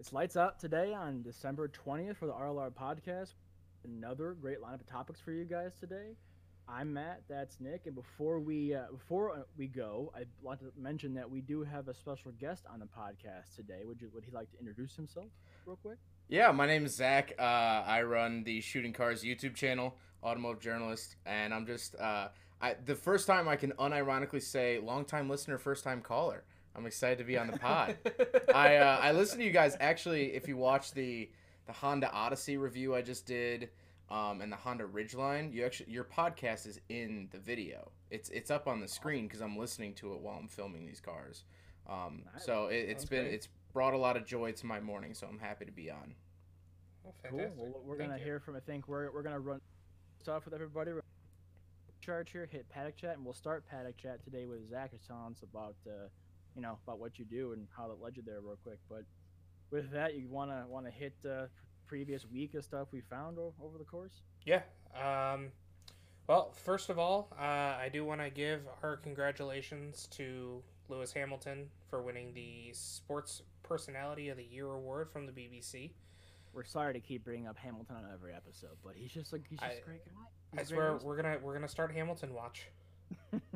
It's lights out today on December 20th for the RLR podcast. Another great lineup of topics for you guys today. I'm Matt. That's Nick. And before we uh, before uh, we go, I'd like to mention that we do have a special guest on the podcast today. Would you would he like to introduce himself real quick? Yeah, my name is Zach. Uh, I run the Shooting Cars YouTube channel, automotive journalist, and I'm just uh, I, the first time I can unironically say long time listener, first time caller. I'm excited to be on the pod. I uh, I listen to you guys. Actually, if you watch the the Honda Odyssey review I just did, um, and the Honda Ridgeline, you actually your podcast is in the video. It's it's up on the screen because I'm listening to it while I'm filming these cars. Um, Nice. so it, it's Sounds been great. it's brought a lot of joy to my morning. So I'm happy to be on. Oh, Cool. Well, we're Thank gonna you. hear from. I think we're we're gonna run stuff with everybody. Charge here. Hit paddock chat, and we'll start paddock chat today with Zach who's telling us about uh, you know about what you do and how that led you there real quick. But with that, you wanna wanna hit uh, previous week of stuff we found o- over the course. Yeah. Um, well, first of all, uh, I do want to give our congratulations to Lewis Hamilton for winning the Sports Personality of the Year award from the BBC. We're sorry to keep bringing up Hamilton on every episode, but he's just like he's just I- great guy. I He's great swear we're gonna we're gonna start Hamilton Watch.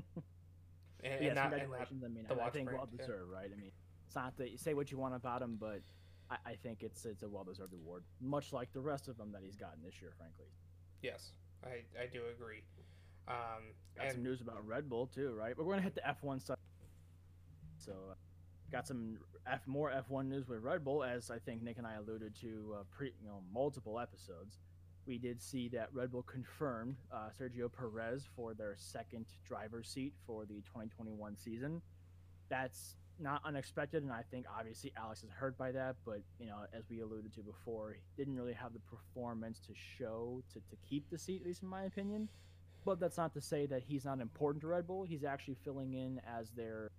And, and yes, and not- congratulations. I mean, the I, I think brand, well yeah. deserved, right? I mean, it's not that you say what you want about him, but I, I think it's it's a well deserved award, much like the rest of them that he's gotten this year, frankly. yes, I, I do agree. Um, Got some news about Red Bull too, right? But we're gonna hit the F1 stuff. So, uh, got some F more F1 news with Red Bull, as I think Nick and I alluded to uh, pre you know multiple episodes. We did see that Red Bull confirmed uh, Sergio Perez for their second driver's seat for the 2021 season. That's not unexpected, and I think obviously Alex is hurt by that. But you know, as we alluded to before, he didn't really have the performance to show to, to keep the seat, at least in my opinion. But that's not to say that he's not important to Red Bull. He's actually filling in as their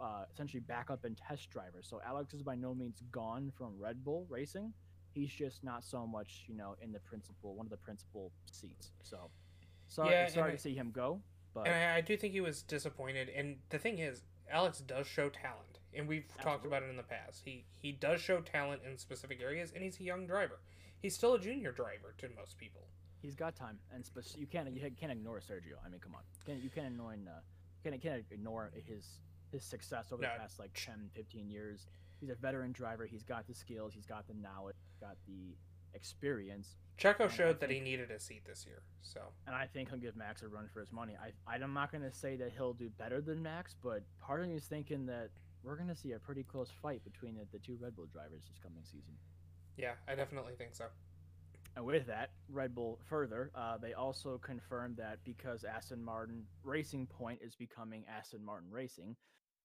uh, essentially backup and test driver. So Alex is by no means gone from Red Bull racing. He's just not so much, you know, in the principal one of the principal seats. So sorry, Yeah, sorry I- to see him go. But and I, I do think he was disappointed. And the thing is, Alex does show talent, and we've talked about it in the past. He he does show talent in specific areas, and he's a young driver. He's still a junior driver to most people. he's got time, and spec- you can't you can't ignore Sergio. I mean, come on, can you can't ignore uh, can can't ignore his his success over No. the past like 10, 15 years. He's a veteran driver. He's got the skills. He's got the knowledge. Got the experience. Checo showed that he needed a seat this year. So and I think he'll give Max a run for his money. I, I'm not going to say that he'll do better than Max, but part of me is thinking that we're going to see a pretty close fight between the, the two Red Bull drivers this coming season. yeah, I definitely think so. And with that, Red Bull further, uh, they also confirmed that because Aston Martin Racing Point is becoming Aston Martin Racing,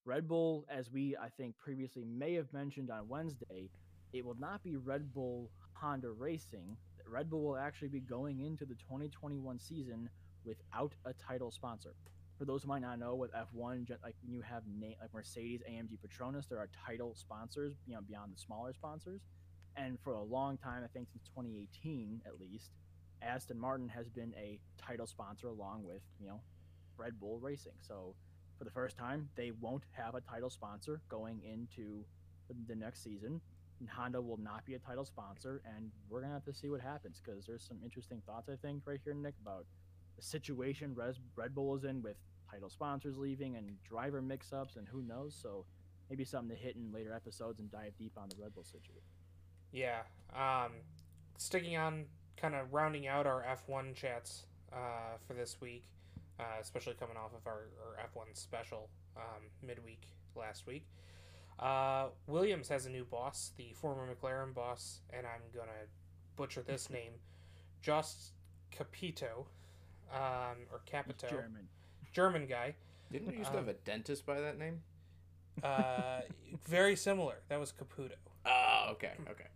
Red Bull, as we I think previously may have mentioned on Wednesday, it will not be Red Bull Honda Racing. Red Bull will actually be going into the 2021 season without a title sponsor. For those who might not know, with F1, like you have na- like Mercedes, AMG, Petronas, there are title sponsors, you know, beyond the smaller sponsors. And for a long time, I think since 2018 at least, Aston Martin has been a title sponsor along with you know Red Bull Racing. So for the first time, they won't have a title sponsor going into the, next season. And Honda will not be a title sponsor, and we're gonna have to see what happens because there's some interesting thoughts I think right here, Nick, about the situation Res, Red Bull is in with title sponsors leaving and driver mix-ups, and who knows. So maybe something to hit in later episodes and dive deep on the Red Bull situation. Yeah. Um, sticking on, kind of rounding out our F1 chats uh, for this week, uh, especially coming off of our, our F1 special um, midweek last week. Uh, Williams has a new boss, the former McLaren boss, and I'm going to butcher this name, Jost Capito, um, or He's Capito, German. German guy. Didn't we used to have Um, a dentist by that name? Uh, very similar. That was Caputo. Oh, okay, okay.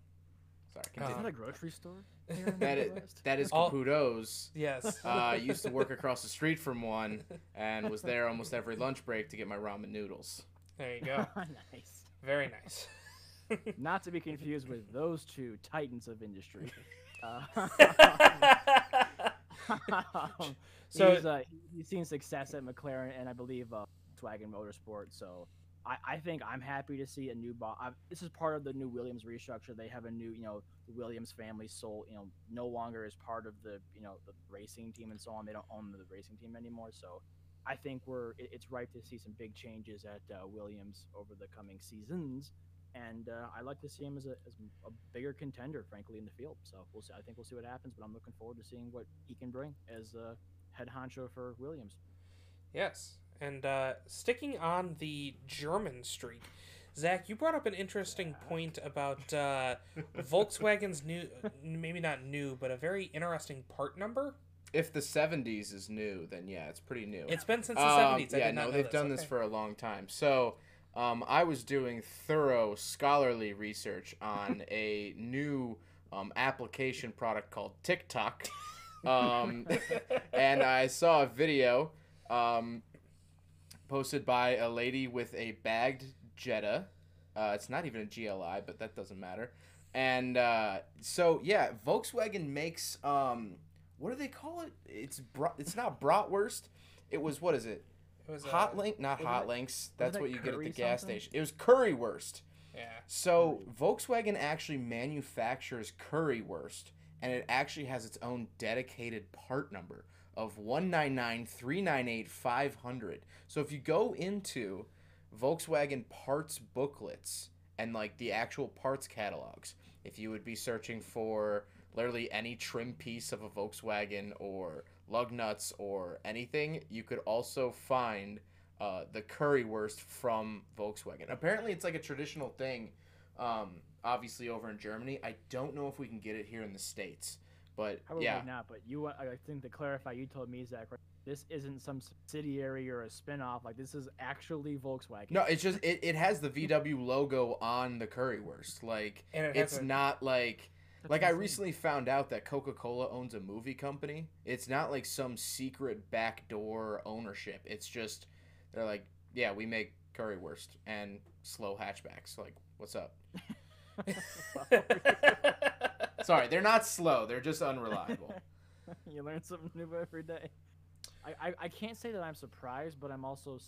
Sorry, Uh, Is continue. that a grocery store? here in the that is Midwest? that is All- Caputo's. Yes. Uh, I used to work across the street from one and was there almost every lunch break to get my ramen noodles. there you go. nice. Very nice. Not to be confused with those two titans of industry. Uh, So- he's, uh, he's seen success at McLaren and I believe uh, Volkswagen Motorsport. So I, I think I'm happy to see a new boss. This is part of the new Williams restructure. They have a new, you know, the Williams family soul, you know, no longer is part of the, you know, the racing team and so on. They don't own the racing team anymore. So I think we're it, it's ripe to see some big changes at uh, Williams over the coming seasons. And uh, I like to see him as a, as a bigger contender, frankly, in the field. So we'll see. I think we'll see what happens, but I'm looking forward to seeing what he can bring as a head honcho for Williams. Yes, and uh, sticking on the German streak, Zach, you brought up an interesting point about uh, Volkswagen's new, maybe not new, but a very interesting part number. If the 70s is new, then yeah, it's pretty new. It's been since the Um, 70s. I yeah, no, they've this. done this for a long time. So, um, I was doing thorough scholarly research on a new um, application product called TikTok, um, and I saw a video um, posted by a lady with a bagged Jetta. Uh, it's not even a GLI, but that doesn't matter. And uh, so, yeah, Volkswagen makes um, what do they call it? It's bra- it's not bratwurst. It was what is it? It was, uh, Hot link, not hot it- links. That's what you get at the gas something? station. It was currywurst. Yeah. So Volkswagen actually manufactures currywurst, and it actually has its own dedicated part number of 199398500. So if you go into Volkswagen parts booklets and like the actual parts catalogs, if you would be searching for literally any trim piece of a Volkswagen or lug nuts or anything, you could also find uh, the currywurst from Volkswagen. Apparently, it's like a traditional thing. Um, obviously, over in Germany, I don't know if we can get it here in the states, but Probably yeah, not, but you, I I think to clarify, you told me, Zach, right, this isn't some subsidiary or a spin-off. Like this is actually Volkswagen. no, it's just it, it has the VW logo on the currywurst. Like And it it's a- not like That's like I recently found out that Coca Cola owns a movie company. It's not like some secret backdoor ownership. It's just they're like, yeah, we make currywurst and slow hatchbacks. Like, what's up? Sorry, they're not slow. They're just unreliable. you learn something new every day. I, I, I can't say that I'm surprised, but I'm also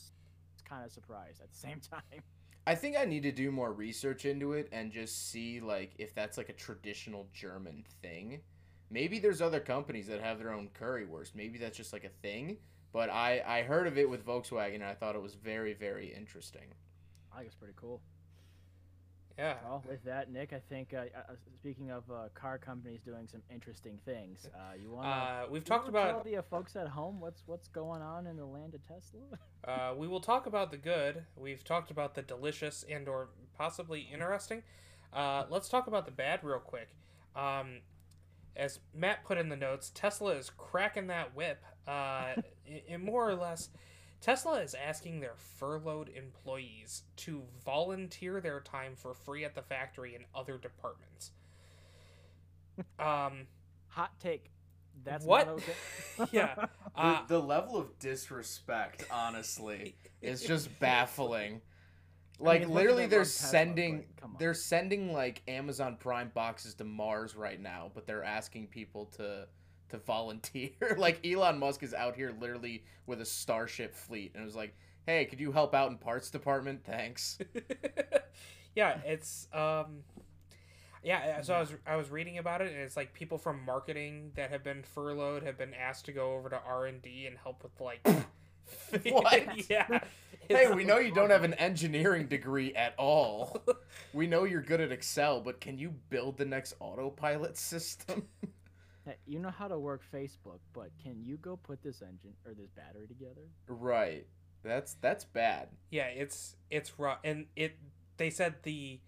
kind of surprised at the same time. I think I need to do more research into it and just see like if that's like a traditional German thing. Maybe there's other companies that have their own currywurst. Maybe that's just like a thing. But I I heard of it with Volkswagen and I thought it was very very interesting. I think it's pretty cool. Yeah. Well, with that, Nick, I think uh, uh, speaking of uh, car companies doing some interesting things, uh, you want to Uh, we've talked about the uh, folks at home what's what's going on in the land of Tesla. Uh, we will talk about the good. We've talked about the delicious and or possibly interesting. Uh, let's talk about the bad real quick. Um, as Matt put in the notes, Tesla is cracking that whip. Uh, i- i- more or less, Tesla is asking their furloughed employees to volunteer their time for free at the factory and other departments. Um, Hot take. That's What? okay. yeah. Uh, the, the level of disrespect, honestly, is just baffling. Like mean, literally, they're Rob Tesla, sending come on. they're sending like Amazon Prime boxes to Mars right now, but they're asking people to to volunteer. like Elon Musk is out here literally with a Starship fleet, and it was like, "Hey, could you help out in parts department? Thanks." yeah, it's um yeah, so I was I was reading about it and it's like people from marketing that have been furloughed have been asked to go over to R&D and help with like What? yeah. hey, we know you don't have an engineering degree at all. We know you're good at Excel, but can you build the next autopilot system? Hey, you know how to work Facebook, but can you go put this engine or this battery together? right. That's that's bad. Yeah, it's it's rough and it they said the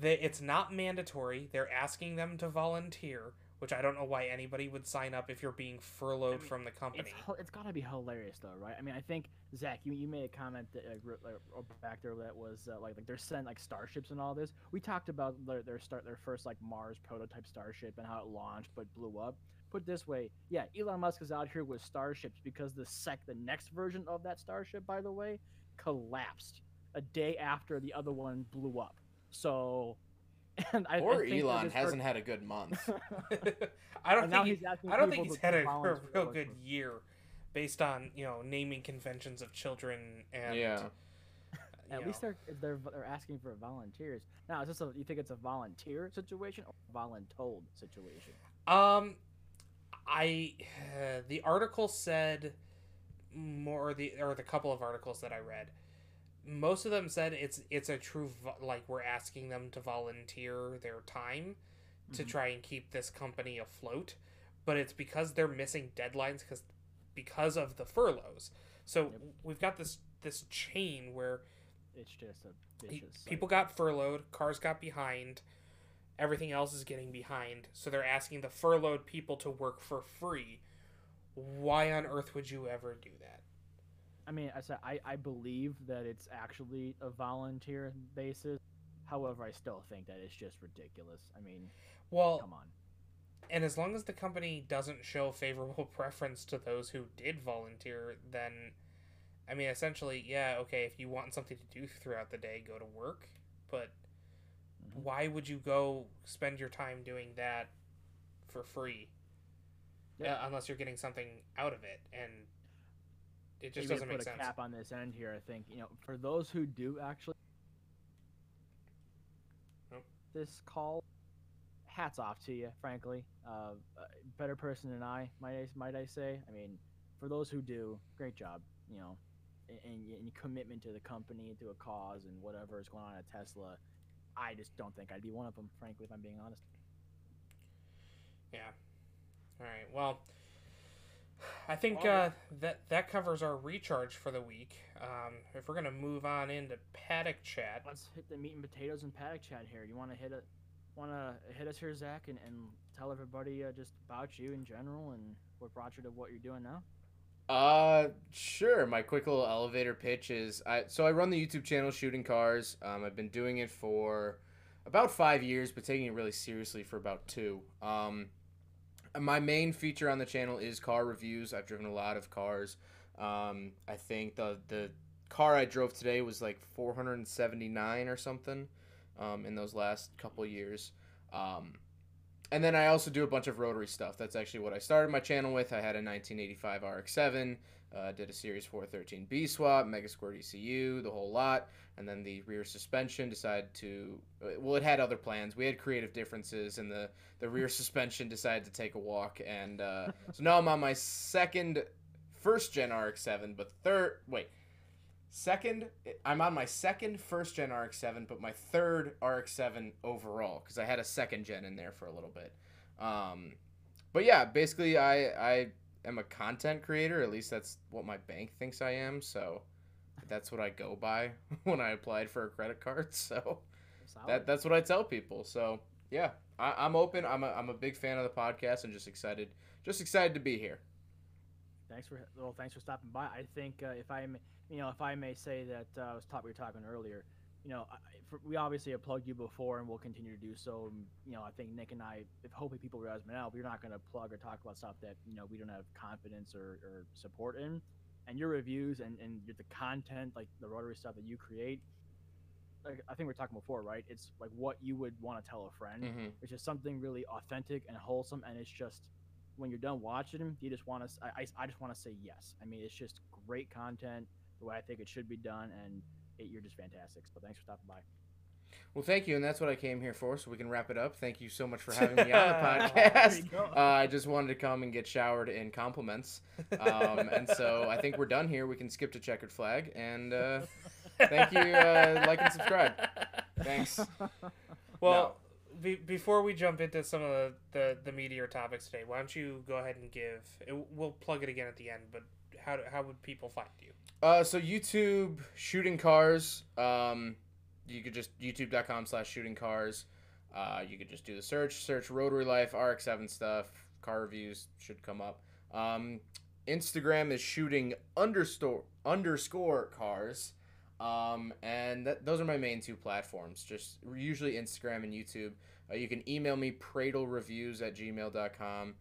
the it's not mandatory. They're asking them to volunteer, which I don't know why anybody would sign up if you're being furloughed I mean, from the company. It's it's gotta be hilarious though, right? I mean, I think Zach, you, you made a comment that uh, uh, back there that was uh, like like they're sending like starships and all this. We talked about their, their start their first like Mars prototype starship and how it launched but blew up. Put this way, yeah, Elon Musk is out here with starships because the sec the next version of that starship, by the way, collapsed a day after the other one blew up. So, and I, I Or think Elon hasn't had a good month. I don't And think he's I don't think he's had a, a real good for- year based on, you know, naming conventions of children and yeah. At you least know. they're they're they're asking for volunteers. Now, is this a you think it's a volunteer situation or voluntold situation? Um, I the article said more the or the couple of articles that I read. Most of them said it's it's a true like we're asking them to volunteer their time to Mhm. try and keep this company afloat, but it's because they're missing deadlines because because of the furloughs. So Yep. we've got this this chain where It's just a vicious. people got furloughed, cars got behind, everything else is getting behind. So they're asking the furloughed people to work for free. Why on earth would you ever do that? I mean, I said I, I believe that it's actually a volunteer basis. However, I still think that it's just ridiculous. I mean, Well, come on. and as long as the company doesn't show favorable preference to those who did volunteer, then I mean, essentially, yeah, okay, if you want something to do throughout the day, go to work, but Mhm. why would you go spend your time doing that for free? Yeah. Uh, unless you're getting something out of it, and it just doesn't make put a sense. cap on this end here. I think you know, for those who do actually Nope. this call, hats off to you. Frankly, uh, a better person than I might I, might I say. I mean, for those who do, great job. You know, and, and, commitment to the company, to a cause, and whatever is going on at Tesla. I just don't think I'd be one of them, frankly, if I'm being honest. Yeah. All right. Well, I think uh, that that covers our recharge for the week. Um, if we're gonna move on into paddock chat, Let's hit the meat and potatoes and paddock chat here. You want to hit it? Want to hit us here, Zach, and, and tell everybody uh, just about you in general and what brought you to what you're doing now? Uh, sure. My quick little elevator pitch is I so I run the YouTube channel Shooting Cars. Um, I've been doing it for about five years, but taking it really seriously for about two. Um, my main feature on the channel is car reviews. I've driven a lot of cars. Um, I think the the car I drove today was like 479 or something. Um, in those last couple years. Um, and then I also do a bunch of rotary stuff. That's actually what I started my channel with. I had a 1985 RX-7, uh, did a Series 413B swap, Megasquirt ECU, the whole lot, and then the rear suspension decided to. uh, Well, it had other plans. We had creative differences, and the the rear suspension decided to take a walk. And uh, so now I'm on my second, first gen RX-7, but third. Wait. Second, I'm on my second first gen RX-7, but my third RX-7 overall because I had a second gen in there for a little bit. Um, but yeah, basically, I I am a content creator. At least that's what my bank thinks I am. So that's what I go by when I applied for a credit card. So Solid. that that's what I tell people. So yeah, I, I'm open. I'm a, I'm a big fan of the podcast and just excited, just excited to be here. Thanks for well, thanks for stopping by. I think uh, if I may, you know, if I may say that uh, I was talking we were talking earlier. You know, I, we obviously have plugged you before, and we'll continue to do so. And, You know, I think Nick and I, if hopefully people realize by now, we're not going to plug or talk about stuff that you know we don't have confidence or, or support in. And your reviews and and the content, like the rotary stuff that you create, like I think we are talking before, right? It's like what you would want to tell a friend Mm-hmm. which is something really authentic and wholesome and it's just when you're done watching you just want to I, I, I just want to say yes i mean it's just great content the way i think it should be done and you're just fantastic so thanks for stopping by Well, thank you, and that's what I came here for, so we can wrap it up. Thank you so much for having me on the podcast. Uh, I just wanted to come and get showered in compliments, um, and so I think we're done here. We can skip to checkered flag, and uh, thank you, uh, like and subscribe. Thanks. Well, be, before we jump into some of the, the, the meteor topics today, why don't you go ahead and give? It, we'll plug it again at the end, but how do, how would people find you? Uh, so YouTube shooting cars. Um, you could just youtube.com slash shooting cars. Uh, you could just do the search, search Rotary Life, RX7 stuff, car reviews should come up. Um, Instagram is shooting underscore underscore cars. Um, and that, those are my main two platforms. Just usually Instagram and YouTube. Uh, you can email me pradlereviews at gmail.com.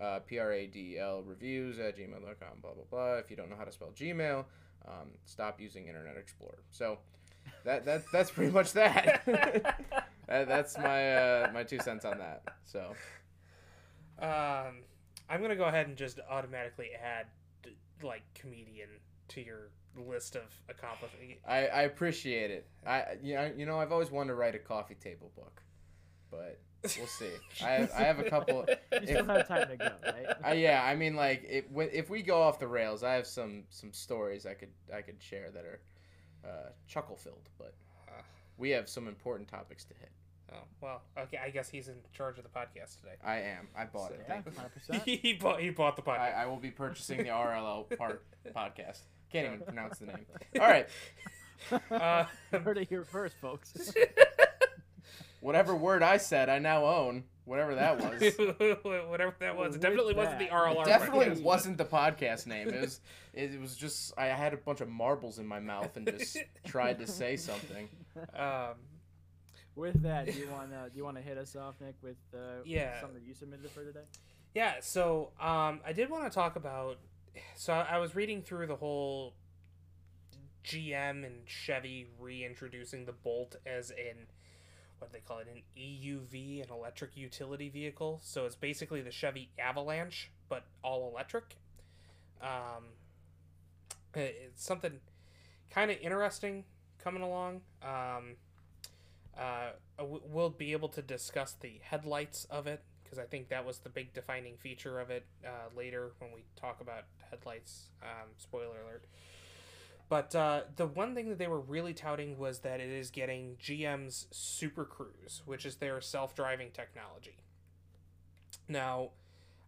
Uh, P-R-A-D-L reviews at gmail.com, blah, blah, blah. If you don't know how to spell Gmail, um, stop using Internet Explorer. So that, that that's pretty much that. that that's my uh, my two cents on that. So Um, I'm gonna go ahead and just automatically add like comedian to your list of accomplishments. I, I appreciate it. I you know, you know I've always wanted to write a coffee table book, but we'll see. I have, I have a couple. You still If- have time to go, right? Uh, yeah, I mean, like, if if we go off the rails, I have some some stories I could I could share that are uh, chuckle filled, but Uh, we have some important topics to hit. oh well, okay. I guess he's in charge of the podcast today. I am. I bought it. Yeah, hundred percent. he bought he bought the podcast. I, I will be purchasing the RLL part podcast. Can't even pronounce the name. All right, Uh, Heard it here first, folks. Whatever word I said, I now own. Whatever that was. Whatever that was, it With definitely wasn't the that- RLR. It definitely podcast. wasn't the podcast name. It was. It was just. I had a bunch of marbles in my mouth and just tried to say something. Um, With that, do you want to do you want to hit us off, Nick, with uh, Yeah. something that you submitted for today? Yeah, so um, I did want to talk about. So I was reading through the whole GM and Chevy reintroducing the Bolt as an what do they call it an EUV, an electric utility vehicle. So it's basically the Chevy Avalanche, but all electric. Um, it's something kind of interesting coming along. Um, uh, we'll be able to discuss the headlights of it because I think that was the big defining feature of it uh, later when we talk about headlights. Um, spoiler alert. But uh, the one thing that they were really touting was that it is getting GM's Super Cruise, which is their self driving technology. Now,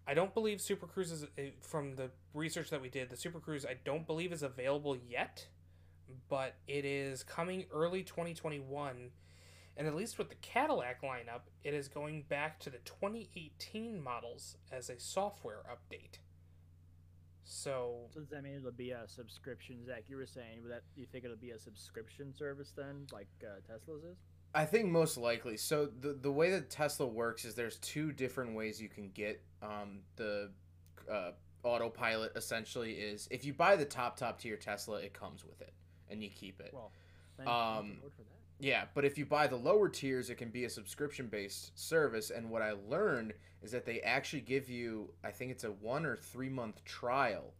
I don't believe Super Cruise is, eh, from the research that we did, the Super Cruise I don't believe is available yet, but it is coming early 2021 and at least with the Cadillac lineup, it is going back to the 2018 models as a software update. So, So does that mean it'll be a subscription? Zach, you were saying that you think it'll be a subscription service then, like uh, Tesla's is? I think most likely. So the the way that Tesla works is there's two different ways you can get um, the uh, autopilot. Essentially, is if you buy the top top tier Tesla, it comes with it and you keep it. Well, thank, thank Um, the Lord for that. Yeah, but if you buy the lower tiers, it can be a subscription based service. And what I learned is that they actually give you, I think it's a one or three month trial,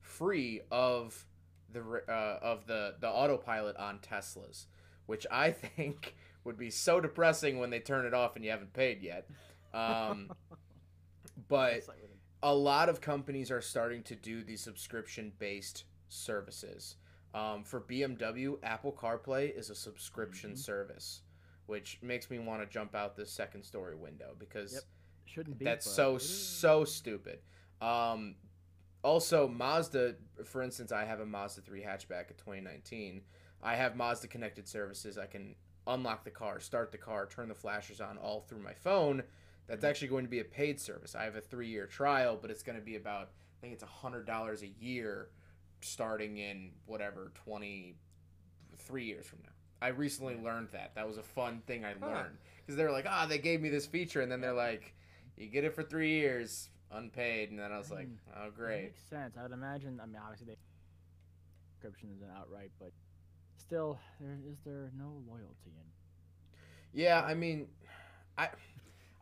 free of the uh, of the the autopilot on Teslas, which I think would be so depressing when they turn it off and you haven't paid yet. Um, but It's like with a lot of companies are starting to do these subscription based services. Um, for BMW, Apple CarPlay is a subscription Mhm. service, which makes me want to jump out the second story window because Yep. shouldn't be. that's so so stupid. Um, also, Mazda, for instance, I have a Mazda 3 hatchback of 2019. I have Mazda connected services. I can unlock the car, start the car, turn the flashers on all through my phone. That's Mhm. actually going to be a paid service. I have a three year trial, but it's going to be about, I think it's $100 a year starting in whatever, 23 years from now. I recently learned that. That was a fun thing I learned. Because they were like, ah, they gave me this feature. And then they're like, you get it for three years, unpaid. And then I was like, Mm. oh, That great. makes sense. I would imagine. I mean, obviously, they subscription isn't outright, but still, there is there no loyalty in. Yeah, I mean, I,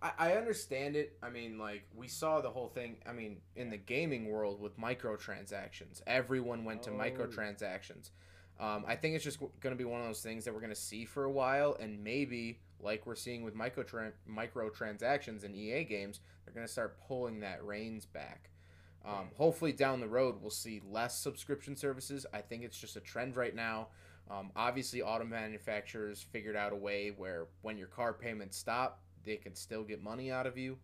I I understand it. I mean, like we saw the whole thing. I mean, in the gaming world with microtransactions, everyone went to Oh, microtransactions. Um, I think it's just going to be one of those things that we're going to see for a while, and maybe like we're seeing with microtran- microtransactions in EA games, they're going to start pulling that reins back. Um, hopefully, down the road, we'll see less subscription services. I think it's just a trend right now. Um, obviously, auto manufacturers figured out a way where when your car payments stop, they can still get money out of you.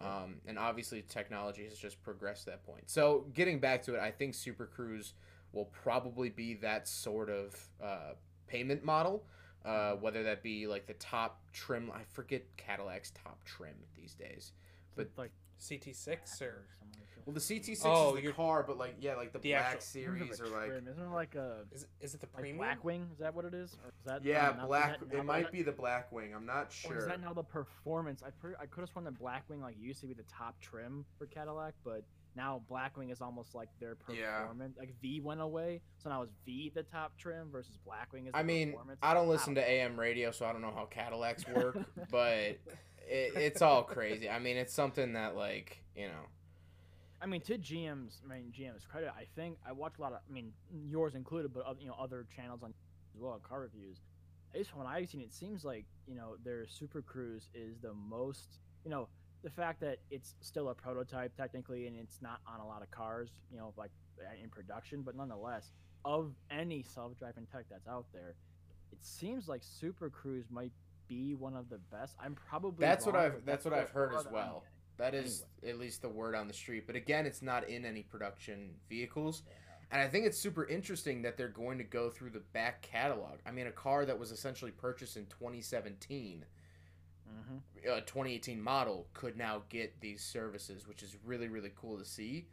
Um, and obviously, technology has just progressed to that point. So, getting back to it, I think Super Cruise will probably be that sort of uh, payment model. Uh, whether that be like the top trim, I forget Cadillac's top trim these days. But- like CT6 or something like that. Well, the CT6 Oh, is the car, but like yeah, like the, The Black actual- series or like trim, Isn't it like a is, is it the like premium? Blackwing? Is that what it is? Or is that yeah, uh, not- is black. that It might is be the Blackwing. I'm not sure. Or is that now the performance? I per- I could have sworn that Blackwing like used to be the top trim for Cadillac, but now Blackwing is almost like their Yeah. performance. Like V went away, so now is V the top trim versus Blackwing is. The I mean, performance. I don't listen don't to AM radio, so I don't know how Cadillacs work, but it, it's all crazy. I mean, it's something that like you know, I mean, to GM's, I mean GM's credit, I think I watch a lot of, I mean, yours included, but other, you know other channels on as well, car reviews. At least from what I've seen, it seems like you know their Super Cruise is the most, you know, the fact that it's still a prototype technically and it's not on a lot of cars, you know, like uh, in production, but nonetheless, of any self-driving tech that's out there, it seems like Super Cruise might be one of the best. I'm probably That's what I've but that's what I've heard as well. That is at least the word on the street. But again, it's not in any production vehicles. And I think it's super interesting that they're going to go through the back catalog. I mean, a car that was essentially purchased in 2017, Mhm. a 2018 model, could now get these services, which is really, really cool to see.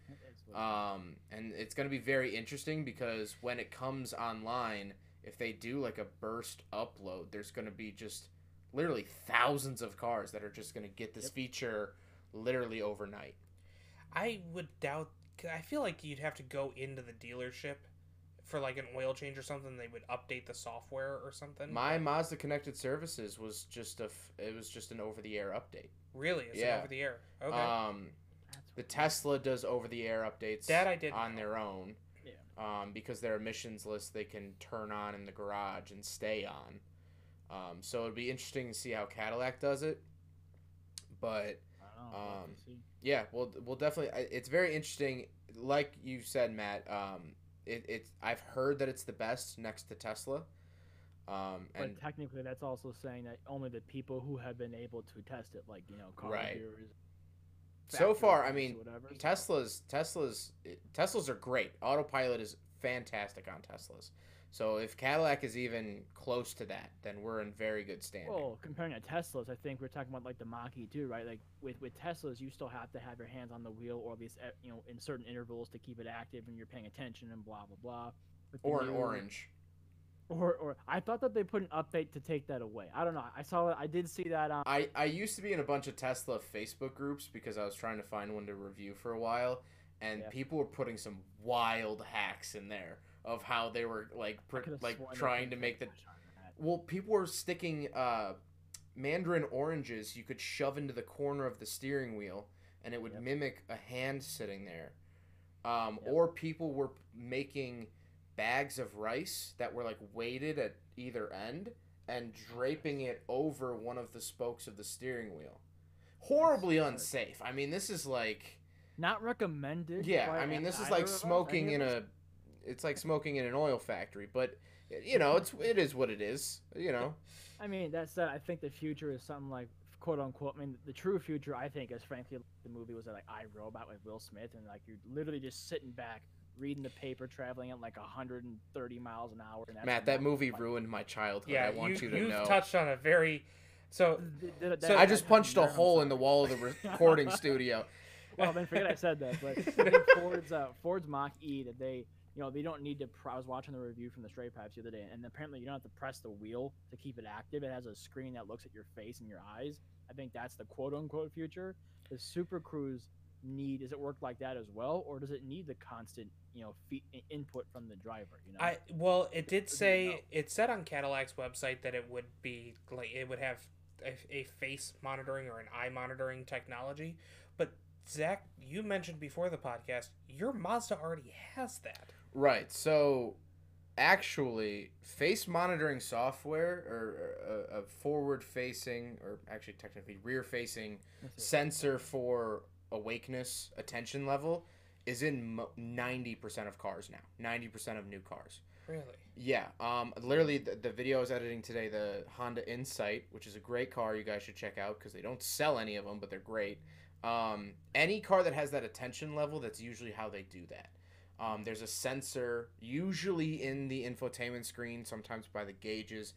Um, and it's going to be very interesting because when it comes online, if they do like a burst upload, there's going to be just literally thousands of cars that are just going to get this Yep. feature literally overnight. I would doubt. I feel like you'd have to go into the dealership for like an oil change or something. They would update the software or something. My Mazda Connected Services was just a f- it was just an over the air update. really, it's Yeah. over the air. Okay, Um, the Tesla does over the air updates that I did on know. their own. Yeah. Um, because their emissions list they can turn on in the garage and stay on. Um, so it'd be interesting to see how Cadillac does it. But um, yeah, we'll we'll definitely. It's very interesting. Like you said, Matt. Um, it, it's I've heard that it's the best next to Tesla. Um, But technically, that's also saying that only the people who have been able to test it, like you know, car Right. reviewers. so far, I mean, whatever. Teslas, Teslas, Teslas are great. Autopilot is fantastic on Teslas. So if Cadillac is even close to that, then we're in very good standing. Well, comparing to Teslas, I think we're talking about like the Mach-E too, right? Like with with Teslas, you still have to have your hands on the wheel, or at least eh, you know in certain intervals to keep it active, and you're paying attention and blah blah blah. With or an orange. Or or I thought that they put an update to take that away. I don't know. I saw it. I did see that on. I, I used to be in a bunch of Tesla Facebook groups because I was trying to find one to review for a while, and Yeah. people were putting some wild hacks in there of how they were like pr- like trying to make the flash on that. well people were sticking uh mandarin oranges you could shove into the corner of the steering wheel and it would Yep. mimic a hand sitting there um, Yep. or people were making bags of rice that were like weighted at either end and draping it over one of the spokes of the steering wheel horribly unsafe i mean this is like Not recommended. yeah i mean this is like smoking in a. it's like smoking in an oil factory but you know it's it is what it is you know I mean, that said, I think the future is something like quote unquote. I mean, the true future, I think, is frankly the movie was like I Robot with Will Smith, and like you're literally just sitting back reading the paper, traveling at like 130 miles an hour. And Matt, that movie my- ruined my childhood. Yeah, I want you, you, to have know. touched on a very. So Th- th- that- So I just punched a nerve, hole in the wall of the recording studio. Well, then forget I said that. But I think Ford's uh, Ford's Mach E that they you know they don't need to. Pr- I was watching the review from the Straight Pipes the other day, and apparently you don't have to press the wheel to keep it active. It has a screen that looks at your face and your eyes. I think that's the quote unquote future. The Super Cruise need? Does it work like that as well, or does it need the constant you know fe- i- input from the driver? You know. I well, it did you say know? it said on Cadillac's website that it would be like it would have a, a face monitoring or an eye monitoring technology. But Zach, you mentioned before the podcast, your Mazda already has that. Right. So, actually, face monitoring software or a, a forward-facing, or actually technically rear-facing sensor for awakeness attention level is in ninety percent of cars now. Ninety percent of new cars. Really? Yeah, um, literally the, the video I was editing today, the Honda Insight, which is a great car you guys should check out because they don't sell any of them, but they're great. Um, any car that has that attention level, that's usually how they do that. Um, there's a sensor, usually in the infotainment screen, sometimes by the gauges,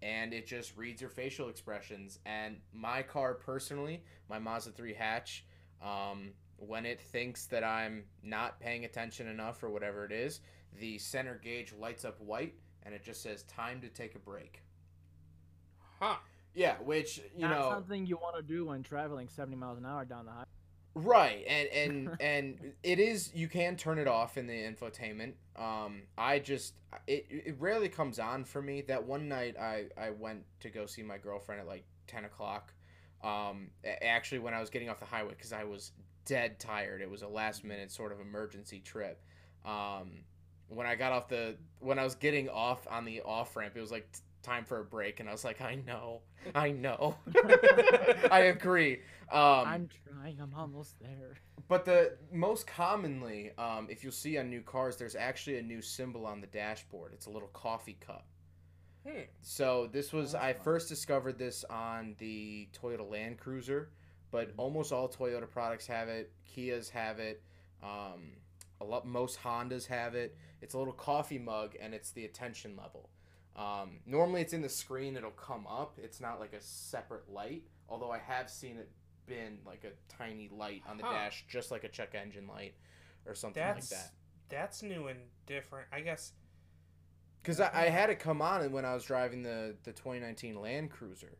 and it just reads your facial expressions. And my car, personally, my Mazda 3 hatch, um, when it thinks that I'm not paying attention enough or whatever it is, the center gauge lights up white and it just says time to take a break. Huh. Yeah, which you Not know, something you want to do when traveling 70 miles an hour down the highway. Right? And and and it is you can turn it off in the infotainment. Um, I just it it rarely comes on for me. That one night I I went to go see my girlfriend at like ten o'clock. Um, actually when I was getting off the highway because I was dead tired. It was a last minute sort of emergency trip. Um, when I got off the when I was getting off on the off ramp, it was like time for a break, and I was like, I know, I know, I agree. Um, I'm trying. I'm almost there. but the most commonly, um, if you'll see on new cars, there's actually a new symbol on the dashboard. It's a little coffee cup. Hmm. So this was that's I fun. first discovered this on the Toyota Land Cruiser, but almost all Toyota products have it. Kias have it. Um, a lot most Hondas have it. It's a little coffee mug and it's the attention level. Um, normally it's in the screen. It'll come up. It's not like a separate light. Although I have seen it been like a tiny light on the Huh. dash, just like a check engine light or something That's like that. that's new and different. I guess. Because I, I had it come on when I was driving the, the 2019 Land Cruiser.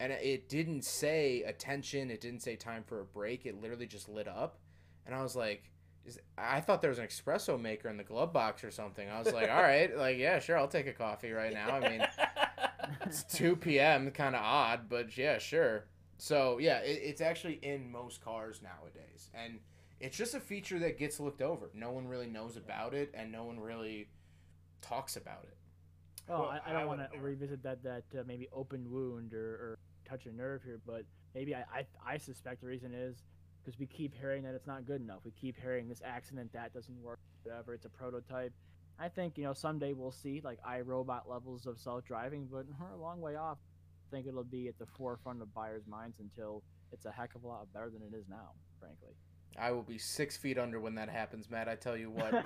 And it- it didn't say attention. It didn't say time for a break. It literally just lit up. And I was like, is, I thought there was an espresso maker in the glove box or something. I was like, all right, like, yeah, sure, I'll take a coffee right now. I mean, it's 2 p.m., kind of odd, but yeah, sure. So, yeah, it, it's actually in most cars nowadays. And it's just a feature that gets looked over. No one really knows about it, and no one really talks about it. Oh, Well, I, I I don't want to never- revisit that that uh, maybe open wound or, or touch a nerve here, but maybe I, I I suspect the reason is because we keep hearing that it's not good enough. We keep hearing this accident that doesn't work, whatever. It's a prototype. I think you know someday we'll see like iRobot levels of self-driving, but we're a long way off. I think it'll be at the forefront of buyers' minds until it's a heck of a lot better than it is now, frankly. I will be six feet under when that happens, Matt. I tell you what.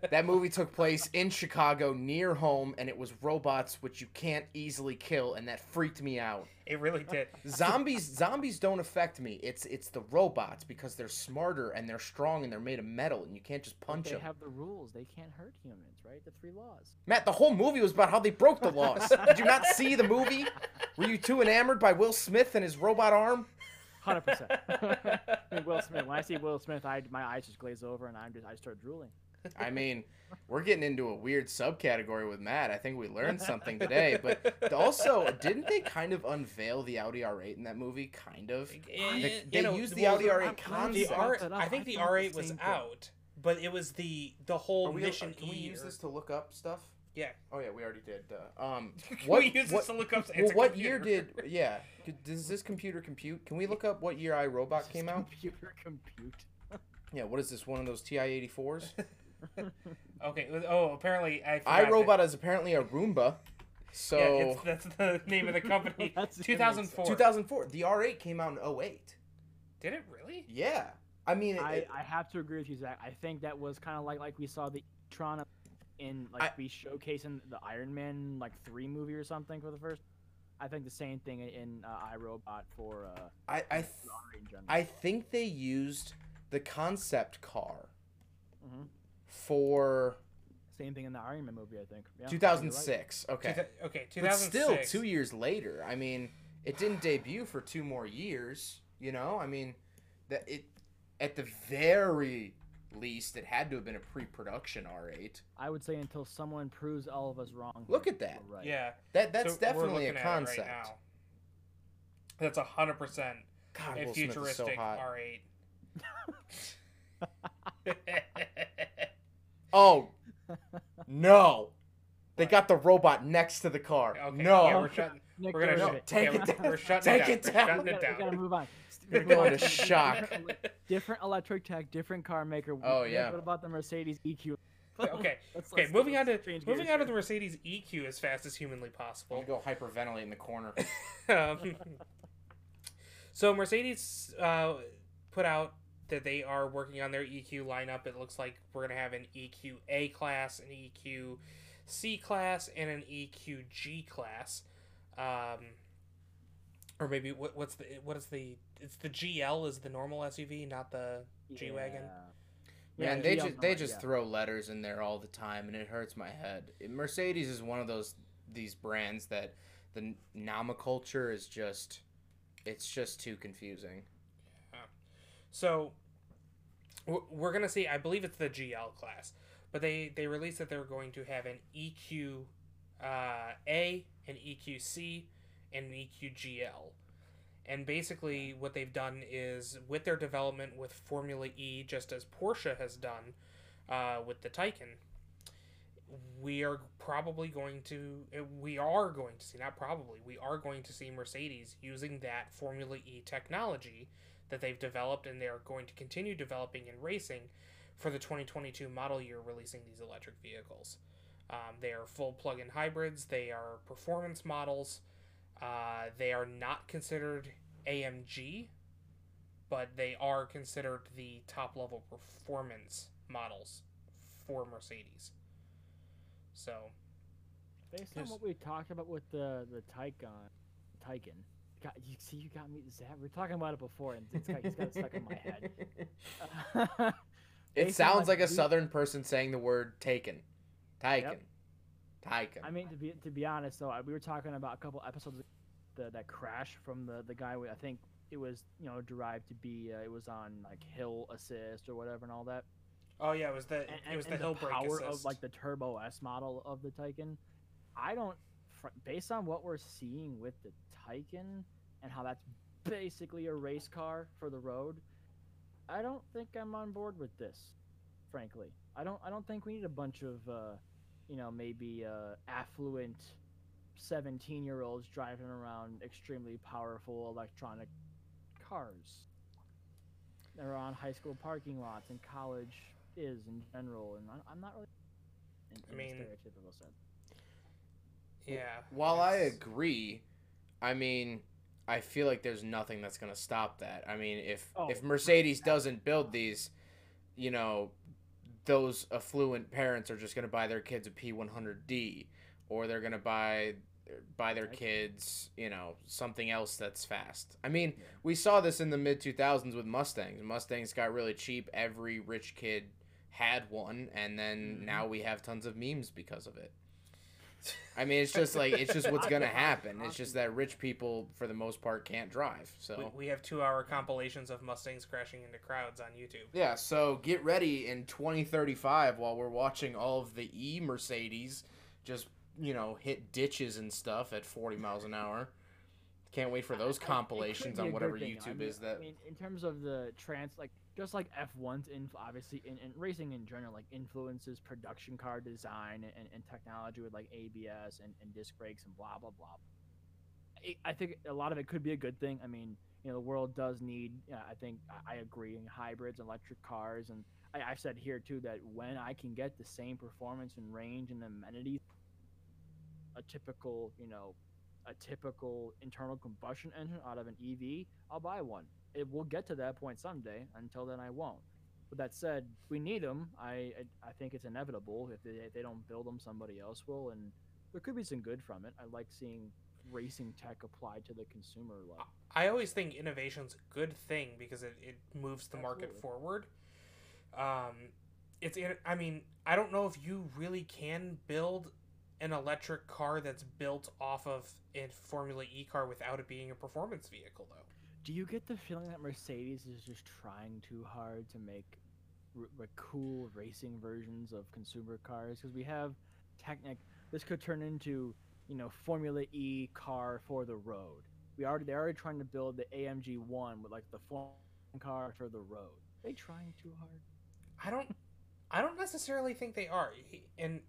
that movie took place in Chicago near home, and it was robots which you can't easily kill, and that freaked me out. It really did. Zombies, zombies don't affect me. It's it's the robots because they're smarter and they're strong and they're made of metal, and you can't just But punch they them. have the rules. They can't hurt humans, right? The three laws. Matt, the whole movie was about how they broke the laws. Did you not see the movie? Were you too enamored by Will Smith and his robot arm? Hundred percent. Will Smith. When I see Will Smith, I my eyes just glaze over and I'm just I start drooling. I mean, we're getting into a weird subcategory with Matt. I think we learned something today, but also, didn't they kind of unveil the Audi R8 in that movie? Kind of. Eh, They, you they know, used the well, Audi R8 I'm glad The you concept. brought R, that up. I think I the R8 was out, but it was the the whole Are we, mission can we use or- this to look up stuff? Yeah. Oh yeah, we already did. Uh, um, Can what, we use what, this to look up? well, it's a what year did? Yeah, does this computer compute? Can we look up what year iRobot came out? Computer compute. Yeah, what is this? One of those TI 84s? Okay. Oh, apparently I. forgot iRobot is apparently a Roomba. So Yeah, it's, that's the name of the company. 2004. 2004. The R8 came out in 08. Did it really? Yeah. I mean, it, I, it- I have to agree with you, Zach. I think that was kind of like like we saw the Tron in like I- we showcasing the Iron Man like three movie or something for the first. I think the same thing in uh, iRobot for uh, I, I, th- Ferrari in general. I think they used the concept car Mhm. for Same thing in the Iron Man movie, I think. Yeah, you're right. 2006. Two Okay. thou- okay. But 2006. still, two years later. I mean, it didn't debut for two more years. You know, I mean, that it at the very least, it had to have been a pre-production R8. I would say until someone proves all of us wrong. Look at that. Right. Yeah. That that's so definitely a looking at it right concept. That's a hundred percent God, a Will Smith so futuristic hot. R8. Oh no, they What? got the robot next to the car. Okay. no, Yeah, we're shutting. Nick, We're gonna go shut- ahead. take yeah, it down. We're shutting Take it it down. down. We're We shutting gotta, we gotta move on. We're We're going to shock. Different electric tech, different car maker. Oh, What- yeah. What about the Mercedes EQ? Okay. Let's- Okay. let's- Moving on to moving gears on to the Mercedes EQ as fast as humanly possible. go hyperventilate in the corner. um, so Mercedes uh, put out that they are working on their EQ lineup. It looks like we're gonna have an EQ A class, an EQ C class, and an EQ G class. Um, or maybe what, what's the what is the it's the GL is the normal SUV, not the G wagon. Yeah. Man, they GL's just they not- just yeah. throw letters in there all the time, and it hurts my head. Mercedes is one of those these brands that the nomenclature is just it's just too confusing. Yeah. So we're- we're gonna see. I believe it's the GL class, but they they released that they're going to have an EQ uh, A, an EQC, and an EQ GL. And basically, what they've done is with their development with Formula E, just as Porsche has done uh, with the Taycan, we are probably going to, uh, we are going to see, not probably, we are going to see Mercedes using that Formula E technology that they've developed and they're going to continue developing and racing for the 2022 model year releasing these electric vehicles. Um, they are full plug in hybrids, they are performance models. Uh, they are not considered AMG, but they are considered the top level performance models for Mercedes. So, based on what we talked about with the the Taycan, Taycan, got, you see, you got me. Zach, we are talking about it before, and it's got, it's got stuck in my head. it sounds like, like a southern person saying the word "taken," Taycan. Yep. Taycan. I mean, to be to be honest though, we were talking about a couple episodes the that crash from the the guy. I think it was you know derived to be uh, it was on like hill assist or whatever and all that. Oh yeah, it was the and, it was and the hill the power of like the Turbo S model of the Taycan. I don't, based on what we're seeing with the Taycan and how that's basically a race car for the road. I don't think I'm on board with this, frankly. I don't. I don't think we need a bunch of, uh, you know, maybe uh, affluent 17 year olds driving around extremely powerful electronic cars. They're on high school parking lots and college is in general, and I'm not really. In, I mean, stereotypical sense. Yeah. While I agree, I mean, I feel like there's nothing that's gonna stop that. I mean, if oh, if Mercedes doesn't build these, you know, those affluent parents are just gonna buy their kids a P100D, or they're gonna buy buy their kids, you know, something else that's fast. I mean, yeah. we saw this in the mid 2000s with Mustangs. Mustangs got really cheap. Every rich kid had one, and then mm-hmm. now we have tons of memes because of it. I mean, it's just like it's just what's gonna happen. It's just that rich people, for the most part, can't drive. So we, we have two-hour compilations of Mustangs crashing into crowds on YouTube. Yeah, so get ready in 2035 while we're watching all of the E Mercedes just you know, hit ditches and stuff at 40 miles an hour. Can't wait for those compilations on whatever YouTube I mean, is that. I mean, in terms of the trans, like just like F1's, in, obviously in, in racing in general, like influences production car design and, and technology with like ABS and, and disc brakes and blah blah blah. I think a lot of it could be a good thing. I mean, you know, the world does need. I think I agree in hybrids, electric cars, and I, I've said here too that when I can get the same performance and range and amenities a typical, you know, a typical internal combustion engine out of an EV, I'll buy one. It will get to that point someday. Until then, I won't. With that said, we need them. I I, I think it's inevitable. If they, if they don't build them, somebody else will, and there could be some good from it. I like seeing racing tech applied to the consumer level. I always think innovation's a good thing because it, it moves the Absolutely. market forward. Um, it's I mean I don't know if you really can build an electric car that's built off of a Formula E car without it being a performance vehicle, though. Do you get the feeling that Mercedes is just trying too hard to make r- cool racing versions of consumer cars? Because we have Technic. This could turn into you know Formula E car for the road. We already they're already trying to build the AMG one with like the Formula car for the road. Are they trying too hard? I don't. I don't necessarily think they are. And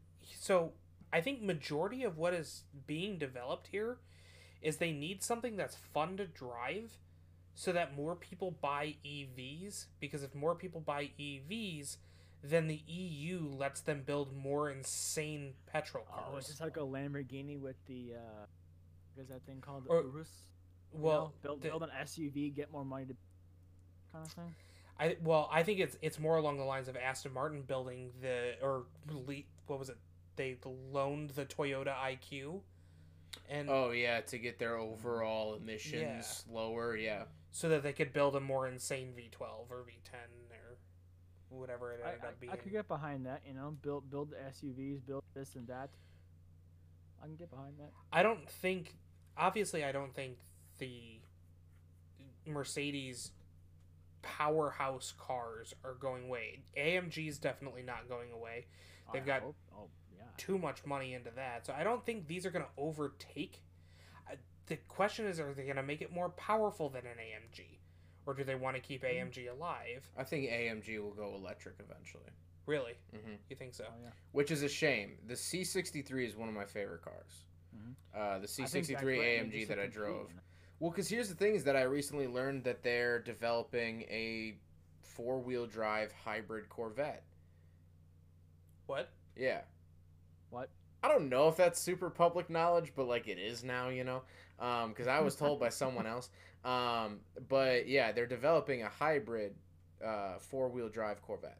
so I think majority of what is being developed here is they need something that's fun to drive so that more people buy EVs because if more people buy EVs then the EU lets them build more insane petrol cars. Oh, it's just like a Lamborghini with the uh what is that thing called? The or, Urus? Well, know, build, the, build an SUV, get more money to kind of thing. I well, I think it's it's more along the lines of Aston Martin building the or what was it they loaned the Toyota IQ. And oh yeah, to get their overall emissions yeah. lower, yeah. So that they could build a more insane V12 or V10 or whatever it ended I, up being. I could get behind that, you know, build build SUVs, build this and that. I can get behind that. I don't think obviously I don't think the Mercedes powerhouse cars are going away. AMG is definitely not going away. They've I got hope. Oh, too much money into that. So I don't think these are going to overtake. The question is, are they going to make it more powerful than an AMG, or do they want to keep AMG alive? I think AMG will go electric eventually. Really, hmm you think so? Oh, yeah. Which is a shame. The C63 is one of my favorite cars. Mhm. Uh, the C63 AMG that I drove. Well, because here's the thing: is that I recently learned that they're developing a four-wheel drive hybrid Corvette. What? Yeah. What? I don't know if that's super public knowledge, but like it is now, you know, because I was told by someone else. Um, but yeah, they're developing a hybrid uh, four-wheel drive Corvette.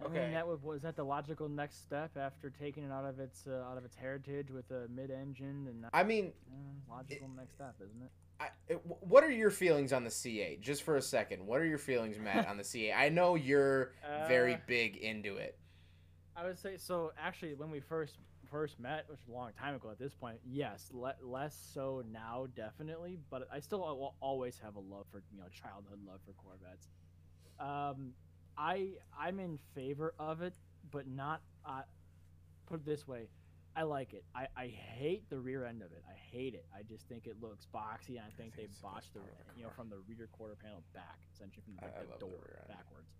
I Okay. mean, that was, was that the logical next step after taking it out of its uh, out of its heritage with a mid-engine and I mean, uh, logical next step, isn't it? I, it- what are your feelings on the C8? Just for a second, what are your feelings, Matt, on the C8? I know you're very Uh, big into it. I would say so. Actually, when we first first met, which was a long time ago at this point, yes, le- less so now, definitely. But I still will always have a love for you know childhood love for Corvettes. Um, I I'm in favor of it, but not. Uh, put it this way, I like it. I, I hate the rear end of it. I hate it. I just think it looks boxy, and I think think they it's the best botched the the you know from the rear quarter panel back, essentially from the, like, I the door backwards.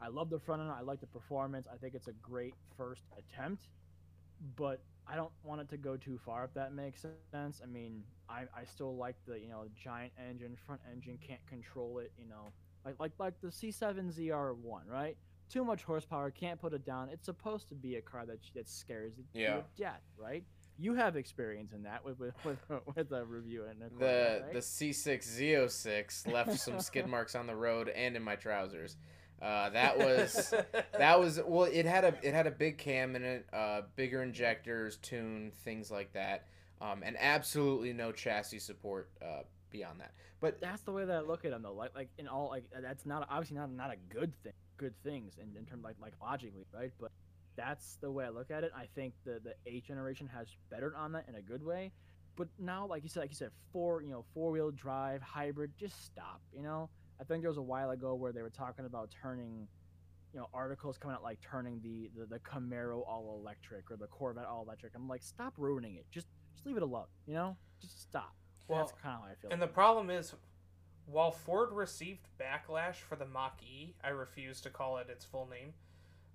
I love the front end. I like the performance. I think it's a great first attempt, but I don't want it to go too far. If that makes sense. I mean, I, I still like the you know giant engine, front engine can't control it. You know, like like like the C7 ZR1, right? Too much horsepower, can't put it down. It's supposed to be a car that that scares you to death, right? You have experience in that with with with, with a review and a The right? the C6 Z06 left some skid marks on the road and in my trousers. Uh, that was that was well. It had a it had a big cam in it, uh, bigger injectors, tune, things like that, um, and absolutely no chassis support uh, beyond that. But that's the way that I look at them though. Like like in all like that's not obviously not not a good thing. Good things in, in terms like like logically, right? But that's the way I look at it. I think the the eighth generation has bettered on that in a good way. But now, like you said, like you said, four you know four wheel drive hybrid, just stop. You know, I think there was a while ago where they were talking about turning, you know, articles coming out like turning the the, the Camaro all electric or the Corvette all electric. I'm like, stop ruining it. Just just leave it alone. You know, just stop. Well, that's kind of how I feel. And the problem is, while Ford received backlash for the Mach E, I refuse to call it its full name.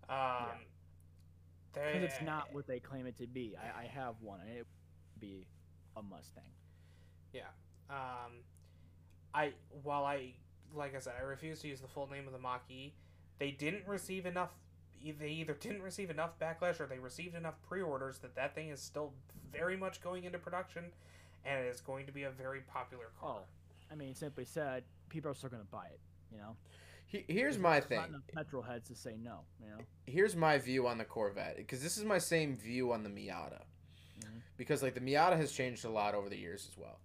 Um, because it's not what they claim it to be. I, I have one, and it would be a Mustang. Yeah. Um, I while I like I said, I refuse to use the full name of the Mach E. They didn't receive enough. e- They either didn't receive enough backlash, or they received enough pre-orders that that thing is still very much going into production, and it is going to be a very popular car. Oh, I mean, simply said, people are still going to buy it. You know, he, here's There's- my there's thing. Not enough petrol heads to say no. You know, Here's my view on the Corvette because this is my same view on the Miata. Mhm. Because like the Miata has changed a lot over the years as well.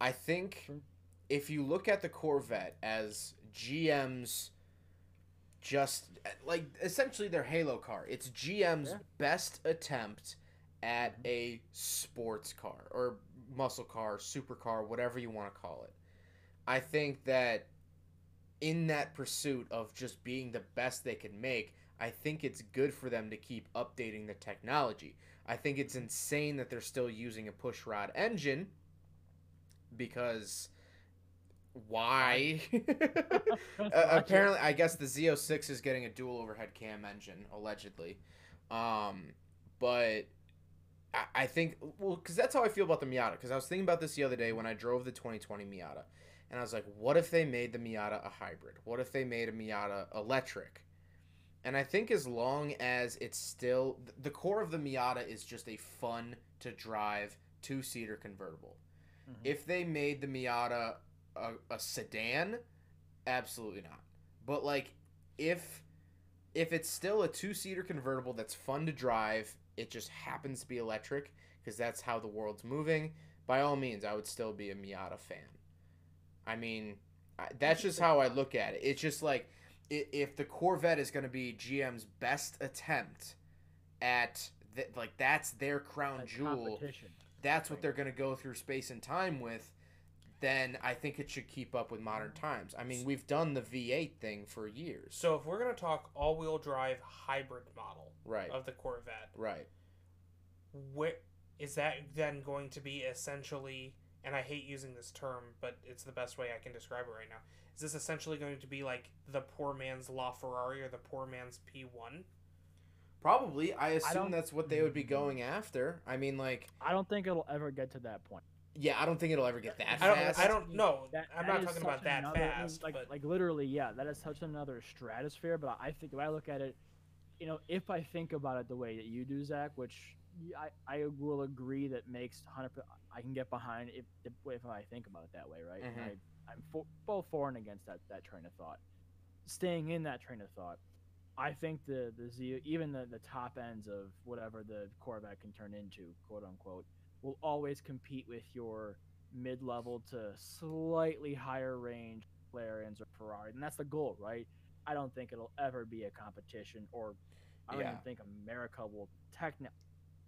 I think True. If you look at the Corvette as GM's just like essentially their Halo car, it's GM's Yeah. best attempt at mm-hmm. a sports car or muscle car, supercar, whatever you want to call it. I think that in that pursuit of just being the best they can make, I think it's good for them to keep updating the technology. I think it's mm-hmm. insane that they're still using a pushrod engine because why? Uh, apparently, I guess the Z06 is getting a dual overhead cam engine, allegedly. Um, but I, I think, well, because that's how I feel about the Miata. Because I was thinking about this the other day when I drove the 2020 Miata. And I was like, what if they made the Miata a hybrid? What if they made a Miata electric? And I think as long as it's still, the core of the Miata is just a fun to drive two seater convertible. Mhm. If they made the Miata a, a sedan, absolutely not. But like, if if it's still a two seater convertible that's fun to drive, it just happens to be electric because that's how the world's moving. By all means, I would still be a Miata fan. I mean, I, that's just how I look at it. It's just like if the Corvette is going to be GM's best attempt at th- like that's their crown Like jewel that's what they're going to go through space and time with, then I think it should keep up with modern times. I mean, we've done the V8 thing for years. So if we're gonna talk all-wheel drive hybrid model Right. of the Corvette, Right. where is that then going to be essentially? And I hate using this term, but it's the best way I can describe it right now. Is this essentially going to be like the poor man's LaFerrari or the poor man's P1? Probably. I assume don't- that's what they would be going after. I mean, like, I don't think it'll ever get to that point. Yeah, I don't think it'll ever get that I don't. fast. I don't know. I'm not talking about that another- fast. Like, but like literally, yeah, that is such another stratosphere. But I think if I look at it, you know, if I think about it the way that you do, Zach, which I, I will agree that makes hundred. I can get behind if, if if I think about it that way, right? And Mhm. I, I'm for, both for and against that that train of thought. Staying in that train of thought, I think the the Z, even the the top ends of whatever the Corvette can turn into, quote unquote, will always compete with your mid-level to slightly higher range McLarens or Ferrari, and that's the goal, right? I don't think it'll ever be a competition, or I don't Yeah. even think America will technically.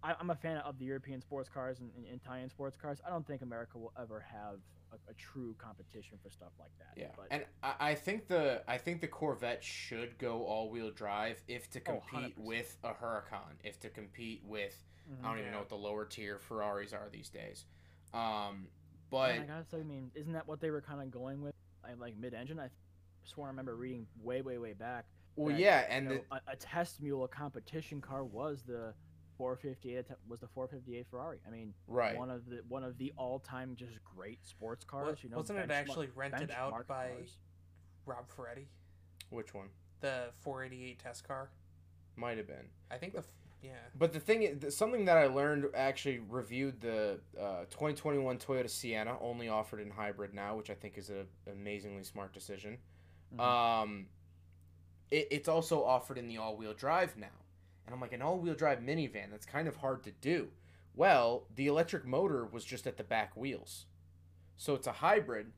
I'm a fan of the European sports cars and, and Italian sports cars. I don't think America will ever have a, a true competition for stuff like that. Yeah, but and I, I think the I think the Corvette should go all wheel drive if to Oh, compete 100%. with a Huracan, if to compete with Mhm. I don't even Yeah. know what the lower tier Ferraris are these days. Um, And but I gotta say, I mean, isn't that what they were kind of going with? I like mid-engine. I swear I remember reading way, way, way back. well, that, yeah, you and know, the, a, a test mule, a competition car was the 458 was the 458 Ferrari. I mean, right, one of the one of the all-time just great sports wa- cars. You know, wasn't it actually rented out by cars. Rob Ferretti, which one the 488 test car? might have been. I think the f- yeah. But the thing, is, something that I learned actually reviewed the uh, 2021 Toyota Sienna, only offered in hybrid now, which I think is an amazingly smart decision. Mhm. Um, it, it's also offered in the all-wheel drive now, and I'm like an all-wheel drive minivan. That's kind of hard to do. Well, the electric motor was just at the back wheels, so it's a hybrid.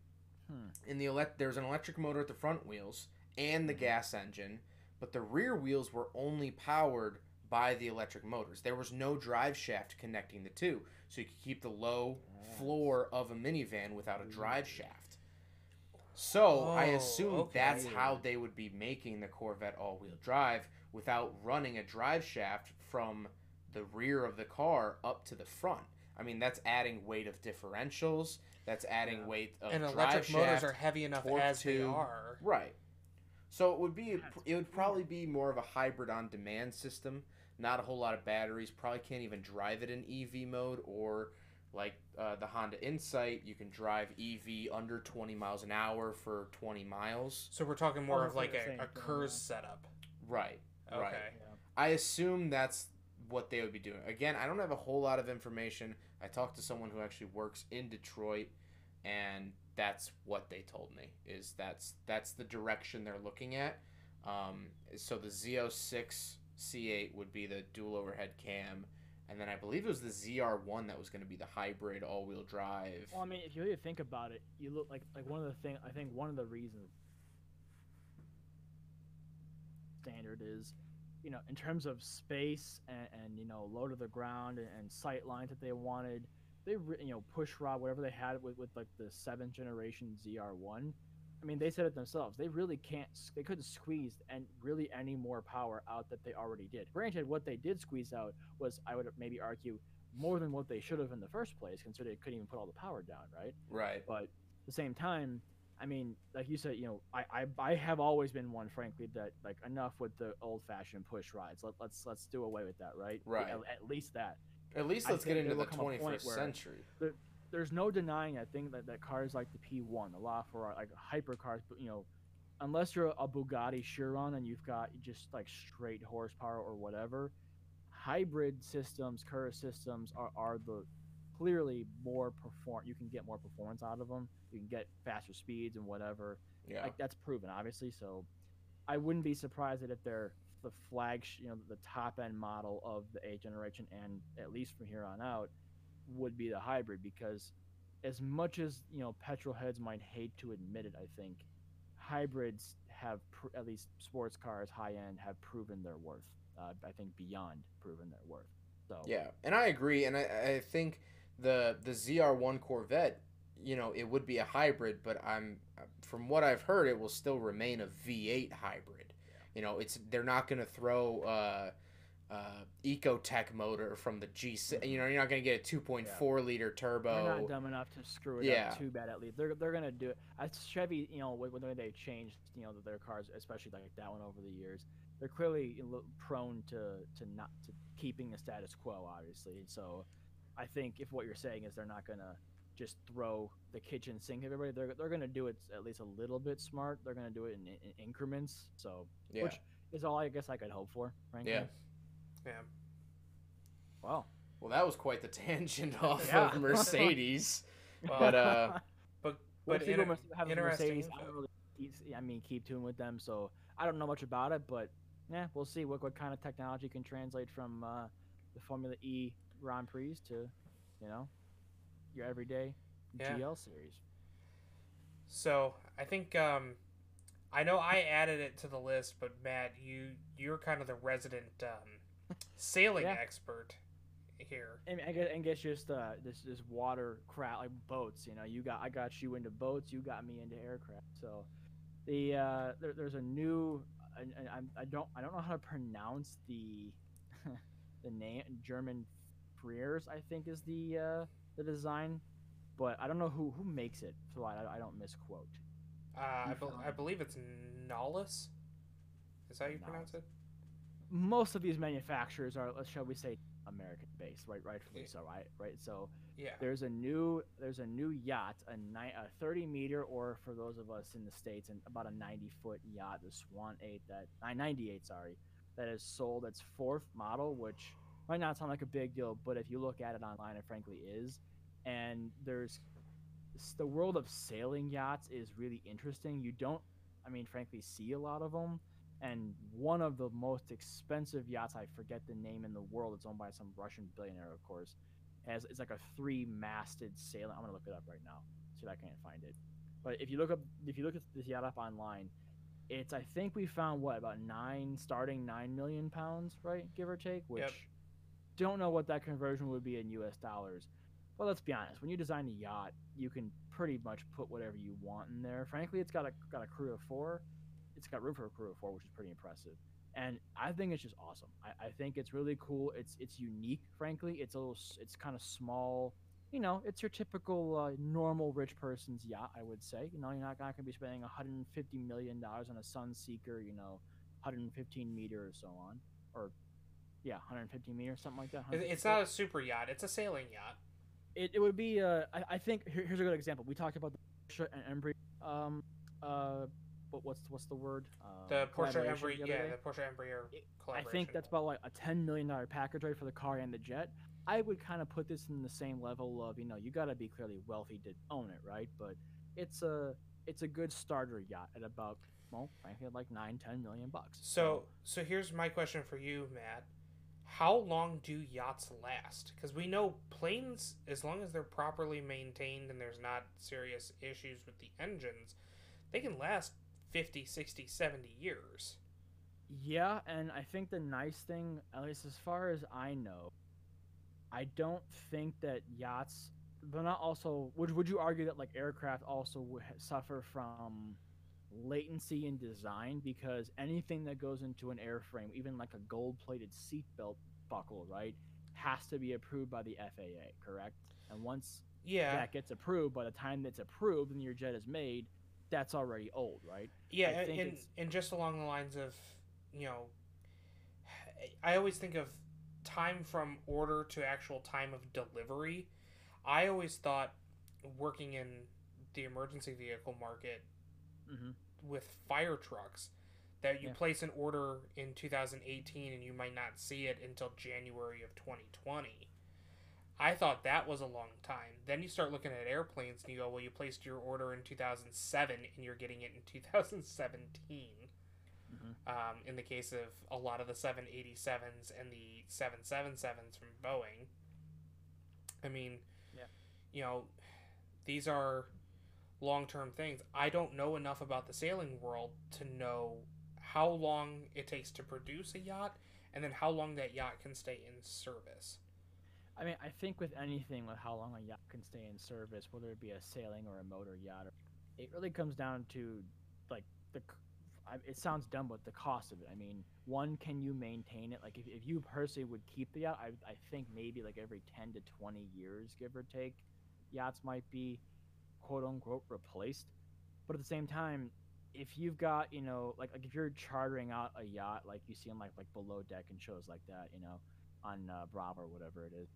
Hmm. In the elect, there's an electric motor at the front wheels and the Mhm. gas engine, but the rear wheels were only powered by the electric motors. There was no drive shaft connecting the two, so you could keep the low Yes. floor of a minivan without a drive shaft. So I Oh, assume okay. that's how they would be making the Corvette all-wheel drive without running a drive shaft from the rear of the car up to the front. I mean, that's adding weight of differentials. That's adding Yeah. weight of and drive electric motors are heavy enough torque as they are. Right. So it would be it would probably be more of a hybrid on demand system. Not a whole lot of batteries. Probably can't even drive it in EV mode or like uh, the Honda Insight. You can drive EV under 20 miles an hour for 20 miles. So we're talking more of Almost like like a, same a thing, KERS yeah. setup. Right. Okay. Right. Yeah. I assume that's what they would be doing. Again, I don't have a whole lot of information. I talked to someone who actually works in Detroit and that's what they told me is that's that's the direction they're looking at. Um, so the Z06 C8 would be the dual overhead cam and then I believe it was the ZR1 that was going to be the hybrid all-wheel drive. Well, I mean, if you really think about it, you look like like one of the thing. I think one of the reasons standard is, you know, in terms of space and, and you know low to the ground and, and sight lines that they wanted, they you know push rod whatever they had with with like the seventh generation ZR1. I mean, they said it themselves. They really can't. They couldn't squeeze and really any more power out that they already did. Granted, what they did squeeze out was, I would maybe argue, more than what they should have in the first place, considering they couldn't even put all the power down, right? right. But at the same time, I mean, like you said, you know, I, I, I have always been one, frankly, that like enough with the old-fashioned push rides. Let, let's let's do away with that, right? Right. At, at least that. At least let's get into the will come a point 21st where- century. There's no denying, I think, that, that cars like the P1, a the LaFerrari, like hypercars, but you know, unless you're a Bugatti Chiron and you've got just like straight horsepower or whatever, hybrid systems, Curve systems are, are the clearly more perform. You can get more performance out of them. You can get faster speeds and whatever. Yeah. Like that's proven, obviously. So I wouldn't be surprised that if they're the flagship, you know, the top end model of the eighth generation, and at least from here on out, would be the hybrid because as much as you know petrol heads might hate to admit it, I think hybrids have pr- at least sports cars high end have proven their worth. Uh, I think beyond proven their worth. So Yeah, and I agree, and I, I think the the ZR1 Corvette, you know, it would be a hybrid, but I'm from what I've heard, it will still remain a V8 hybrid. You know, it's they're not going to throw uh, uh, Ecotec motor from the G. You know, you're not gonna get a 2.4 liter turbo. They're not dumb enough to screw it Yeah. up too bad. At least they're they're gonna do it. I Chevy, you know, when, when they changed, you know, their cars, especially like that one over the years, they're clearly prone to to not to keeping the status quo, obviously. So, I think if what you're saying is they're not gonna just throw the kitchen sink at everybody, they're they're gonna do it at least a little bit smart. They're gonna do it in, in increments. So, yeah. which is all I guess I could hope for, frankly. Yeah. Yeah. Wow. Well, that was quite the tangent off Yeah. of Mercedes. Well, but uh, but but people inter- must have interesting Mercedes. I really, I mean, keep tune with them, so I don't know much about it, but yeah, we'll see what, what kind of technology can translate from uh, the Formula E Grand Prix to, you know, your everyday Yeah. GL series. So I think um, I know I added it to the list, but Matt, you you're kind of the resident um, sailing Yeah. expert here. And I guess, and guess just uh, this this watercraft like boats. You know, you got I got you into boats, you got me into aircraft. So the uh, there, there's a new and, I'm, I don't I don't know how to pronounce the the name German Frers I think is the uh, the design, but I don't know who who makes it, so I, I don't misquote. Uh, I, found I believe it's Nollis. Is that how you pronounce it? Most of these manufacturers are, uh, shall we say, American based, right? Rightfully Yeah. so, right? Right. So Yeah. there's a new there's a new yacht a, ni- a 30 meter or for those of us in the states and about a 90 foot yacht the swan 8 that uh, 98 sorry that is sold its fourth model which might not sound like a big deal but if you look at it online it frankly is and there's the world of sailing yachts is really interesting you don't i mean frankly see a lot of them and one of the most expensive yachts i forget the name in the world it's owned by some russian billionaire of course has it's like a three masted sailing. I'm gonna look it up right now. See if I can't find it. But if you look up if you look at this yacht up online, it's I think we found what about nine starting nine million pounds, right, give or take. Which Yep. don't know what that conversion would be in U.S. dollars. But let's be honest, when you design a yacht, you can pretty much put whatever you want in there. Frankly, it's got a got a crew of four. It's got room for a crew of four, which is pretty impressive and I think it's just awesome. I, I think it's really cool. It's it's unique, frankly. It's a little, it's kind of small. You know, it's your typical uh, normal rich person's yacht. I would say. You know, you're not, going to be spending 150 million dollars on a Sunseeker. You know, 115 meter or so on, or yeah, 115 meters, something like that. It's not a super yacht. It's a sailing yacht. It, it would be. Uh, I, I think here, here's a good example. We talked about the Porsche and Embry. Um, uh, what, what's what's the word? Um, The Porsche Embraer, yeah, the Porsche Embraer I think that's about like a ten million dollar package right for the car and the jet. I would kind of put this in the same level of you know you got to be clearly wealthy to own it, right? But it's a it's a good starter yacht at about well, frankly, like nine ten million bucks. So, so here's my question for you, Matt. How long do yachts last? Because we know planes, as long as they're properly maintained and there's not serious issues with the engines, they can last 50, 60, 70 years. Yeah, and I think the nice thing, at least as far as I know, I don't think that yachts, but not also. Would would you argue that like aircraft also suffer from latency in design because anything that goes into an airframe, even like a gold-plated seatbelt buckle, right, has to be approved by the FAA, correct? And once Yeah, that gets approved, by the time that's approved and your jet is made, that's already old, right? yeah, I and, think and, and just along the lines of, you know, I always think of time from order to actual time of delivery. I always thought working in the emergency vehicle market Mm-hmm. with fire trucks that you Yeah. place an order in 2018 and you might not see it until January of 2020. I thought that was a long time. Then you start looking at airplanes and you go, well, you placed your order in 2007 and you're getting it in 2017. Mhm. Um, in the case of a lot of the 787s and the 777s from Boeing. I mean, Yeah. you know, these are long term things. I don't know enough about the sailing world to know how long it takes to produce a yacht and then how long that yacht can stay in service. I mean, I think with anything, with how long a yacht can stay in service, whether it be a sailing or a motor yacht, it really comes down to like the. it sounds dumb, but the cost of it. I mean, one, can you maintain it? Like, if, if you personally would keep the yacht, I, I think maybe like every 10 to 20 years, give or take, yachts might be quote unquote replaced. But at the same time, if you've got, you know, like, like if you're chartering out a yacht like you see on like like below deck and shows like that, you know, on uh, Bravo or whatever it is,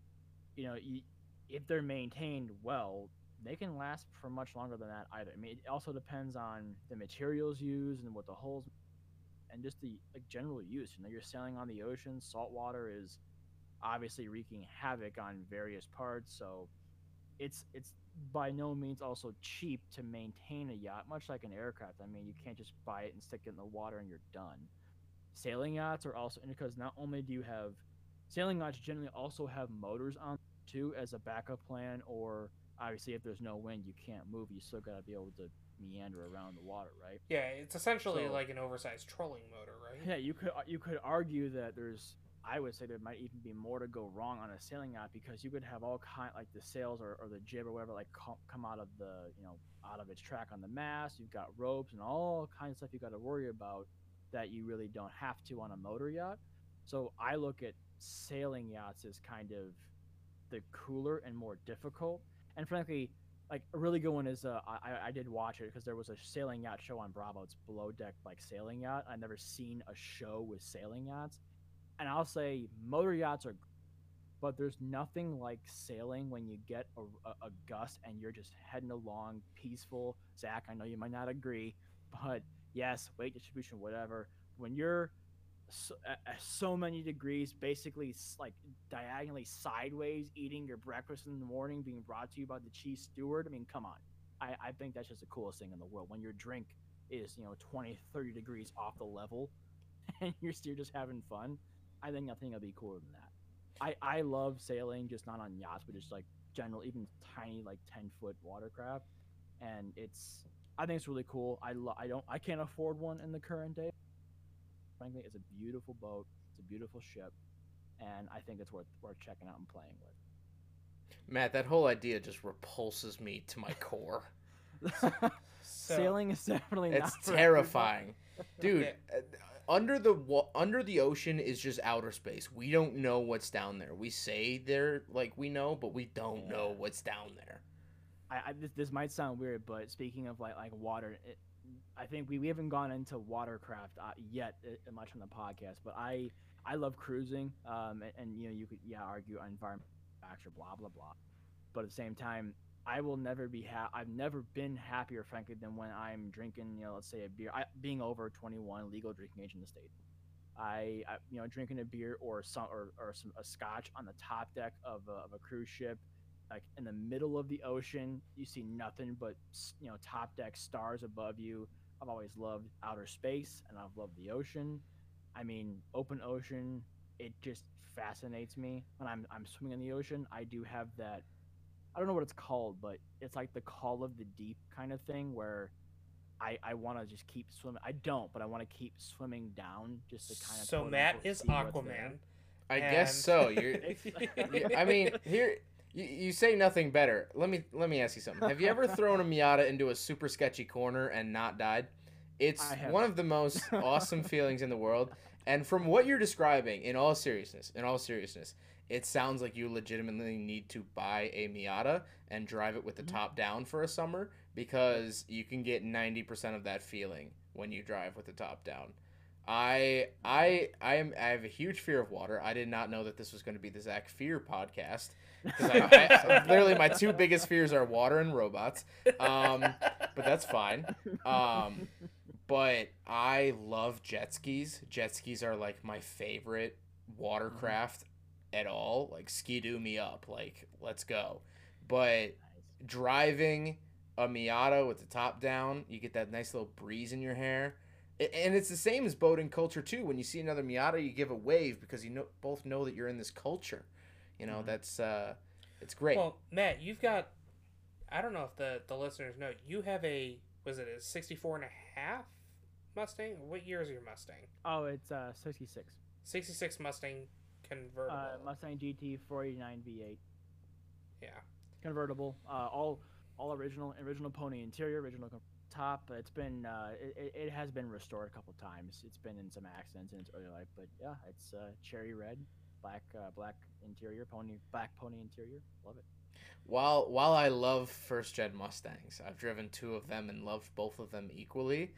you know, you, if they're maintained well, they can last for much longer than that either. I mean, it also depends on the materials used and what the holes and just the like general use. You know, you're sailing on the ocean. Salt water is obviously wreaking havoc on various parts, so it's it's by no means also cheap to maintain a yacht, much like an aircraft. I mean, you can't just buy it and stick it in the water and you're done. Sailing yachts are also because not only do you have sailing yachts generally also have motors on too as a backup plan or obviously if there's no wind you can't move you still got to be able to meander around the water right? Yeah, it's essentially So- like an oversized trolling motor, right? yeah you could you could argue that there's i would say there might even be more to go wrong on a sailing yacht because you could have all kind like the sails or, or the jib or whatever like co- come out of the you know out of its track on the mast. You've got ropes and all kinds of stuff you got to worry about that you really don't have to on a motor yacht. So i look at sailing yachts is kind of the cooler and more difficult and frankly like a really good one is uh, I, I did watch it because there was a sailing yacht show on Bravo. It's below deck like sailing yacht. I've never seen a show with sailing yachts, and I'll say motor yachts are, but there's nothing like sailing when you get a, a, a gust and you're just heading along peaceful. Zach, I know you might not agree, but yes, weight distribution, whatever. When you're so, so many degrees, basically like diagonally sideways, eating your breakfast in the morning, being brought to you by the cheese steward. I mean, come on. I, I think that's just the coolest thing in the world. When your drink is, you know, 20, 30 degrees off the level and you're still just having fun, I think nothing will be cooler than that. I, I love sailing, just not on yachts, but just like general, even tiny, like 10 foot watercraft. And it's, I think it's really cool. I, lo- I don't, I can't afford one in the current day. Frankly, it's a beautiful boat. It's a beautiful ship, and I think it's worth worth checking out and playing with. Matt, that whole idea just repulses me to my core. So, Sailing is definitely It's for terrifying, dude. uh, Under the under the ocean is just outer space. We don't know what's down there. We say there like we know, but we don't know what's down there. I, I this, this might sound weird, but speaking of like like water, it, I think we, we haven't gone into watercraft uh, yet uh, much on the podcast. But I I love cruising, um, and, and you know you could yeah argue environment factor blah blah blah, but at the same time. I will never be ha- I've never been happier, frankly, than when I'm drinking, you know, let's say a beer. I, being over 21, legal drinking age in the state. I, I, you know, drinking a beer or some or, or some a scotch on the top deck of a, of a cruise ship, like in the middle of the ocean. You see nothing but you know top deck stars above you. I've always loved outer space and I've loved the ocean. I mean, open ocean. It just fascinates me when I'm I'm swimming in the ocean. I do have that. I don't know what it's called, but it's like the call of the deep kind of thing where. I, I want to just keep swimming. I don't, but I want to keep swimming down just to kind of. so Matt is Aquaman. I guess so. You're. Yeah, I mean, here you, you say nothing better. Let me let me ask you something. Have you ever thrown a Miata into a super sketchy corner and not died? It's one of the most awesome feelings in the world. And from what you're describing, in all seriousness, in all seriousness, it sounds like you legitimately need to buy a Miata and drive it with the Mhm. top down for a summer because you can get 90% of that feeling when you drive with the top down. I I I am I have a huge fear of water. I did not know that this was going to be the Zach Fear podcast I, I, literally my two biggest fears are water and robots. Um, but that's fine. Um, but I love jet skis. Jet skis are like my favorite watercraft at all. Like ski do me up. Like let's go. But driving a Miata with the top down, you get that nice little breeze in your hair. And it's the same as boating culture too. When you see another Miata, you give a wave because you know both know that you're in this culture. You know Mhm. that's uh, it's great. Well, Matt, you've got. I don't know if the the listeners know. You have a was it a 64 and a half Mustang? What year is your Mustang? Oh, it's uh 66. 66 Mustang convertible. Uh, Mustang GT 49 V8 yeah. convertible. Uh, all all original, original pony interior, original co- top. It's been uh, it, it- it has been restored a couple times. It's been in some accidents in its early life, but yeah, it's uh, cherry red, black uh, black interior, pony black pony interior. Love it. While while I love first gen Mustangs, I've driven two of them and loved both of them equally.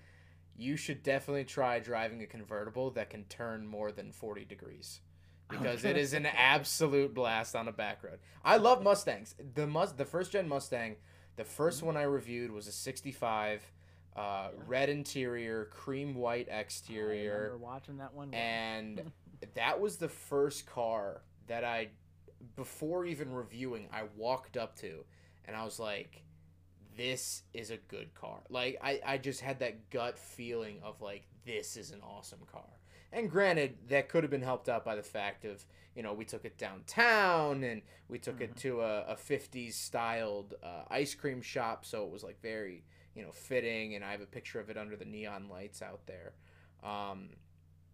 You should definitely try driving a convertible that can turn more than 40 degrees. Because it is an absolute blast on a back road. I love Mustangs. The Mus- the first gen Mustang, the 1st one I reviewed was a 65 uh, Yeah. red interior, cream white I exterior remember watching that one. and that was the first car that I, before even reviewing, I walked up to, and I was like, "This is a good car." Like I, I just had that gut feeling of like, "This is an awesome car." And granted, that could have been helped out by the fact of you know we took it downtown and we took it to a, a 50s styled uh, ice cream shop, so it was like very you know fitting. And I have a picture of it under the neon lights out there. Um,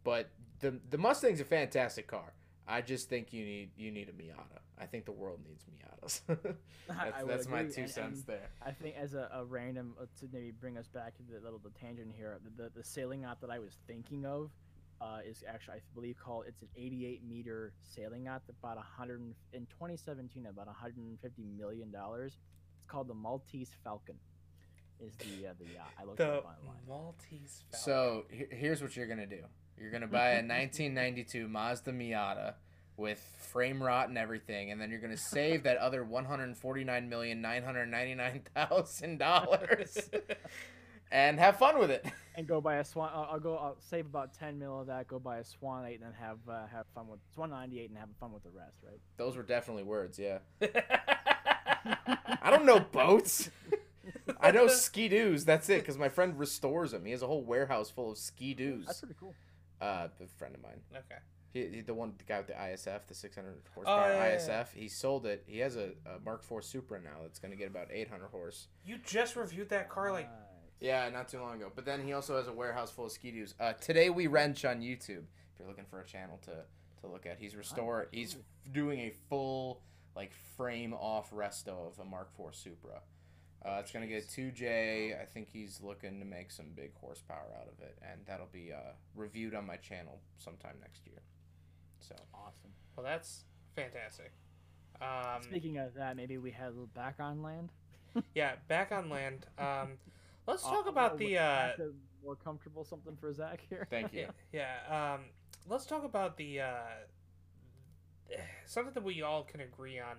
but the the Mustang's a fantastic car. I just think you need you need a Miata. I think the world needs Miatas. That's would that's my two and- cents and there. I think as a, a random uh, to maybe bring us back to the little the tangent here, the the, the sailing yacht that I was thinking of uh, is actually I believe called it's an 88 meter sailing yacht, about 100 in 2017 about 150 million dollars. It's called the Maltese Falcon. Is the uh, the yacht I looked it up online. Maltese Falcon. So here's what you're gonna do. You're gonna buy a 1992 Mazda Miata with frame rot and everything, and then you're gonna save that other 149 million nine hundred ninety nine thousand dollars and have fun with it. And go buy a Swan. I'll, I'll go. I'll save about 10 mil of that. Go buy a Swan 8 and then have uh, have fun with Swan 98 and have fun with the rest. Right. Those were definitely words, yeah. I don't know boats. I know ski-doos. That's it, because my friend restores them. He has a whole warehouse full of ski-doos. That's pretty cool. Uh, a friend of mine. okay. He, he- the one, the guy with the ISF, the 600 horsepower yeah, yeah, ISF. yeah. He sold it. He has a, a Mark IV Supra now that's going to get about 800 horse. You just reviewed that car like Nice. Yeah, not too long ago. But then he also has a warehouse full of ski-doos. Uh, today we wrench on YouTube. If you're looking for a channel to to look at, he's restore. He's doing a full like frame off resto of a Mark IV Supra. Uh, it's gonna get 2J. I think he's looking to make some big horsepower out of it, and that'll be uh, reviewed on my channel sometime next year. So Awesome. well that's fantastic. Um Speaking of that, maybe we had a little back on land. yeah, back on land. Um let's Uh, talk about uh, the uh more comfortable something for Zach here. thank you. Yeah, yeah. Um, let's talk about the uh, something that we all can agree on: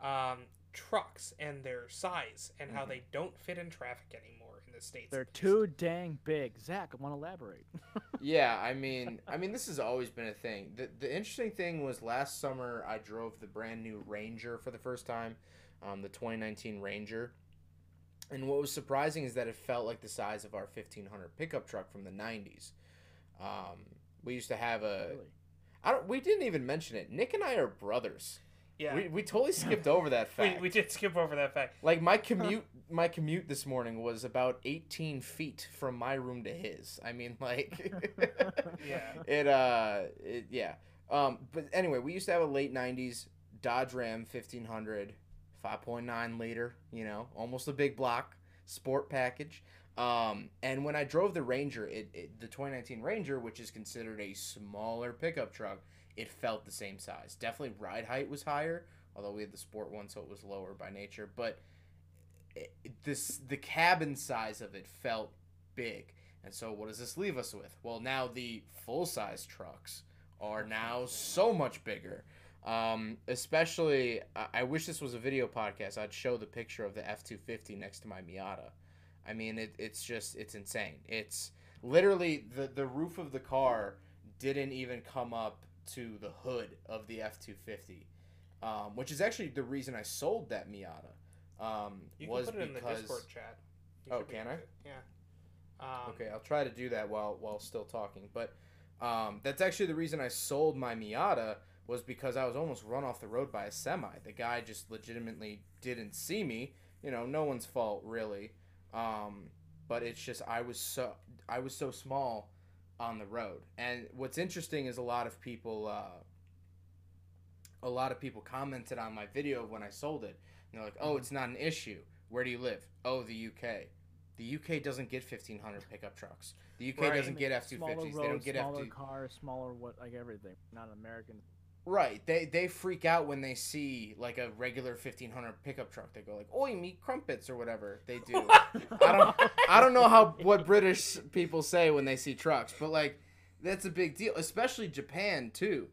um, trucks and their size and how Mhm. they don't fit in traffic anymore in the states. They're too dang big. Zach, I want to elaborate. Yeah, I mean, I mean, this has always been a thing. The the interesting thing was last summer I drove the brand new Ranger for the first time, um, the 2019 Ranger, and what was surprising is that it felt like the size of our 1500 pickup truck from the 90s. Um, we used to have a. really. I don't. We didn't even mention it. Nick and I are brothers. Yeah, We, we totally skipped over that we, fact. we did skip over that fact. Like my commute, my commute this morning was about 18 feet from my room to his. I mean, like, Yeah. it uh, it, yeah. Um, but anyway, we used to have a late 90s Dodge Ram 1500, 5.9 liter. You know, almost a big block sport package. Um, and when I drove the Ranger, it, it the 2019 Ranger, which is considered a smaller pickup truck, it felt the same size. Definitely ride height was higher, although we had the sport one, so it was lower by nature. But it, this the cabin size of it felt big. And so what does this leave us with? Well, now the full size trucks are now so much bigger. Um, especially, I, I wish this was a video podcast. I'd show the picture of the F two fifty next to my Miata. I mean, it, it's just it's insane. It's literally the the roof of the car didn't even come up to the hood of the F two fifty, um, which is actually the reason I sold that Miata. Um, You was can put it in the because Discord chat. You Oh, can I? Yeah. Um, Okay, I'll try to do that while while still talking. But um, that's actually the reason I sold my Miata was because I was almost run off the road by a semi. The guy just legitimately didn't see me. You know, no one's fault really. Um, but it's just I was so I was so small on the road. And what's interesting is a lot of people uh, a lot of people commented on my video when I sold it. And they're like, "Oh, it's not an issue." Where do you live? Oh, the UK. The UK doesn't get 1500 pickup trucks. The UK Right. doesn't get F250s. Smaller they don't get smaller F2 cars, smaller what like everything. Not American. Right. They they freak out when they see like a regular 1500 pickup truck. They go like, "Oi, me crumpets" or whatever they do. I don't I don't know how what British people say when they see trucks, but like that's a big deal, especially Japan too.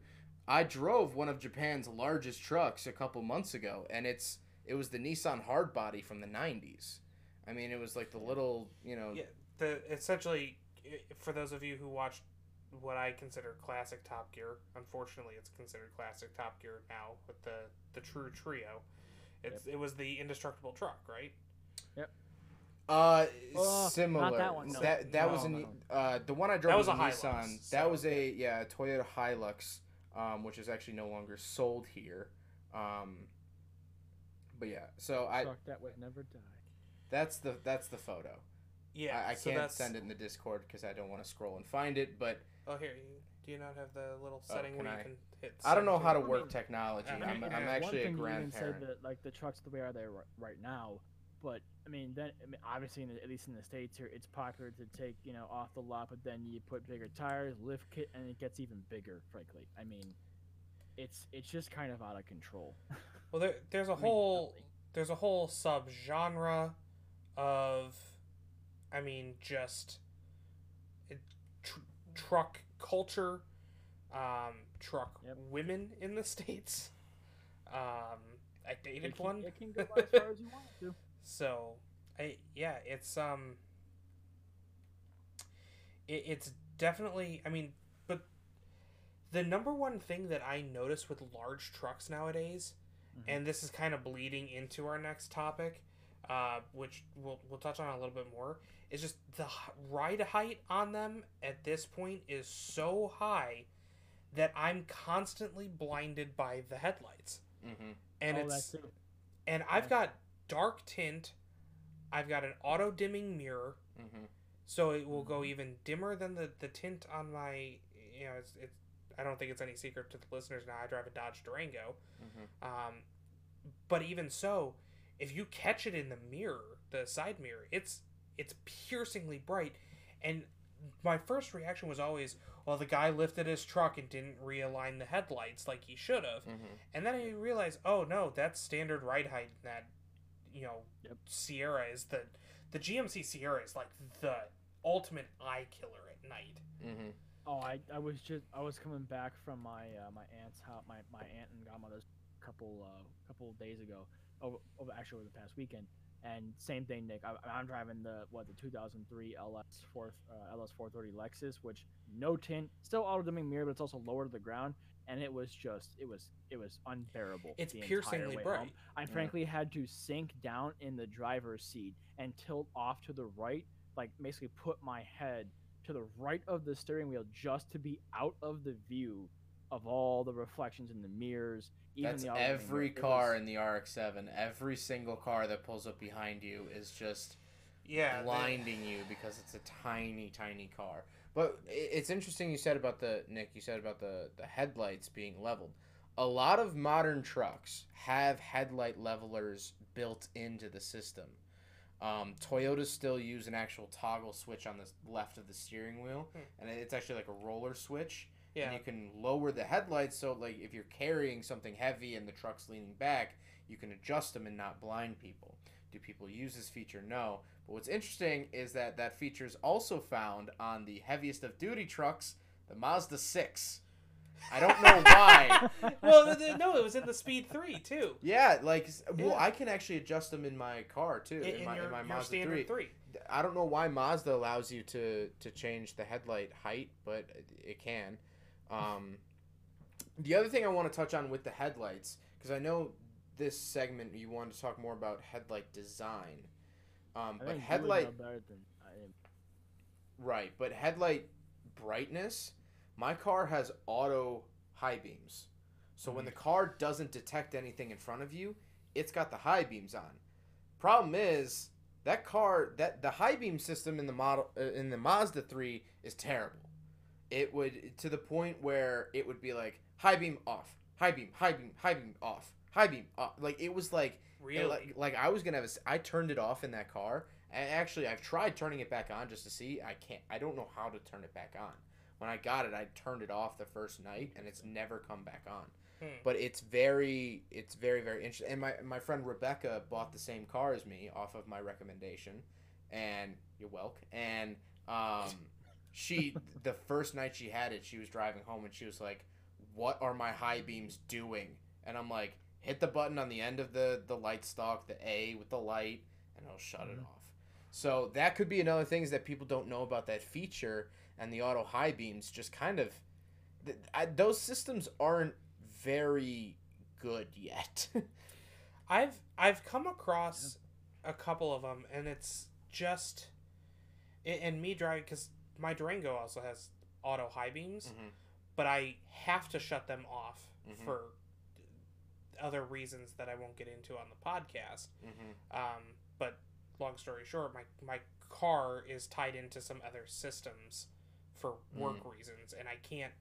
I drove one of Japan's largest trucks a couple months ago, and it's it was the Nissan Hardbody from the 90s. I mean, it was like the little, you know, Yeah, the essentially for those of you who watched what I consider classic Top Gear, unfortunately, it's considered classic Top Gear now with the the True Trio. It's it was the indestructible truck, right? Yep. Uh, Oh, similar. not that one, no. That that was an no, uh the one I drove That was, was a a Nissan. Hilux, that so- was a yeah Toyota Hilux, um, which is actually no longer sold here. Um, but yeah, so I Truck that would never die. that's the that's the photo. Yeah, I, I so can't that's, send it in the Discord because I don't want to scroll and find it. But Oh, here, you, do you not have the little Oh, setting can where I- you can hit? I don't know how to I work mean, technology. I mean, I'm, I'm actually a one thing you even grandparent. said that like the trucks the way are they ri- right now, but I mean then I mean, obviously in the, at least in the states here it's popular to take you know off the lot, but then you put bigger tires, lift kit, and it gets even bigger. Frankly, I mean, it's it's just kind of out of control. Well, there, there's a I mean, whole nothing. there's a whole sub genre of, I mean, just it, tr- truck culture, um, truck Yep. women in the states. Um, I dated It can, one, it can go as far as you want to. so I yeah, it's um, it, it's definitely. I mean, but the number one thing that I notice with large trucks nowadays Mhm. and this is kind of bleeding into our next topic, uh, which we'll we'll touch on a little bit more. Is just the ride height on them at this point is so high that I'm constantly blinded by the headlights, hmm and oh, it's that's it. and I've got dark tint, I've got an auto dimming mirror, hmm so it will go even dimmer than the the tint on my you know it's it's. I don't think it's any secret to the listeners now. I drive a Dodge Durango, hmm um, but even so, if you catch it in the mirror, the side mirror, it's it's piercingly bright. And my first reaction was always, well, the guy lifted his truck and didn't realign the headlights like he should have. hmm And then I realized, oh no, that's standard ride height. in That you know, Yep. Sierra is the the GMC Sierra is like the ultimate eye killer at night. hmm Oh, I, I was just I was coming back from my uh, my aunt's house, my, my aunt and godmother's couple uh, couple of days ago, over, over actually over the past weekend, and same thing, Nick. I, I'm driving the what the 2003 LS four uh, LS 430 Lexus, which no tint, still auto dimming mirror, but it's also lower to the ground, and it was just it was it was unbearable. It's piercingly bright. home. I Yeah. frankly had to sink down in the driver's seat and tilt off to the right, like basically put my head to the right of the steering wheel just to be out of the view of all the reflections in the mirrors. Even That's the every mirror. Car was- in the RX-7. Every single car that pulls up behind you is just Yeah, the- blinding you because it's a tiny, tiny car. But it's interesting you said about the Nick. You said about the the headlights being leveled. A lot of modern trucks have headlight levelers built into the system. Um, Toyotas still use an actual toggle switch on the left of the steering wheel, Hmm. and it's actually like a roller switch. Yeah. And you can lower the headlights so, like, if you're carrying something heavy and the truck's leaning back, you can adjust them and not blind people. Do people use this feature? No. But what's interesting is that that feature is also found on the heaviest of duty trucks, the Mazda 6. I don't know why. well, no, it was in the Speed Three too. Yeah, like, well, Yeah. I can actually adjust them in my car too, In, in, my, your, in my Mazda standard 3. three. I don't know why Mazda allows you to to change the headlight height, but it can. Um, the other thing I want to touch on with the headlights, because I know this segment you wanted to talk more about headlight design. Um, but headlight, better than I am. right? But headlight brightness. My car has auto high beams, so when the car doesn't detect anything in front of you, it's got the high beams on. Problem is that car that the high beam system in the model uh, in the Mazda 3 is terrible. It would to the point where it would be like high beam off, high beam, high beam, high beam off, high beam off. Like it was like Really? Like, like I was gonna have a. I turned it off in that car. And actually, I've tried turning it back on just to see. I can't. I don't know how to turn it back on. When I got it, I turned it off the first night, and it's never come back on. Hmm. But it's very, it's very, very interesting. And my my friend Rebecca bought the same car as me off of my recommendation, and you're welcome. And um, she the first night she had it, she was driving home, and she was like, "What are my high beams doing?" And I'm like, "Hit the button on the end of the the light stalk, the A with the light, and it'll shut it Mhm. off." So that could be another thing is that people don't know about that feature, and the auto high beams just kind of th- I, those systems aren't very good yet. I've I've come across a couple of them, and it's just and me driving because my Durango also has auto high beams, Mhm. but I have to shut them off Mhm. for other reasons that I won't get into on the podcast. mm-hmm. Um, but long story short, my my car is tied into some other systems for work reasons, and I can't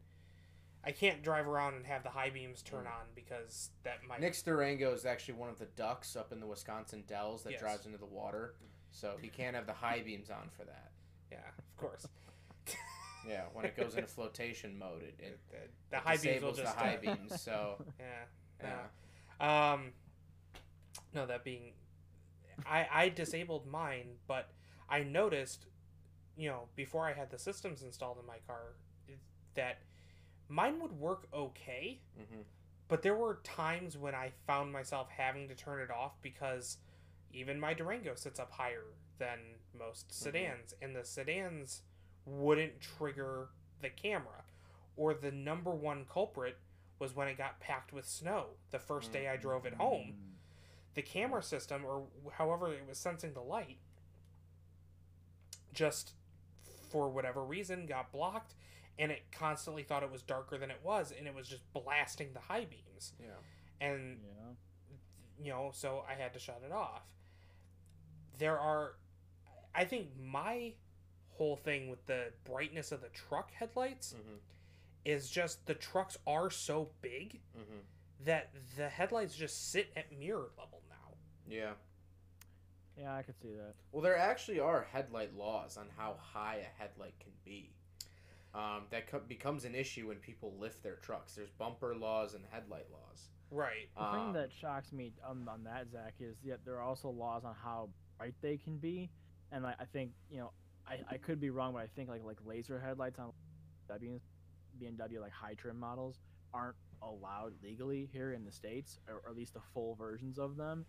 I can't drive around and have the high beams turn on because that might Nick's Durango is actually one of the ducks up in the Wisconsin Dells that Yes. drives into the water, so he can't have the high beams on for that. Yeah of course. Yeah, when it goes into flotation mode, it, it, the, the it high beams will just the high beams. So yeah yeah, yeah. Um no that being I I disabled mine but I noticed you know before I had the systems installed in my car that mine would work okay hmm but there were times when I found myself having to turn it off because even my Durango sits up higher than most mm-hmm. sedans, and the sedans wouldn't trigger the camera. Or the number one culprit was when it got packed with snow the first day I drove it home. Mm-hmm. The camera system, or however it was sensing the light, just for whatever reason got blocked and it constantly thought it was darker than it was and it was just blasting the high beams yeah. and Yeah. you know so i had to shut it off there are i think my whole thing with the brightness of the truck headlights hmm is just the trucks are so big hmm that the headlights just sit at mirror level now Yeah. Yeah, I could see that. Well, there actually are headlight laws on how high a headlight can be. Um, that co- becomes an issue when people lift their trucks. There's bumper laws and headlight laws. right The Um, thing that shocks me on, on that, Zach, is that there are also laws on how bright they can be, and I, I think you know, I, I could be wrong, but I think like like laser headlights on BMW, BMW like high trim models aren't allowed legally here in the states, or, or at least the full versions of them.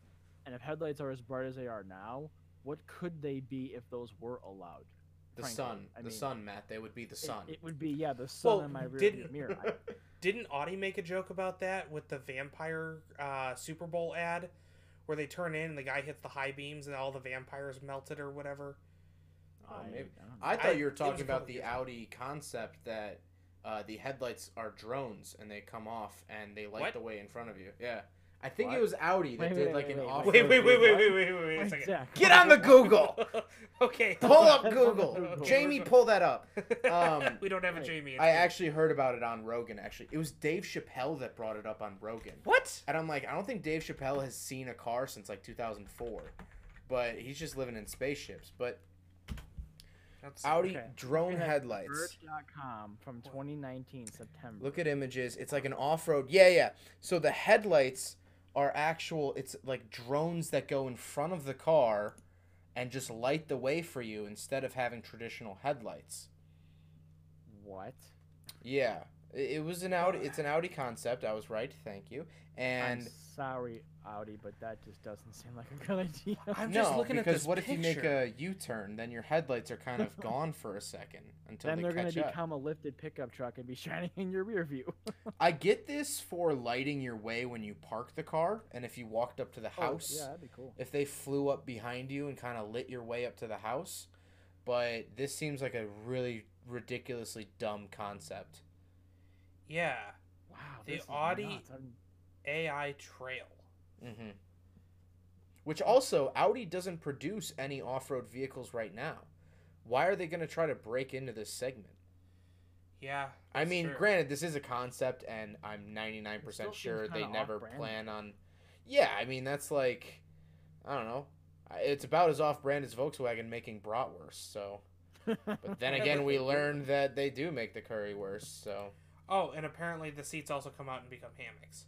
And if headlights are as bright as they are now, what could they be if those were allowed? The Frankly, sun, I the mean, sun, Matt. They would be the sun. It, would be yeah, the sun Well, in my rear didn't- mirror. I, didn't audi make a joke about that with the vampire uh, super bowl ad where they turn in and the guy hits the high beams and all the vampires melted or whatever Oh, I- maybe. I. I thought you were talking about the years Audi concept that uh, the headlights are drones and they come off and they light What? the way in front of you. Yeah, I think What? it was Audi that Wait, did wait, like wait, an off. wait wait wait wait wait wait wait, wait a second Zach, Get on the Google. okay Pull up That's on the Google. Google. Jamie, pull that up. Um, we don't have a jamie I actually heard about it on Rogan. Actually, it was Dave Chappelle that brought it up on Rogan. what And I'm like, I don't think Dave Chappelle has seen a car since like 2004, but he's just living in spaceships. But That's, Audi Okay. drone Looking at headlights. Verge.com from 2019 September. Look at images. It's like an off-road. Yeah, yeah. So the headlights are actual. It's like drones that go in front of the car, and just light the way for you instead of having traditional headlights. what? Yeah, it, it was an Audi. It's an Audi concept. I was right. Thank you. And I'm sorry, Audi, but that just doesn't seem like a good idea. I'm no, just looking at because this what if you make a U-turn? Then your headlights are kind of gone for a second until then they they're going to become a lifted pickup truck and be shining in your rear view. I get this for lighting your way when you park the car, and if you walked up to the house. Oh, yeah, that'd be cool. if they flew up behind you and kind of lit your way up to the house. But this seems like a really ridiculously dumb concept. Yeah Wow, the Audi- ai trail Mm-hmm. Which also, Audi doesn't produce any off road vehicles right now. Why are they going to try to break into this segment? yeah I mean, true. granted, this is a concept, and I'm 99% sure they never plan on. Yeah, I mean, that's like. I don't know. It's about as off-brand as Volkswagen making bratwurst. So, but then again, we learned that they do make the currywurst, So, Oh, and apparently the seats also come out and become hammocks.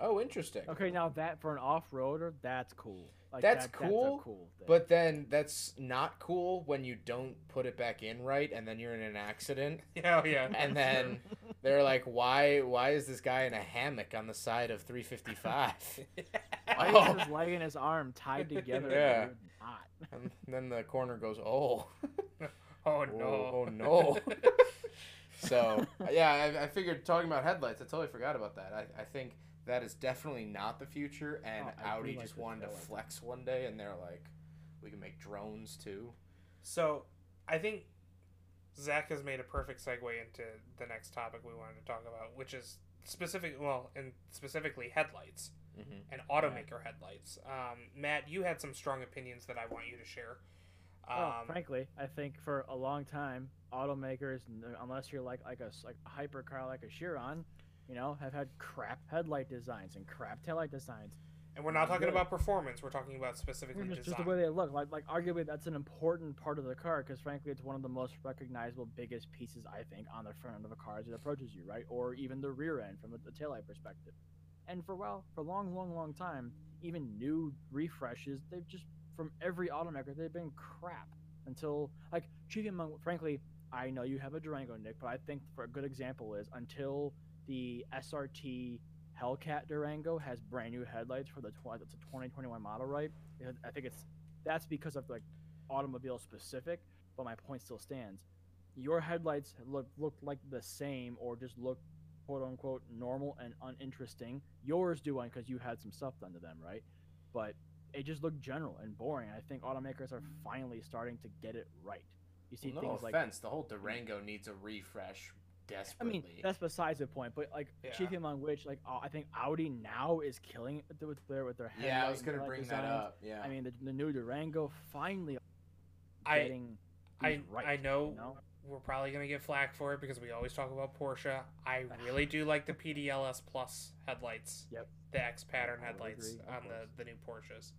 oh, interesting. okay, now that for an off-roader, that's cool. Like, That's that- cool, That's cool thing. But then that's not cool when you don't put it back in right, and then you're in an accident. Yeah, oh, yeah. And then they're like, "Why? Why is this guy in a hammock on the side of 355?" why Oh. is his leg and his arm tied together? and Yeah. you're not? and then the corner goes, "Oh." oh no. Oh, oh, no. So yeah, I, I figured talking about headlights, I totally forgot about that. I, I think that is definitely not the future, and Oh, I Audi like just the wanted to taillight. flex one day, and they're like, "We can make drones too." So, I think Zach has made a perfect segue into the next topic we wanted to talk about, which is specific, well, and specifically headlights hmm and automaker headlights. Um, Matt, you had some strong opinions that I want you to share. Um, Oh, frankly, I think for a long time, automakers, unless you're like like a like a hypercar like a Chiron, you know, have had crap headlight designs and crap taillight designs. and we're not talking Really? about performance; we're talking about specifically Just, design. just the way they look, like like arguably that's an important part of the car because frankly, it's one of the most recognizable, biggest pieces I think on the front end of a car as it approaches you, right? Or even the rear end from the, the taillight perspective. And for well, for a long, long, long time, even new refreshes, they've just from every automaker. They've been crap until like chief among frankly i know you have a durango nick but i think for a good example is until the srt hellcat durango has brand new headlights for the tw- it's a 2021 model right? I think it's that's because of like automobile specific but my point still stands. Your headlights look look like the same or just look quote unquote normal and uninteresting. Yours do one because you had some stuff done to them right? But it just looked general and boring. I think automakers are finally starting to get it right. You see Well, no things like offense, the whole Durango needs a refresh desperately. I mean that's besides the point, but like chief Yeah. among which like uh, I think Audi now is killing it with their with their yeah, I was gonna taillight bring that up. Yeah. I mean the, the new Durango finally I- getting I these right. I know, you know? we're probably gonna get flack for it because we always talk about Porsche. I really do like the PDLS Plus headlights. Yep. The X pattern headlights agree, on the the new Porsches.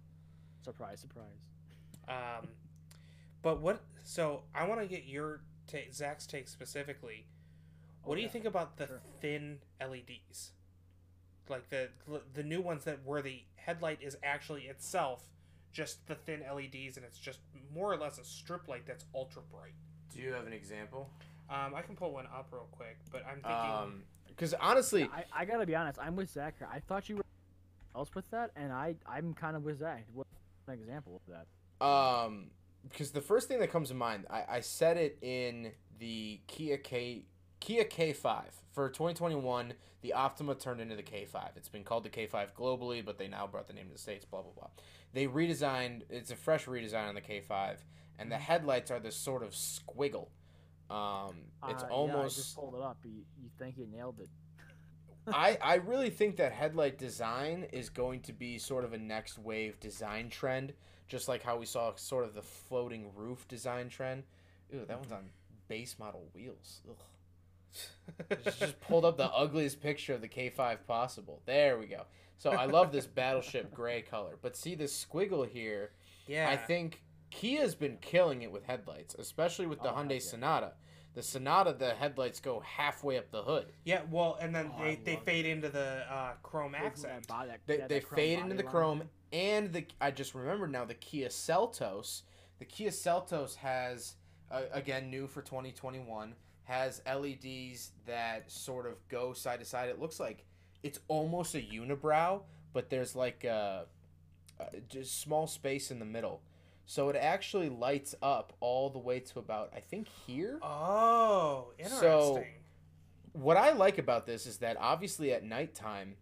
Surprise, surprise. Um, but what? So I want to get your take, Zach's take specifically. What Oh, do you think about the sure. thin LEDs? Like the the new ones that where the headlight is actually itself just the thin LEDs and it's just more or less a strip light that's ultra bright. Do you have an example? Um, I can pull one up real quick, but I'm thinking. Um, because honestly, I, I gotta be honest, I'm with Zach here. I thought you were else with that, and I I'm kind of with Zach. What an example of that? Um, because the first thing that comes to mind, I, I said it in the Kia K Kia K5 for 2021. The Optima turned into the K5. It's been called the K5 globally, but they now brought the name to the states. Blah blah blah. They redesigned. It's a fresh redesign on the K5, and the headlights are this sort of squiggle. Um, it's Uh, yeah, I almost. just pulled it up. You, you think you nailed it? I, I really think that headlight design is going to be sort of a next wave design trend, just like how we saw sort of the floating roof design trend. Ooh, that one's on base model wheels. Ugh. Just, just pulled up the ugliest picture of the K5 possible. There we go. So I love this battleship gray color. But see this squiggle here, yeah. I think Kia's been killing it with headlights, especially with the Oh, Hyundai yeah. Sonata. The Sonata, the headlights go halfway up the hood. Yeah, well, and then Oh, they, they love fade into the uh, chrome That accent. that- They, yeah, they that fade into the line. chrome and the I just remembered now the Kia Seltos. The Kia Seltos has uh, again new for 2021 has LEDs that sort of go side to side. It looks like it's almost a unibrow, but there's like a, a just small space in the middle. So it actually lights up all the way to about I think here. Oh, interesting. So- what I like about this is that obviously at nighttime,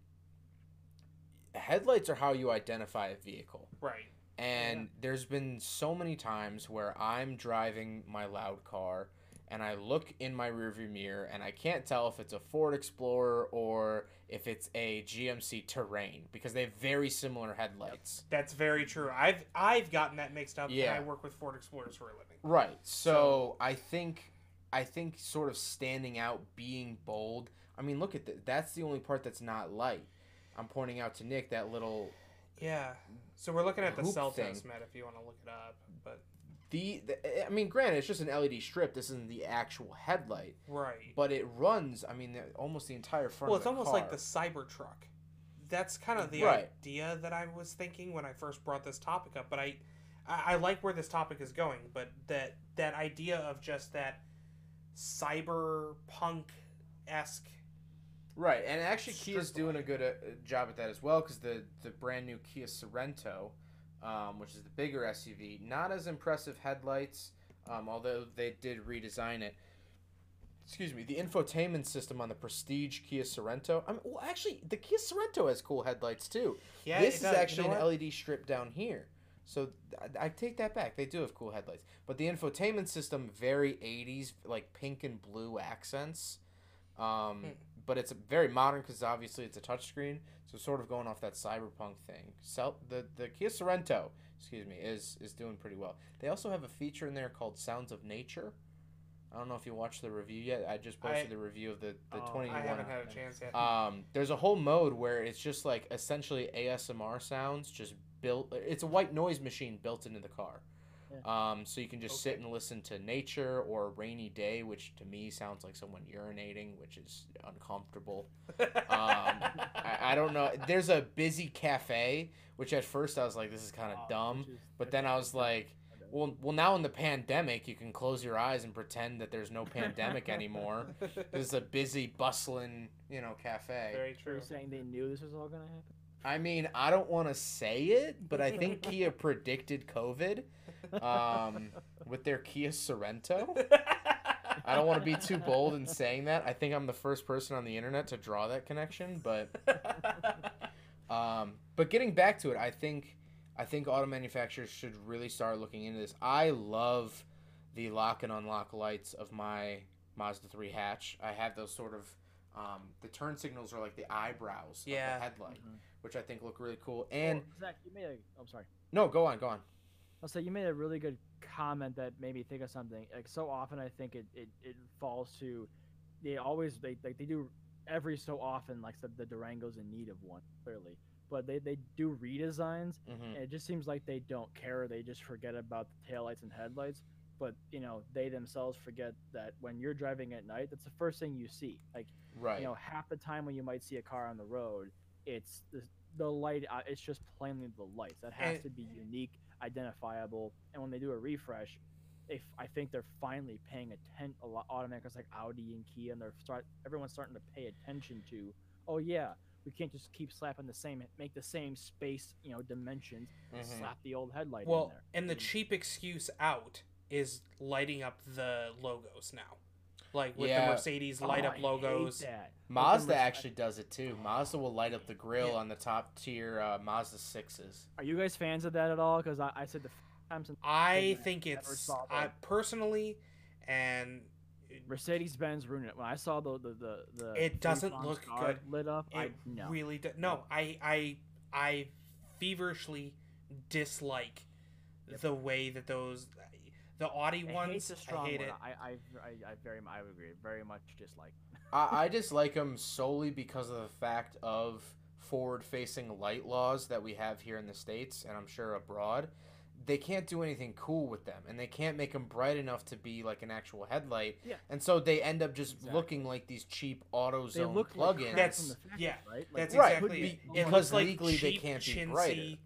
headlights are how you identify a vehicle. right. And there's been so many times where I'm driving my loud car and I look in my rearview mirror and I can't tell if it's a Ford Explorer or if it's a GMC Terrain because they have very similar headlights. That's very true. I've I've gotten that mixed up. Yeah. And I work with Ford Explorers for a living. Right. So, So- I think I think sort of standing out, being bold. I mean, look at that. That's the only part that's not light. I'm pointing out to Nick that little Yeah. So we're looking at the Hoop cell thing. test, Matt, if you want to look it up. But The, the I mean, granted, it's just an LED strip. This isn't the actual headlight, right. but it runs. I mean, the- almost the entire front. Well, it's almost like car. the Cybertruck. That's kind of the Right. idea that I was thinking when I first brought this topic up. But I, I, I like where this topic is going. But that that idea of just that cyberpunk esque. Right, and actually, Kia's doing a good uh, job at that as well because the the brand new Kia Sorento, um, which is the bigger SUV, not as impressive headlights, um, although they did redesign it. Excuse me, the infotainment system on the Prestige Kia Sorento. I mean, well, actually, the Kia Sorento has cool headlights too. Yeah, this it is does. You actually know an what? LED strip down here. So I, I take that back. They do have cool headlights, but the infotainment system very 80s, like pink and blue accents. Um, Hmm. But it's very modern because obviously it's a touchscreen, so sort of going off that cyberpunk thing. Sel- the the Kia Sorento, excuse me, is is doing pretty well. They also have a feature in there called Sounds of Nature. I don't know if you watched the review yet. I just posted I- the review of the the Oh, I 21 I haven't had a chance yet. um, there's a whole mode where it's just like essentially ASMR sounds just built. It's a white noise machine built into the car. Um, so you can just sit and listen to nature or a rainy day, which to me sounds like someone urinating, which is uncomfortable. Um, I, I don't know. There's a busy cafe, which at first I was like, this is kind of Oh, dumb. is- But then I was like, well, well, now in the pandemic, you can close your eyes and pretend that there's no pandemic anymore. This is a busy, bustling, you know, cafe. Very true. you saying they knew this was all gonna happen? I mean, I don't want to say it, but I think Kia predicted COVID um, with their Kia Sorento. I don't want to be too bold in saying that. I think I'm the first person on the internet to draw that connection, but um, but getting back to it, I think I think auto manufacturers should really start looking into this. I love the lock and unlock lights of my Mazda 3 hatch. I have those sort of um, the turn signals are like the eyebrows Yeah. of the headlight, Mhm. which I think look really cool. And Well, Zach, you made a. I'm sorry. no, go on, go on. I'll say you made a really good comment that made me think of something. Like so often, I think it, it, it falls to they always they like they do every so often like the, the Durango's in need of one clearly, but they, they do redesigns hmm and it just seems like they don't care. They just forget about the taillights and headlights. But you know they themselves forget that when you're driving at night, that's the first thing you see. Like Right. you know half the time when you might see a car on the road, it's the the light. Uh, it's just plainly the lights that has And- to be unique, identifiable. And when they do a refresh, if I think they're finally paying attention. A lot automakers like Audi and Kia, and they're start everyone's starting to pay attention to. Oh yeah, we can't just keep slapping the same, make the same space, you know, dimensions, and Mhm. slap the old headlight in well, there. and the Mm. cheap excuse out is lighting up the logos now. Like with Yeah. the Mercedes light Oh, up I hate logos. that. Mazda Merce- actually does it too. Mazda will light up the grill Yeah. on the top tier uh, Mazda sixes. Are you guys fans of that at all? Because I, I said the f- time since I think never it's I personally, and Mercedes Benz ruined it. When I saw the the the, the It doesn't look good. lit up, I it no. really do- no. I I I feverishly dislike Yep. the way that those the Audi I ones. hate's a strong I hate word. it. I, I, I, I very, I would agree. Very much dislike. I, I just like them solely because of the fact of forward-facing light laws that we have here in the states, and I'm sure abroad. They can't do anything cool with them, and they can't make them bright enough to be like an actual headlight. Yeah. And so they end up just Exactly. looking like these cheap AutoZone They look plugins. like That's- from the factory, yeah, right? That's they could exactly be- it. because looks like legally they can't be chintzy, brighter.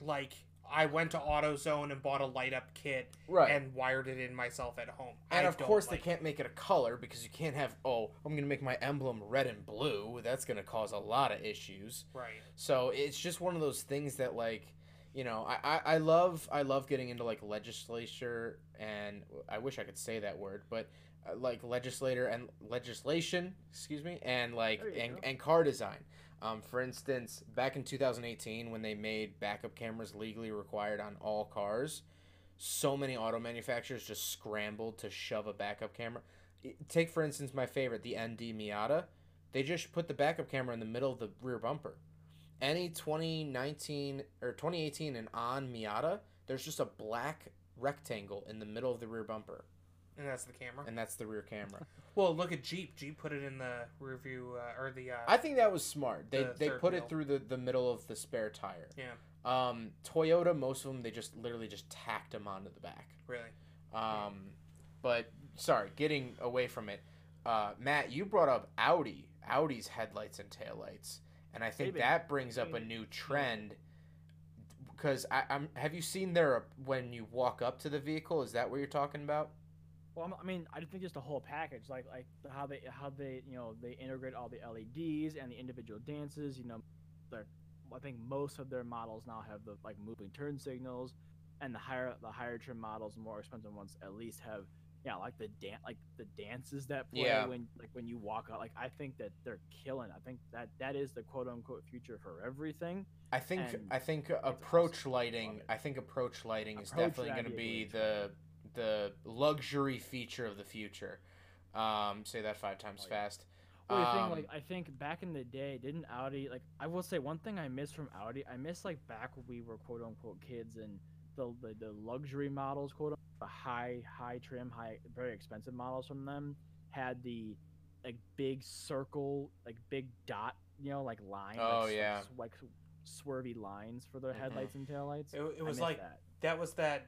Like I went to AutoZone and bought a light up kit right. and wired it in myself at home. And I of course, like they can't make it a color because you can't have, oh, I'm going to make my emblem red and blue. That's going to cause a lot of issues. Right. So it's just one of those things that, like, you know, I, I, I love I love getting into like legislature and I wish I could say that word, but uh, like legislator and legislation, excuse me, and like and, go. and car design. Um, for instance, back in 2018, when they made backup cameras legally required on all cars, so many auto manufacturers just scrambled to shove a backup camera. Take for instance my favorite, the ND Miata. They just put the backup camera in the middle of the rear bumper. Any 2019 or 2018 and on Miata, there's just a black rectangle in the middle of the rear bumper. And that's the camera. and that's the rear camera. Well, look at Jeep. Jeep put it in the rear view uh, or the. Uh, I think that was smart. They The they put wheel. it through the, the middle of the spare tire. yeah, Um, Toyota, most of them they just literally just tacked them onto the back. really. Um, but sorry, getting away from it. Uh, Matt, you brought up Audi, Audi's headlights and taillights, and I think They've that brings up a new trend. Because I, I'm, have you seen their when you walk up to the vehicle? Is that what you're talking about? Well, I mean, I think just the whole package, like like how they how they you know they integrate all the LEDs and the individual dances. You know, I think most of their models now have the like moving turn signals, and the higher the higher trim models, more expensive ones, at least have yeah like the dan like the dances that play Yeah. when like when you walk out. Like I think that they're killing. I think that that is the quote unquote future for everything. I think And I think approach Love lighting. it. I think approach lighting is definitely going to be be a great the the luxury feature of the future. Um, say that five times Oh, yeah. fast. Well, the Um, thing, like, I think back in the day, didn't Audi like? I will say one thing I miss from Audi. I miss like back when we were quote unquote kids and the the, the luxury models, quote unquote, the high high trim, high very expensive models from them had the like big circle, like big dot, you know, like line. Oh, like, yeah. sw- like swervy lines for their Mhm. headlights and taillights. It, it was like that. that was that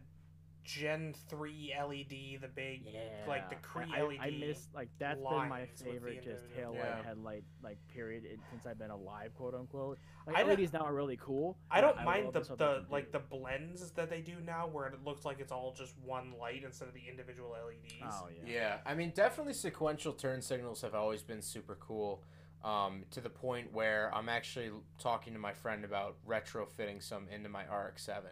Gen three LED, the big like the Cree I, LED. I miss like that's been my lines with the favorite just individual- tail Yeah. light headlight like period in, since I've been alive quote unquote. Like I don't- LEDs now are really cool. I don't mind the, the like do. the blends that they do now, where it looks like it's all just one light instead of the individual LEDs. Oh yeah. Yeah, I mean, definitely sequential turn signals have always been super cool. Um, to the point where I'm actually talking to my friend about retrofitting some into my RX-7.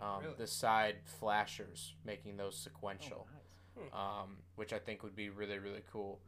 Um, Really? The side flashers, making those Oh, sequential. nice. um, which I think would be really really cool.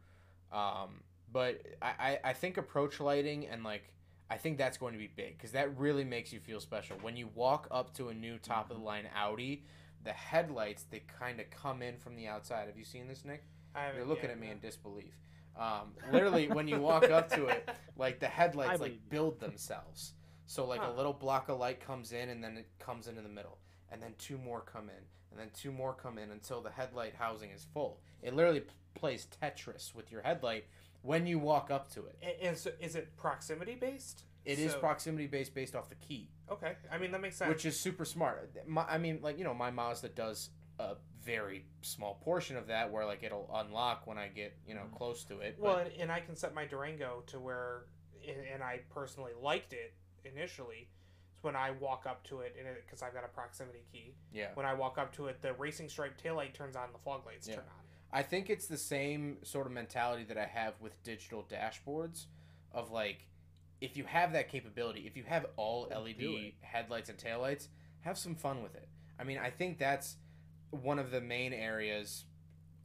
Um, but I, I, I think approach lighting and like I think that's going to be big because that really makes you feel special when you walk up to a new top of the line Audi. The headlights they kind of come in from the outside. Have you seen this, Nick? I You're looking yet, at me no. in disbelief. Um, literally, when you walk up to it, like the headlights like build themselves. So like Huh. a little block of light comes in, and then it comes into the middle, and then two more come in, and then two more come in until the headlight housing is full. It literally p- plays Tetris with your headlight when you walk up to it. A- And so is it proximity based? It is So- proximity based based off the key, Okay, I mean that makes sense. which is super smart. My, I mean, like you know, my Mazda does a very small portion of that, where like it'll unlock when I get you know Mhm. close to it. well, but- and, and I can set my Durango to where, and and I personally liked it initially. It's when I walk up to it, and because I've got a proximity key. yeah. When I walk up to it, the racing stripe taillight turns on, the fog lights Yeah. turn on. I think it's the same sort of mentality that I have with digital dashboards of like if you have that capability, if you have all Then do LED headlights and taillights, have some fun with it. I mean, I think that's one of the main areas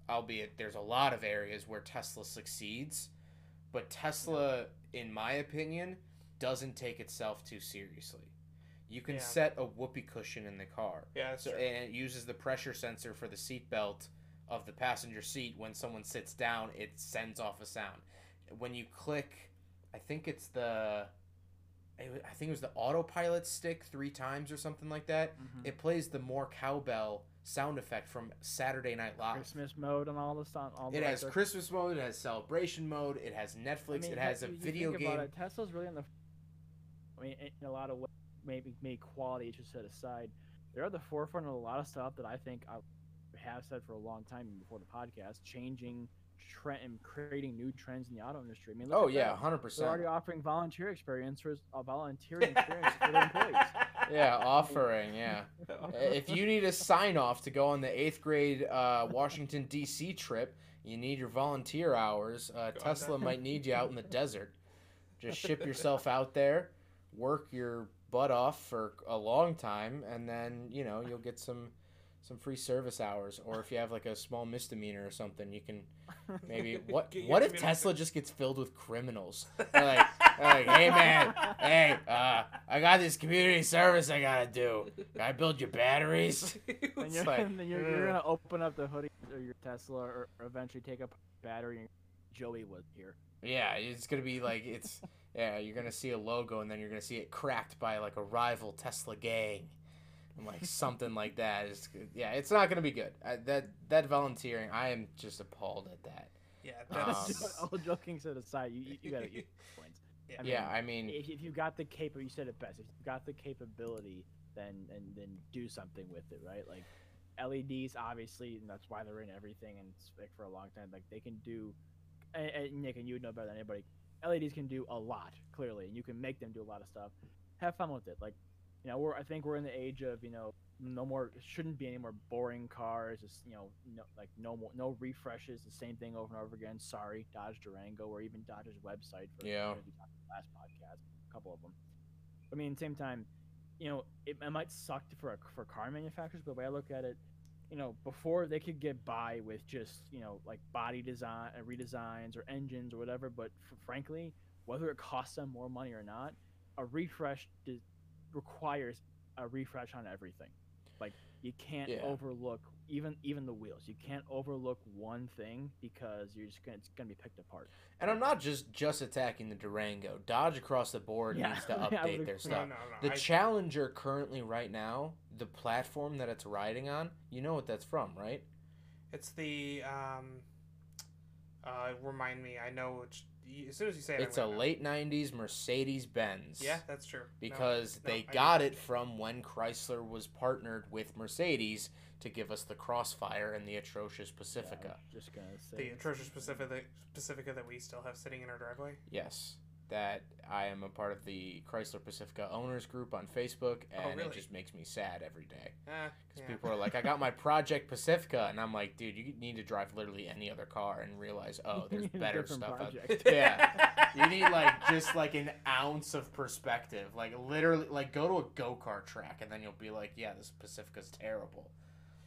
albeit there's a lot of areas where Tesla succeeds, but Tesla in my opinion doesn't take itself too seriously. You can Yeah. set a whoopee cushion in the car. Yeah, that's So, true. and it uses the pressure sensor for the seat belt of the passenger seat. When someone sits down, it sends off a sound. When you click, I think it's the, it I think it was the autopilot stick three times or something like that. Mhm. It plays the more cowbell sound effect from Saturday Night Live. Christmas mode and all the stuff. All the It like has the- Christmas mode. It has celebration mode. It has I Netflix. mean, it he- has a you- you video think game. About it, Tesla's really in the. I mean, in a lot of ways, maybe maybe quality issues set aside, they're at the forefront of a lot of stuff that I think I have said for a long time before the podcast, changing trend and creating new trends in the auto industry. I mean, look Oh yeah, hundred percent. They're already offering volunteer experience for uh, volunteering experience for their employees. Yeah, offering. Yeah. if you need a sign off to go on the eighth grade uh, Washington D.C. trip, you need your volunteer hours. Uh, Tesla might need you out in the desert. Just ship yourself out there, work your butt off for a long time, and then you know you'll get some some free service hours. Or if you have like a small misdemeanor or something, you can maybe what what if Tesla just gets filled with criminals? They're like, they're like, hey man, hey, uh, I got this community service I gotta do. Can I build your batteries? And you're, like, and then you're, you're gonna open up the hoodie or your Tesla or, or eventually take up battery and Joey was here. Yeah, it's gonna be like it's yeah. You're gonna see a logo and then you're gonna see it cracked by like a rival Tesla gang. like something like that is yeah, it's not gonna be good. I, that that volunteering, I am just appalled at that. Yeah, Um, that's all joking to the side, you, you, gotta use points. Yeah. I mean, yeah, I mean, if, if you got the cap, you said it best. If you got the capability, then and then do something with it, right? Like LEDs, obviously, and that's why they're in everything, and it's like for a long time. Like they can do, and, and Nick and you would know better than anybody. LEDs can do a lot, clearly, and you can make them do a lot of stuff. Have fun with it. Like, you know, we're I think we're in the age of you know no more shouldn't be any more boring cars. It's, you know, no, like no more no refreshes, the same thing over and over again. Sorry, Dodge Durango or even Dodge's website for Yeah. as we talked about last podcast, a couple of them. I mean, same time, you know, it, it might suck for a, for car manufacturers, but the way I look at it, you know, before they could get by with just you know like body design, uh, redesigns or engines or whatever. But f frankly, whether it costs them more money or not, a refresh de- requires a refresh on everything. Like you can't Yeah. overlook even even the wheels. You can't overlook one thing because you're just gonna it's gonna be picked apart. and I'm not just just attacking the Durango. Dodge across the board Yeah, needs to yeah, I would update agree. their stuff. no, no. The I- Challenger currently right now, the platform that it's riding on, you know what that's from, right? it's the um. Uh, remind me. I know which. As soon as you say it, I'm It's a gonna know. late '90s Mercedes Benz. Yeah, that's true. Because no, they I got it from when Chrysler was partnered with Mercedes to give us the Crossfire and the atrocious Pacifica. was just gonna say the atrocious Pacifica, Pacifica that we still have sitting in our driveway. Yes, that I am a part of the Chrysler Pacifica owners group on Facebook, Oh, and it just makes me sad every day Ah, because yeah. people are like, "I got my Project Pacifica," and I'm like, "Dude, you need to drive literally any other car and realize, oh, there's better stuff out project. Yeah. You need like just like an ounce of perspective. Like literally like go to a go-kart track and then you'll be like, yeah, this Pacifica's terrible.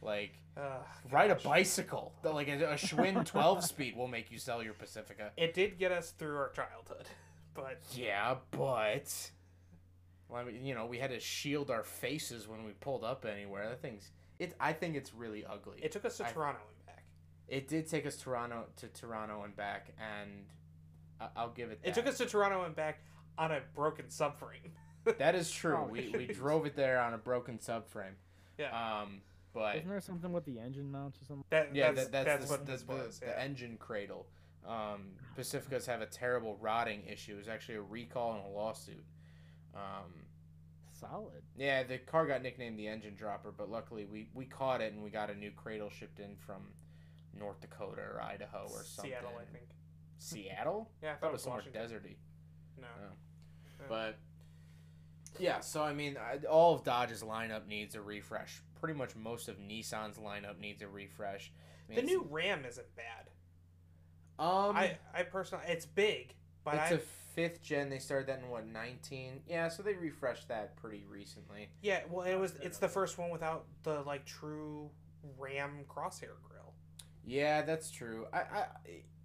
Like Ugh, ride a bicycle. Like a, a Schwinn 12 speed will make you sell your Pacifica. It did get us through our childhood, but Yeah, but well, you know, we had to shield our faces when we pulled up anywhere. That thing's it I think it's really ugly. it took us to I- Toronto and back. It did take us Toronto to Toronto and back and I- I'll give it that. It took us to Toronto and back on a broken subframe. That is true. Oh, we, we drove it there on a broken subframe. Yeah. Um, but Isn't there something with the engine mounts or something? That, yeah, that's, that, that's, that's, what the, this the, was. the yeah. engine cradle. Um, Pacificas have a terrible rotting issue. It was actually a recall and a lawsuit. Um, Solid. yeah, the car got nicknamed the engine dropper, but luckily we, we caught it and we got a new cradle shipped in from North Dakota or Idaho or something. Seattle, I think. Seattle? Yeah, I I thought thought it it was was somewhere Washington. deserty. No. Oh. Yeah. But yeah, so I mean, I, all of Dodge's lineup needs a refresh. Pretty much most of Nissan's lineup needs a refresh. I mean, the new Ram isn't bad. um, I, I personally, it's big, but it's I, a fifth gen. They started that in what nineteen? Yeah, so they refreshed that pretty recently. yeah. Well, it was. It's the first one without the like true Ram crosshair grill. Yeah, that's true. I, I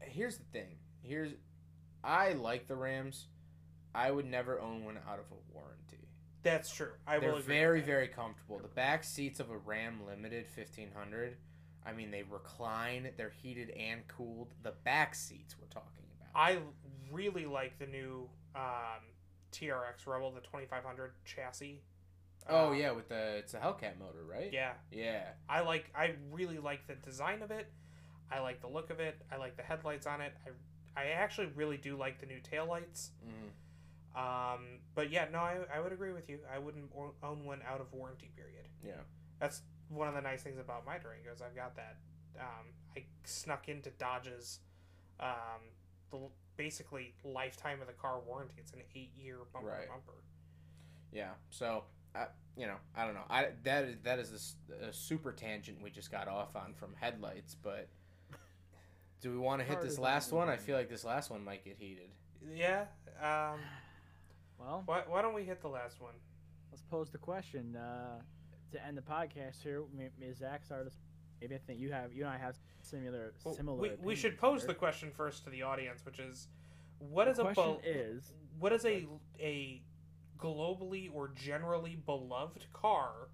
here's the thing. Here's I like the Rams. I would never own one out of a warranty. That's true. I They're will. agree very, very comfortable. The back seats of a Ram Limited 1500, I mean, they recline, they're heated and cooled. The back seats we're talking about. I really like the new um, TRX Rebel, the 2500 chassis. oh, Um, yeah, with the, it's a Hellcat motor, right? Yeah, Yeah. I like. I really like the design of it. I like the look of it. I like the headlights on it. I I actually really do like the new taillights. Mhm. Um, but yeah, no, I, I would agree with you. I wouldn't own one out of warranty. Period. Yeah. That's one of the nice things about my Durangos. I've got that. Um, I snuck into Dodge's, um, the basically lifetime of the car warranty. It's an eight year bumper Right. bumper. Yeah. So, I, you know, I don't know. I that is, that is a s- a, super tangent we just got off on from headlights, but do we want to hit this last one? I feel like this last one might get heated. Yeah. Um, Well, why, why don't we hit the last one? let's pose the question uh, to end the podcast here. May- May Zach start. Maybe I think you have you and I have similar Well, similar. we, we should pose here. the question first to the audience, which is, what is the a bo- is what is a a globally or generally beloved car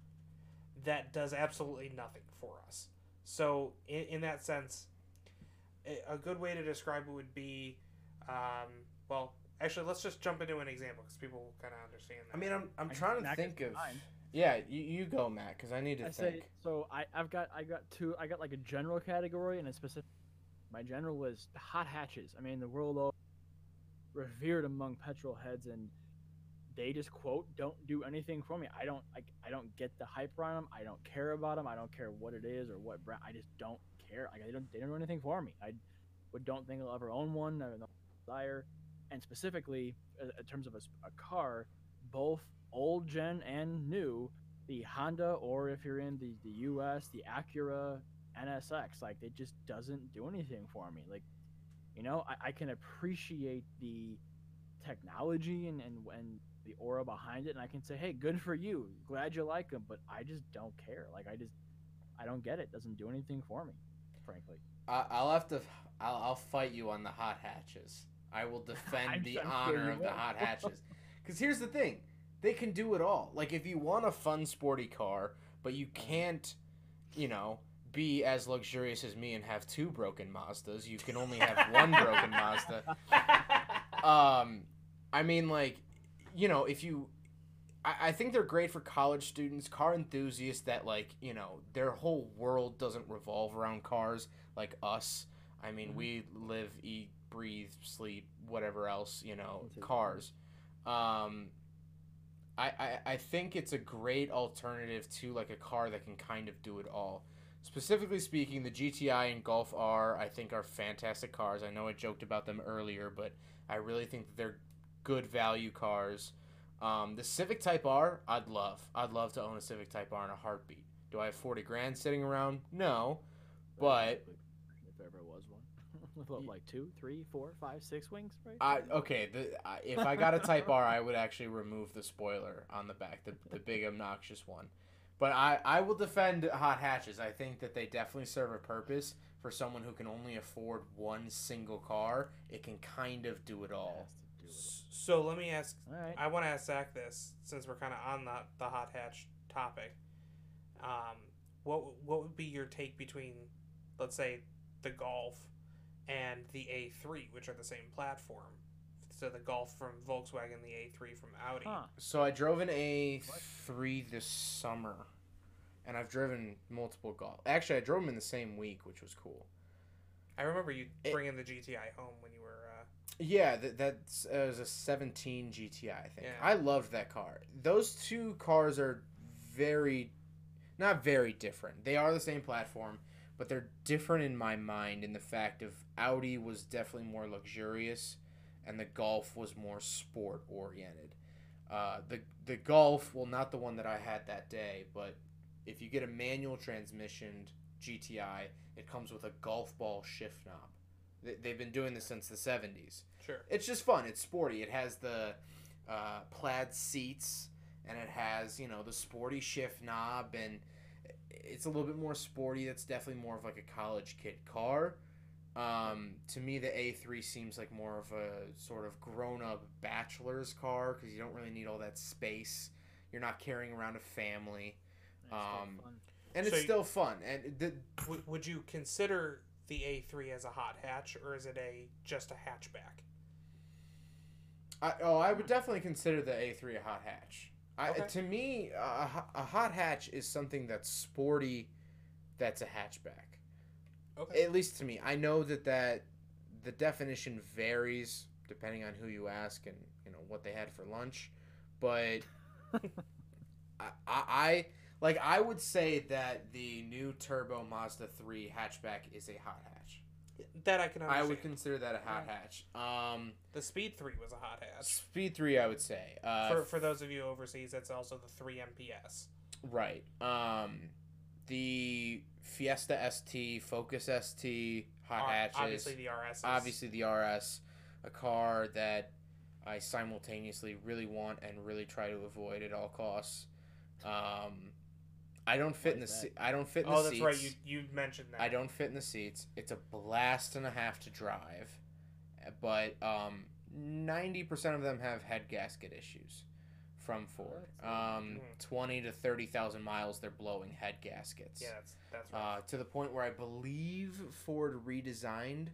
that does absolutely nothing for us? So in, in that sense, a, a good way to describe it would be, um, well, actually, let's just jump into an example because people kind of understand that. I mean, I'm I'm I- trying to Zach think of fine. Yeah, you, you go, Matt, because I need to I think. say so. I I've got I got two. I got like a general category and a specific. My general was hot hatches. I mean, the world over, revered among petrol heads, and they just quote don't do anything for me. I don't like. I don't get the hype around them. I don't care about them. I don't care what it is or what brand. I just don't care. Like they don't they don't do anything for me. I would don't think I'll ever own one. I have no desire. And specifically, uh, in terms of a car, both old gen and new, the Honda or if you're in the, the US, the Acura NSX, like it just doesn't do anything for me. Like, you know, I, I can appreciate the technology and, and and the aura behind it, and I can say, hey, good for you, glad you like them, but I just don't care. Like I just I don't get it. Doesn't do anything for me, frankly. I, I'll have to. I'll, I'll fight you on the hot hatches. I will defend the sure honor of the hot hatches. Because here's the thing, they can do it all. Like if you want a fun, sporty car, but you can't, you know, be as luxurious as me and have two broken Mazdas. You can only have one broken Mazda. Um, I mean, like, you know, if you. I, I think they're great for college students, car enthusiasts that like you know their whole world doesn't revolve around cars like us. I mean, Mhm. we live, eat, breathe, sleep, whatever else you know, cars. Um, I, I I think it's a great alternative to like a car that can kind of do it all. Specifically speaking, the GTI and Golf R I think are fantastic cars. I know I joked about them earlier, but I really think that they're good value cars. Um, the Civic Type R, I'd love. I'd love to own a Civic Type R in a heartbeat. Do I have forty grand sitting around? No, but if there ever was one, with what, like two, three, four, five, six wings, right? I okay. The, I, if I got a Type R, I would actually remove the spoiler on the back, the the big obnoxious one. But I I will defend hot hatches. I think that they definitely serve a purpose for someone who can only afford one single car. It can kind of do it all. S- So let me ask. All right. I want to ask Zach this since we're kind of on the the hot hatch topic. Um, what what would be your take between, let's say, the Golf and the A3, which are the same platform? So the Golf from Volkswagen, the A3 from Audi. Huh. So I drove an A3 this summer, and I've driven multiple golf. Actually, I drove them in the same week, which was cool. I remember you It- bringing the GTI home when you were. Uh, Yeah, that that's uh, was a 17 GTI, I think. Yeah. I loved that car. Those two cars are very, not very different. They are the same platform, but they're different in my mind in the fact of Audi was definitely more luxurious, and the Golf was more sport oriented. Uh, the the Golf, well, not the one that I had that day, but if you get a manual transmission GTI, it comes with a golf ball shift knob. They- They've been doing this since the 70s sure. it's just fun. It's sporty. It has the uh, plaid seats, and it has you know the sporty shift knob, and it's a little bit more sporty. That's definitely more of like a college kid car. Um, to me, the A3 seems like more of a sort of grown-up bachelor's car because you don't really need all that space. You're not carrying around a family, Um, fun. and So it's you- still fun. And the, W- would you consider the A3 as a hot hatch, or is it a just a hatchback? I, oh, I would definitely consider the A3 a hot hatch. I, Okay. To me, a, a hot hatch is something that's sporty, that's a hatchback. Okay. At least to me, I know that that the definition varies depending on who you ask and you know what they had for lunch, but I, I, I like I would say that the new turbo Mazda 3 hatchback is a hot hatch. That I can I would consider that a hot hatch. Um, the Speed 3 was a hot hatch. Speed 3, I would say. Uh, For, for those of you overseas, that's also the 3 MPS. Right. Um, the Fiesta ST, Focus ST, hot R- hatches. Obviously, the RS. Obviously the RS, a car that I simultaneously really want and really try to avoid at all costs. Um, I don't fit in the is that? se- I don't fit in Oh, the that's seats. right. You you mentioned that. I don't fit in the seats. It's a blast and a half to drive, but um, ninety percent of them have head gasket issues from Ford. Um, Mhm. twenty to thirty thousand miles, they're blowing head gaskets. Yeah, that's that's right. Uh, to the point where I believe Ford redesigned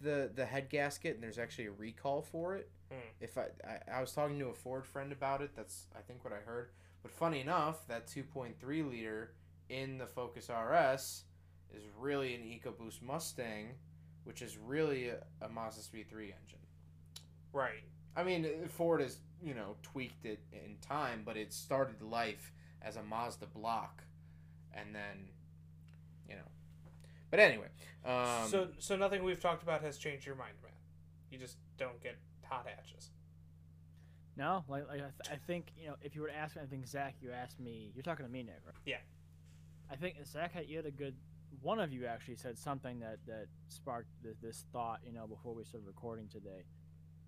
the the head gasket, and there's actually a recall for it. Hmm. If I, I I was talking to a Ford friend about it, that's I think what I heard. But funny enough, that 2.3 liter in the Focus RS is really an EcoBoost Mustang, which is really a, a Mazda 3 engine. Right. I mean, Ford has you know tweaked it in time, but it started life as a Mazda block, and then you know. But anyway, um, so so nothing we've talked about has changed your mind, man. You just don't get hot hatches. No, like, like I, th- I think you know if you were to ask me, I think Zach, you asked me. You're talking to me, Nick, right? Yeah. I think Zach had you had a good. One of you actually said something that that sparked this, this thought, you know, before we started recording today,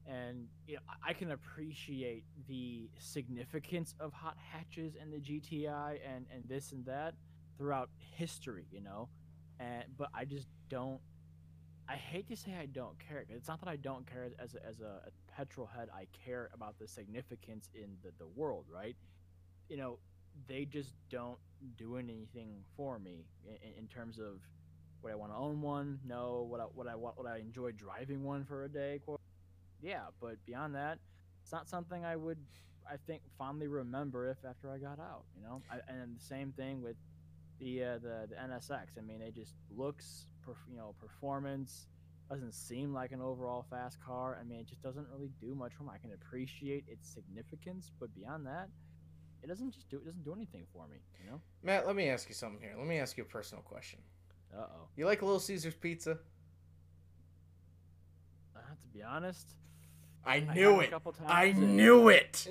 and you know I- I can appreciate the significance of hot hatches and the GTI and and this and that throughout history, you know, and but I just don't. I hate to say I don't care. It's not that I don't care as a, as a, a petrol head. I care about the significance in the, the world, right? You know, they just don't do anything for me in, in terms of would I want to own one? No. What I would I want I enjoy driving one for a day? Yeah, but beyond that, it's not something I would I think fondly remember if after I got out. You know, I, and the same thing with the uh, the the NSX. I mean, it just looks, you know, performance doesn't seem like an overall fast car. I mean, it just doesn't really do much for me. I can appreciate its significance, but beyond that, it doesn't just do it doesn't do anything for me. You know? Matt, let me ask you something here. Let me ask you a personal question. Uh oh. You like Little Caesars pizza? Uh, to be honest, I I knew have a it. I knew it.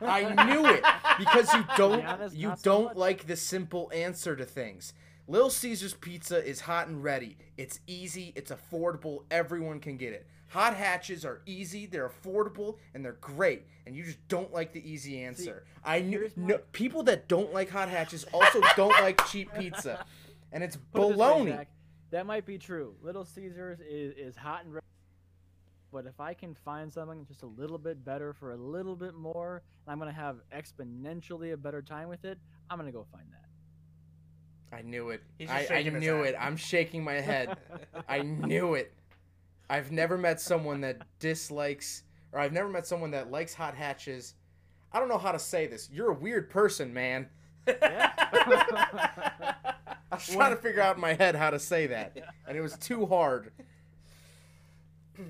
I knew it because you don't honest, you don't much. like the simple answer to things. Little Caesars pizza is hot and ready. It's easy, it's affordable, everyone can get it. Hot hatches are easy, they're affordable, and they're great. And you just don't like the easy answer. I knew no, people that don't like hot hatches also don't like cheap pizza. And it's way, that might be true. Little Caesars is, is hot and ready. But if I can find something just a little bit better for a little bit more, and I'm gonna have exponentially a better time with it, I'm gonna go find that. I knew it. He's I, just I shaking knew it. I'm shaking my head. I knew it. I've never met someone that dislikes, or I've never met someone that likes hot hatches. I don't know how to say this. You're a weird person, man. I was trying to figure out in my head how to say that, and it was too hard.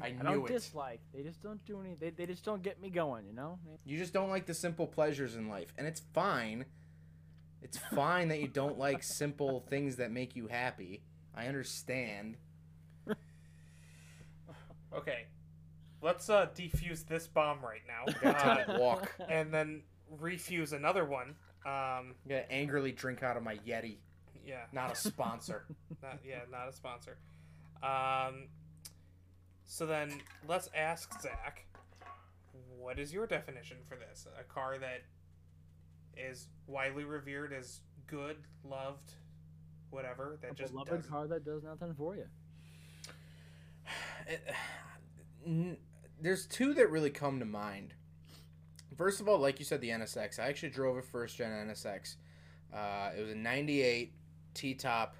I I don't it. dislike. They just don't do any. They, they just don't get me going. You know. You just don't like the simple pleasures in life, and it's fine. It's fine that you don't like simple things that make you happy. I understand. Okay. Let's uh defuse this bomb right now. Uh, walk. and then refuse another one. Um I'm gonna angrily drink out of my Yeti. yeah. Not a sponsor. Not, yeah, not a sponsor. Um, so then let's ask Zach, what is your definition for this? A car that is widely revered as good, loved, whatever. That A just beloved doesn't. car that does nothing for you. It- n- There's two that really come to mind. First of all, like you said, the NSX. I actually drove a first gen NSX. Uh, it was a 98 T top,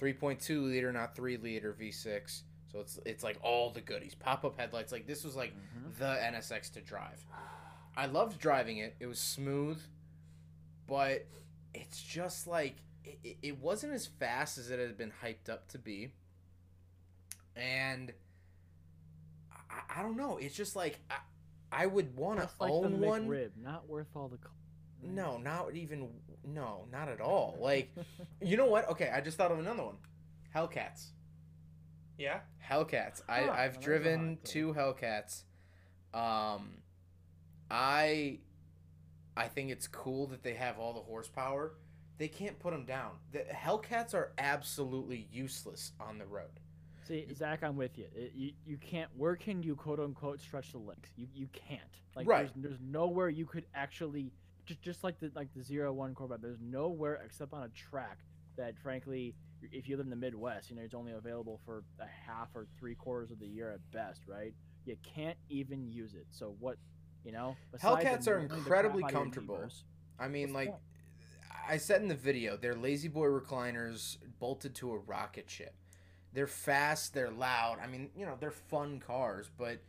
3.2 liter, not 3 liter V6. So it's it's like all the goodies. Pop up headlights. Like this was like Mhm. the NSX to drive. I loved driving it. It was smooth, but it's just like it, it- it wasn't as fast as it had been hyped up to be. And I, I don't know. It's just like I, I would want to like own one. McRib, not worth all the. cl- No, not even. No, not at all. Like, you know what? Okay, I just thought of another one. Hellcats. Yeah? Hellcats. I Huh, I've well, that's a driven two Hellcats. Um, I I think it's cool that they have all the horsepower. They can't put them down. The Hellcats are absolutely useless on the road. See, Zach, I'm with you. It, you. You can't. Where can you quote unquote stretch the legs? You you can't. Like Right. there's, there's nowhere you could actually just just like the like the zero one Corvette. There's nowhere except on a track that, frankly, if you live in the Midwest, you know it's only available for a half or three quarters of the year at best, right? You can't even use it. So what, you know? besides Hellcats are annoying the crap incredibly out of your comfortable. I mean, what's like? I said in the video, they're La-Z-Boy recliners bolted to a rocket ship. They're fast, they're loud. I mean, you know, they're fun cars, but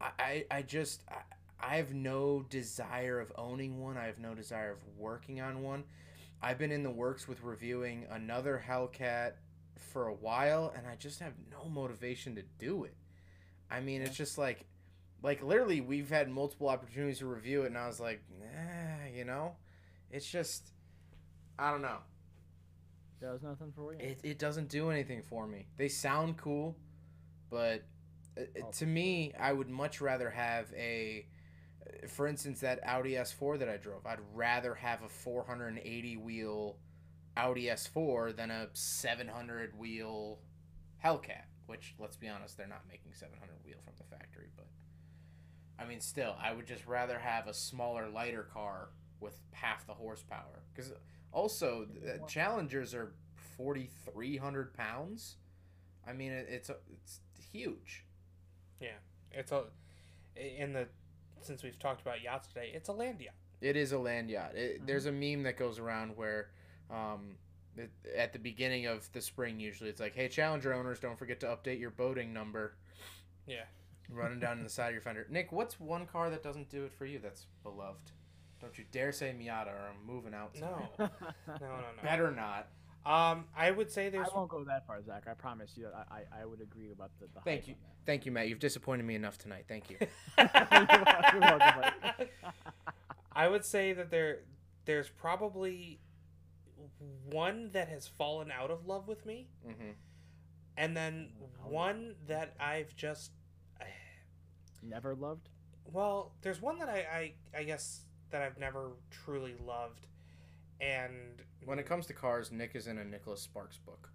I, I, I just, I, I have no desire of owning one. I have no desire of working on one. I've been in the works with reviewing another Hellcat for a while, and I just have no motivation to do it. I mean, it's just like, like literally, we've had multiple opportunities to review it, and I was like, nah, you know, it's just, I don't know. Does nothing for you. It, it doesn't do anything for me. They sound cool, but uh, uh, Oh. to me, I would much rather have a, uh, for instance, that Audi S4 that I drove. I'd rather have a 480 wheel Audi S4 than a 700 wheel Hellcat. Which, let's be honest, they're not making 700 wheel from the factory. But I mean, still, I would just rather have a smaller, lighter car with half the horsepower. Because also, uh, Challengers are 4,300 pounds. I mean, it, it's it's huge. Yeah, it's a in the since we've talked about yachts today, it's a land yacht. It is a land yacht. It, Mhm. There's a meme that goes around where, um, it, at the beginning of the spring, usually it's like, "Hey, Challenger owners, don't forget to update your boating number." Yeah. Running down in the side of your fender. Nick, what's one car that doesn't do it for you? That's beloved. Don't you dare say Miata, or I'm moving out. No, no, no, no. Better not. Um, I would say there's. I there's won't go that far, Zach. I promise you. I I, I would agree about the. the Thank you. on that. Thank you, Matt. You've disappointed me enough tonight. Thank you. You're welcome, buddy. I would say that there there's probably one that has fallen out of love with me, hmm and then one that I've just Never loved. well, there's one that I, I I guess that I've never truly loved, and When it comes to cars, Nick is in a Nicholas Sparks book.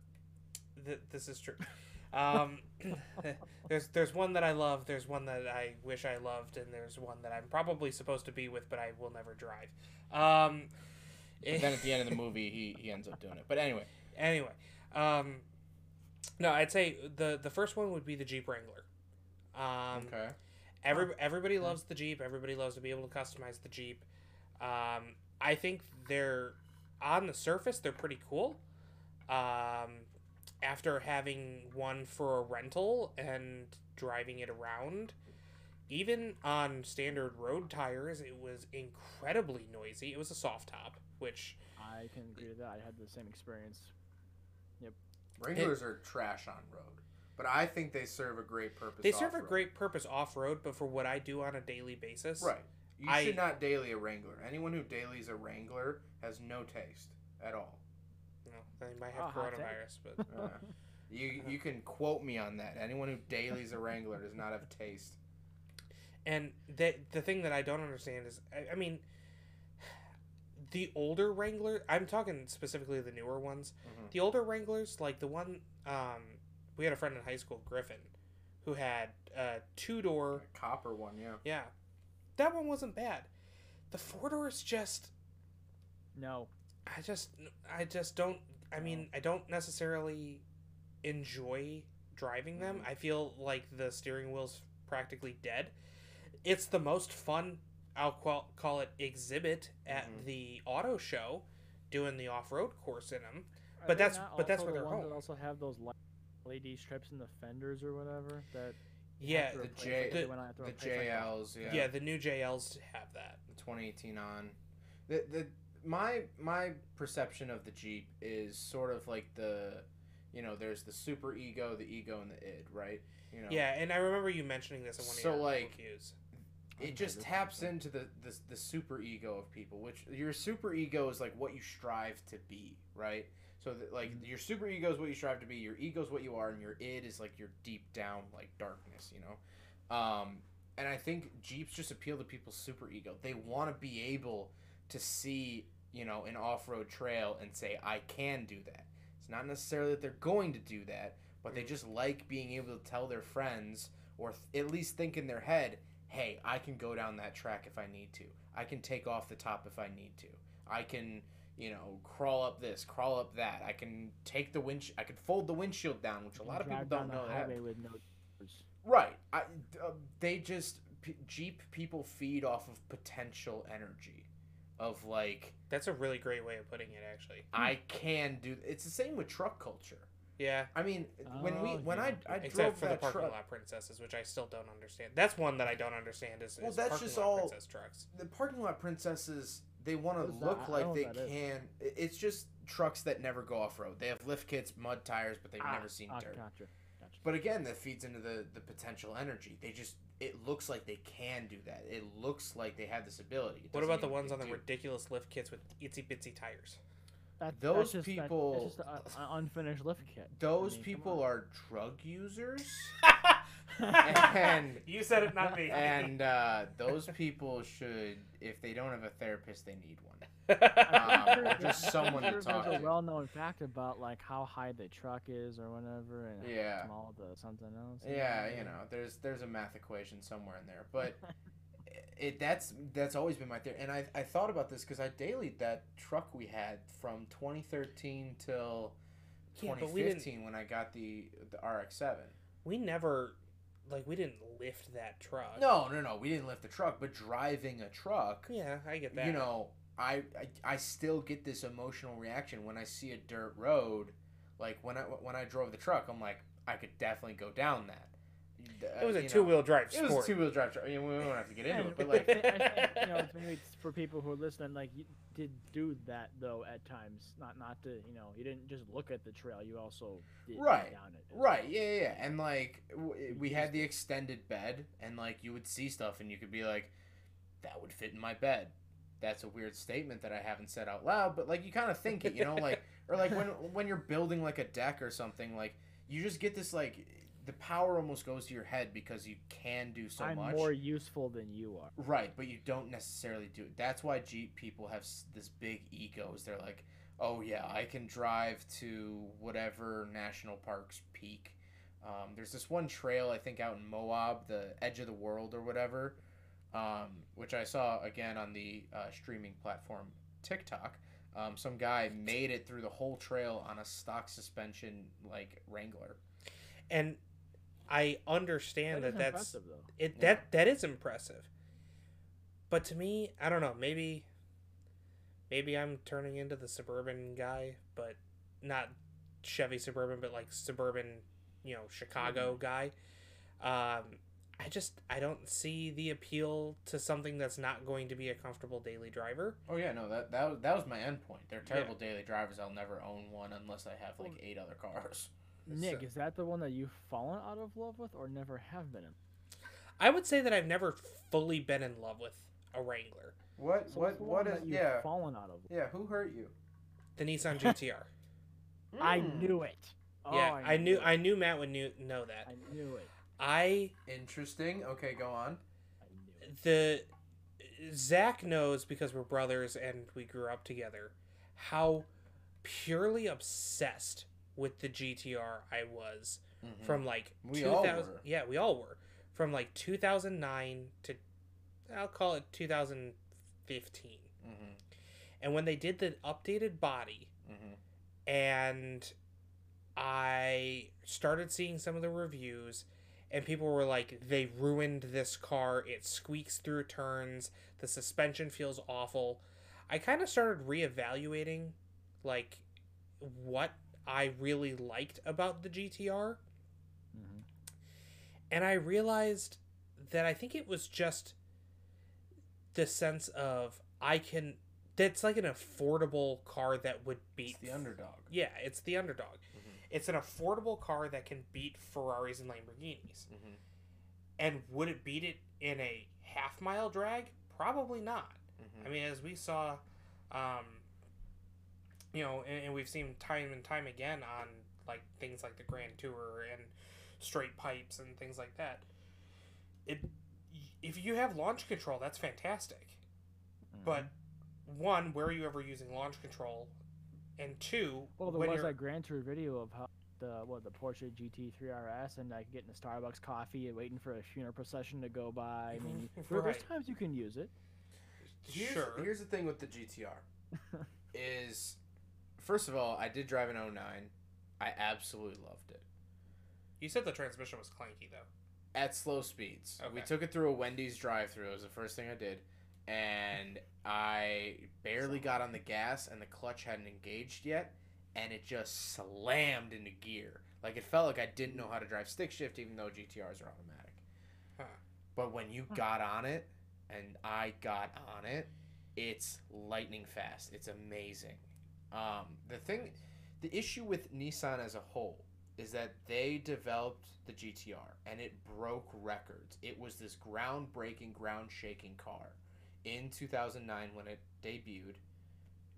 th- this is true. Um, there's there's one that I love. There's one that I wish I loved, and there's one that I'm probably supposed to be with, but I will never drive. Um, But then at the end of the movie, he, he ends up doing it. But anyway, anyway, um, no, I'd say the the first one would be the Jeep Wrangler. Um, okay. Every everybody Okay. loves the Jeep. Everybody loves to be able to customize the Jeep. Um, I think they're on the surface they're pretty cool. Um, after having one for a rental and driving it around, even on standard road tires, it was incredibly noisy. It was a soft top, which I can agree with that. I had the same experience. Yep. Wranglers are trash on road, but I think they serve a great purpose. they serve a off-road. great purpose off road, but for what I do on a daily basis, Right. You I- should not daily a Wrangler. Anyone who dailies a Wrangler has no taste at all. You know, they might Oh, have hot take. coronavirus, but Uh, you you can quote me on that. Anyone who dailies a Wrangler does not have taste. And the the thing that I don't understand is, I, I mean, the older Wrangler. I'm talking specifically the newer ones. Mhm. The older Wranglers, like the one, um, we had a friend in high school, Griffin, who had a two door. Copper one, yeah. Yeah, that one wasn't bad. The four doors just, No. I just, I just don't. I mean, I don't necessarily enjoy driving them. Mhm. I feel like the steering wheel's practically dead. It's the most fun. I'll call, call it exhibit at Mhm. the auto show, doing the off road course in them. Are But that's- but that's also where the they're ones that home. also have those li- LED strips in the fenders or whatever. That Yeah, the J- like, the- went on after The replace, like, JLs, yeah. yeah. the new JLs have that. the 2018 on. The the my my perception of the Jeep is sort of like the, you know, there's the super ego, the ego, and the id, right? You know. Yeah, and I remember you mentioning this in one of So, your like, reviews. it just taps into the, the the super ego of people which your super ego is like what you strive to be right so that, like Mhm. your super ego is what you strive to be your ego is what you are and your id is like your deep down like darkness you know um and i think jeeps just appeal to people's super ego they want to be able to see you know an off-road trail and say i can do that it's not necessarily that they're going to do that but they Mhm. just like being able to tell their friends or th- at least think in their head hey, I can go down that track if I need to. I can take off the top if I need to. I can, you know, crawl up this, crawl up that. I can take the wind. I can fold the windshield down, which a lot of people don't know the that. with no. Right. I, uh, they just p- Jeep people feed off of potential energy, of like That's a really great way of putting it, actually. I can do. It's the same with truck culture. Yeah, I mean, when we Oh, when I yeah. I drove except for the parking truck, lot princesses, which I still don't understand. That's one that I don't understand. Is, Well, is that's parking just lot all- princess trucks. the parking lot princesses they want to is that? look like they what that is. can. i- It's just trucks that never go off road. They have lift kits, mud tires, but they've Ah, never seen ah, dirt. Gotcha. Gotcha. But again, that feeds into the the potential energy. They just it looks like they can do that. It looks like they have this ability. What about the ones they on the do. ridiculous lift kits with itsy bitsy tires? That, Those that's just, that- people- that's just a- an unfinished lift kit. Those I mean, people are drug users, And- you said it, not me. and uh, those people should, if they don't have a therapist, they need one. Um, or just someone to talk There's to. a well-known fact about like how high the truck is or whatever, and Yeah. how small the something else. Yeah, you know, there's there's a math equation somewhere in there, but it that's that's always been my theory. And I I thought about this because I dailied that truck we had from 2013 till Yeah, but we didn't- 2015 when I got the the RX-7. we never, like, we didn't lift that truck. No, no, no, we didn't lift the truck, but driving a truck, Yeah, I get that. you know, I, I I still get this emotional reaction when I see a dirt road. Like when I when I drove the truck, I'm like, I could definitely go down that. it was Uh, a two wheel drive It was a two wheel drive truck. I mean, we don't have to get into it, but like, thi- I you know, maybe it's for people who are listening, like you did do that though at times. Not not to you know, you didn't just look at the trail. You also did Right, down it. right, yeah, yeah, yeah. And like, w- we had the extended bed, and like, you would see stuff, and you could be like, that would fit in my bed. That's a weird statement that I haven't said out loud, but like, you kind of think it, you know, like, or like when when you're building like a deck or something, like, you just get this like, the power almost goes to your head because you can do so I'm much. more useful than you are. Right, but you don't necessarily do it. That's why Jeep people have this big egos. They're like, oh yeah, I can drive to whatever national park's peak. Um, there's this one trail I think out in Moab, the Edge of the World or whatever, um, which I saw again on the uh, streaming platform TikTok. Um, some guy made it through the whole trail on a stock suspension like Wrangler. and I understand That that's impressive though. it. Yeah. That that is impressive. But to me, I don't know. Maybe, maybe I'm turning into the suburban guy, but not Chevy Suburban, but like suburban, you know, Chicago guy. Um, I just I don't see the appeal to something that's not going to be a comfortable daily driver. Oh yeah, no, that that that was my end point. They're terrible daily drivers. I'll never own one unless I have like eight other cars. Nick, So- is that the one that you've fallen out of love with, or never have been in? I would say that I've never fully been in love with a Wrangler. What So what what's the what one is that you've yeah fallen out of? yeah? Who hurt you? The Nissan GTR. I Hmm. knew it. Oh, yeah, I, knew it. I knew Matt would knew, know that. I knew it. I Interesting. Okay, go on. I knew it. the Zach knows because we're brothers and we grew up together how purely obsessed with the GTR I was from like Mm-hmm. We all 2000 were. yeah we all were from like 2009 to I'll call it 2015 Mm-hmm. and when they did the updated body Mm-hmm. and I started seeing some of the reviews, and people were like, they ruined this car. It squeaks through turns. The suspension feels awful. I kind of started reevaluating, like, what I really liked about the GTR, Mhm. and I realized that I think it was just the sense of I can. That's like an affordable car that would beat It's the underdog. yeah, it's the underdog. Mhm. It's an affordable car that can beat Ferraris and Lamborghinis. Mm-hmm. And would it beat it in a half mile drag? Probably not. Mm-hmm. I mean, as we saw, um, you know, and, and we've seen time and time again on like things like the Grand Tour and straight pipes and things like that. It, if you have launch control, that's fantastic. Mm-hmm. But one, where are you ever using launch control? And two, well, there was you're- that Grand Tour video of how the what the Porsche GT3 RS and like getting a Starbucks coffee and waiting for a funeral procession to go by. I mm-hmm. mean, there, there's times you can use it. Here's, sure. Here's the thing with the GTR is, first of all, I did drive an 09. I absolutely loved it. You said the transmission was clanky though. At slow speeds. We took it through a Wendy's drive-through. It was the first thing I did, and I barely got on the gas, and the clutch hadn't engaged yet, and it just slammed into gear. Like it felt like I didn't know how to drive stick shift, even though GTRs are automatic. Huh. But when you got on it, and I got on it, it's lightning fast. It's amazing. Um, the thing, the issue with Nissan as a whole is that they developed the GTR and it broke records. It was this groundbreaking, ground shaking car in 2009 when it debuted.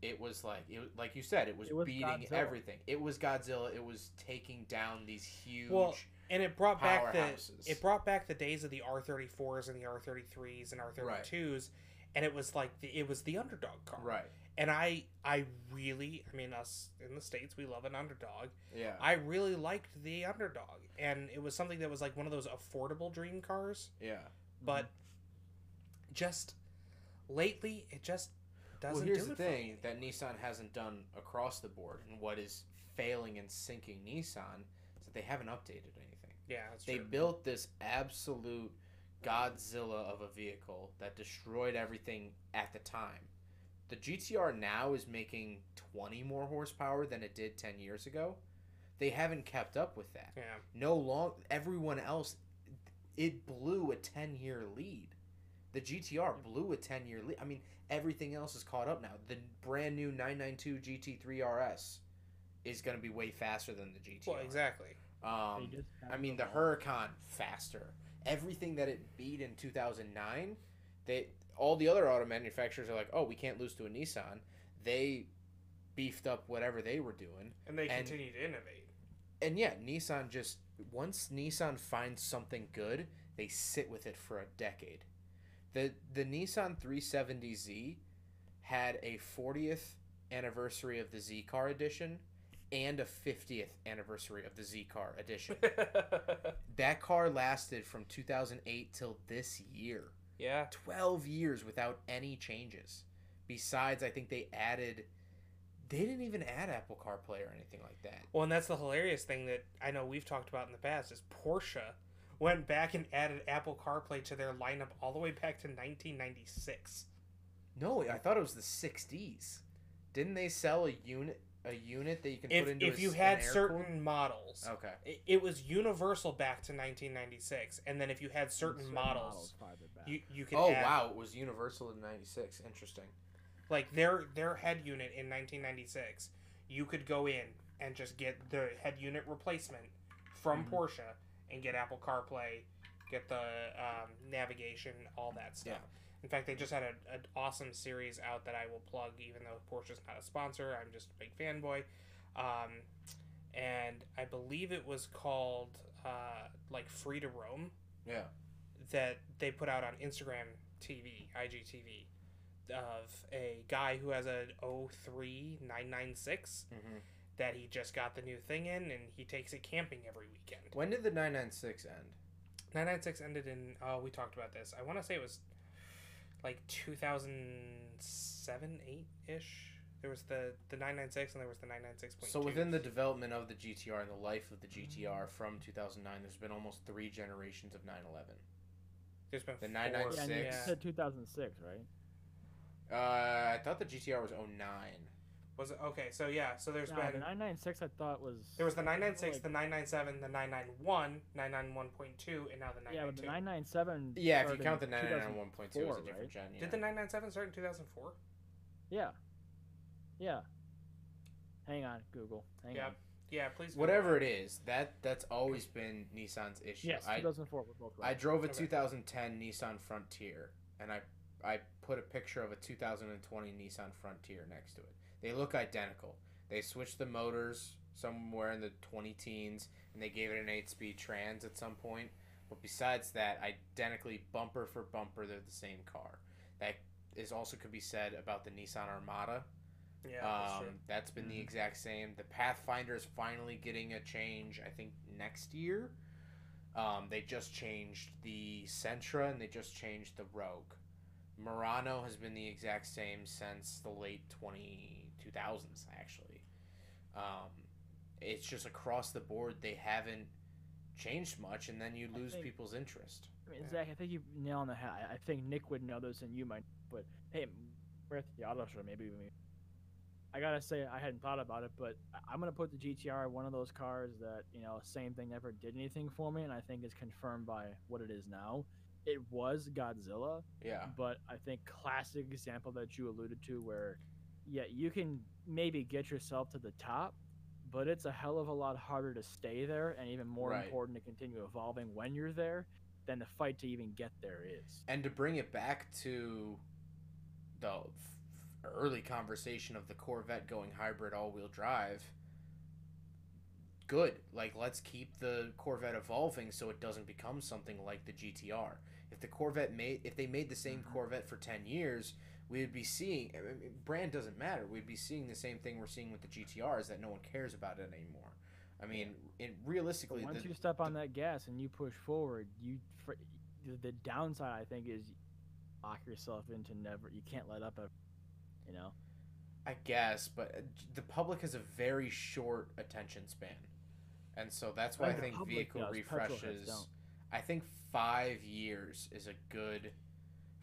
It was like it, like you said, it was, It was beating Godzilla. everything. It was Godzilla. It was taking down these huge. Well, and it brought back the it brought back the days of the R34s and the R33s and R32s, and it was like the, it was the underdog car. right. And I I really I mean us in the states we love an underdog. Yeah. I really liked the underdog, and it was something that was like one of those affordable dream cars. yeah. But just lately, it just doesn't. well, here's do the thing that Nissan hasn't done across the board, and what is failing and sinking Nissan is that they haven't updated anything. Yeah, that's true. They true. built this absolute Godzilla of a vehicle that destroyed everything at the time. The GTR now is making 20 more horsepower than it did 10 years ago. They haven't kept up with that. Yeah. No long everyone else it blew a 10 year lead. The GTR blew a 10 year lead. I mean, everything else is caught up now. The brand new 992 GT3 RS is going to be way faster than the GTR. Well, exactly. Um, I mean, the Huracan faster. Everything that it beat in 2009, they all the other auto manufacturers are like, "Oh, we can't lose to a Nissan." They beefed up whatever they were doing. And they And- continue to innovate. And yeah, Nissan just once Nissan finds something good, they sit with it for a decade. The the Nissan 370Z had a 40th anniversary of the Z Car edition and a 50th anniversary of the Z Car edition. that car lasted from 2008 till this year. Yeah. 12 years without any changes. Besides, I think they added they didn't even add Apple CarPlay or anything like that. Well, and that's the hilarious thing that I know we've talked about in the past is Porsche went back and added Apple CarPlay to their lineup all the way back to 1996. No, I thought it was the 60s. Didn't they sell a unit a unit that you can If, put into if a you had certain cooled- models, Okay. it, it was universal back to 1996, and then if you had certain, models, farther back. you you could Oh add, wow, it was universal in 96. Interesting. like their their head unit in 1996, you could go in and just get the head unit replacement from Mhm. Porsche and get Apple CarPlay, get the um, navigation, all that stuff. Yeah. In fact, they just had a, an awesome series out that I will plug, even though Porsche's not a sponsor. I'm just a big fanboy. Um, and I believe it was called uh, like Free to Roam Yeah. that they put out on Instagram TV, IGTV, of a guy who has a 03996 hmm that he just got the new thing in and he takes it camping every weekend. When did the 996 end? 996 ended in, oh, we talked about this. I want to say it was like 2007, 8 ish. There was the, the 996 and there was the 996.2. So within the development of the GTR and the life of the GTR from 2009, there's been almost three generations of 911. There's been the four- 996. Yeah, you said 2006, right? Uh, I thought the GTR was 09. Was it okay? So yeah, so there's No, been the 996 I thought was. there was the 996, like- the 997, the 991, 991.2, and now the 992. Yeah, but the 997. Yeah, if you count the in 991.2 as a different right? gen. Yeah. Did the 997 start in 2004? Yeah. Yeah. Hang on, Google. Hang Yeah. on. Yeah, please. Whatever it. it is, that that's always been Nissan's issue. Yes, I 2004. We're both I drove a Okay. 2010 Nissan Frontier, and I I put a picture of a 2020 Nissan Frontier next to it. They look identical. They switched the motors somewhere in the 20 teens, and they gave it an 8-speed trans at some point. But besides that, identically bumper for bumper, they're the same car. That is also could be said about the Nissan Armada. Yeah, that's um, true. that's been the Mhm. exact same. The Pathfinder is finally getting a change. I think next year. Um, they just changed the Sentra and they just changed the Rogue. Murano has been the exact same since the late 20, 2000s, actually. Um, it's just across the board, they haven't changed much, and then you lose think- people's interest. I mean, Zach, I think you nail on the head. I- I think Nick would know this, and you might. But hey, we're at the auto show. Maybe we. I gotta say I hadn't thought about it, but I'm gonna put the GTR one of those cars that you know same thing never did anything for me, and I think is confirmed by what it is now. It was Godzilla, Yeah. but I think classic example that you alluded to, where yeah you can maybe get yourself to the top, but it's a hell of a lot harder to stay there, and even more Right. important to continue evolving when you're there than the fight to even get there is. And to bring it back to the f- early conversation of the Corvette going hybrid all wheel drive, good. Like, let's keep the Corvette evolving so it doesn't become something like the GTR. If the Corvette made, if they made the same Mhm. Corvette for 10 years, we would be seeing, I mean, brand doesn't matter. We'd be seeing the same thing we're seeing with the GTR is that no one cares about it anymore. I mean, it But realistically, once the- you step on that gas and you push forward, you fr- the- the downside I think is lock yourself into never. You can't let up ever. You know. I guess, but uh, the public has a very short attention span, and so that's why I think vehicle does, refreshes. I think five years is a good,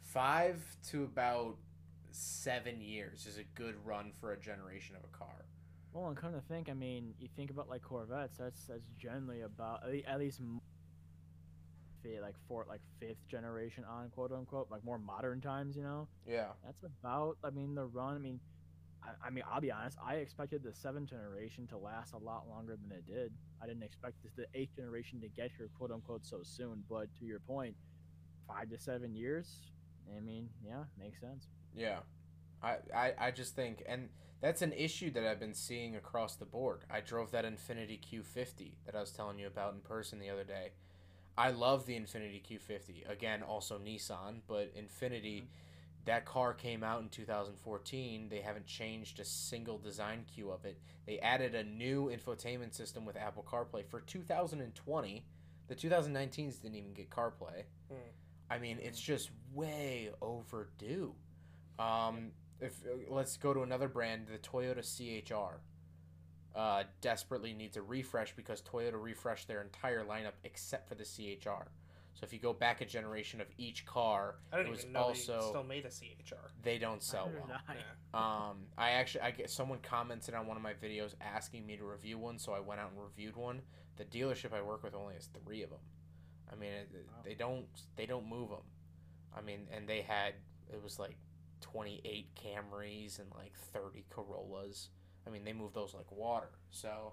five to about seven years is a good run for a generation of a car. Well, and come to think, I mean, you think about like Corvettes. That's that's generally about at least like fourth, like fifth generation on quote unquote, like more modern times. You know. Yeah, That's about. I mean, the run. I mean, I, I mean, I'll be honest. I expected the seventh generation to last a lot longer than it did. I didn't expect this, the eighth generation to get here, quote unquote, so soon. But to your point, five to seven years. I mean, yeah, makes sense. yeah. I, I, I just think, and that's an issue that I've been seeing across the board. I drove that Infiniti Q50 that I was telling you about in person the other day. I love the Infiniti Q50. Again, also Nissan, but Infiniti, mm-hmm. That car came out in 2014. They haven't changed a single design cue of it. They added a new infotainment system with Apple CarPlay for 2020. The 2019s didn't even get CarPlay. Hmm. I mean, it's just way overdue. Um, if let's go to another brand, the Toyota CHR. Uh, desperately needs a refresh because Toyota refreshed their entire lineup except for the CHR. So if you go back a generation of each car, I didn't it was even know also they still made a CHR. they don't sell Neither well. I. Um, I actually, I get someone commented on one of my videos asking me to review one, so I went out and reviewed one. The dealership I work with only has three of them. I mean, it, it- Wow. they don't they don't move them. I mean, and they had it was like twenty eight Camrys and like thirty Corollas. I mean, they move those like water. So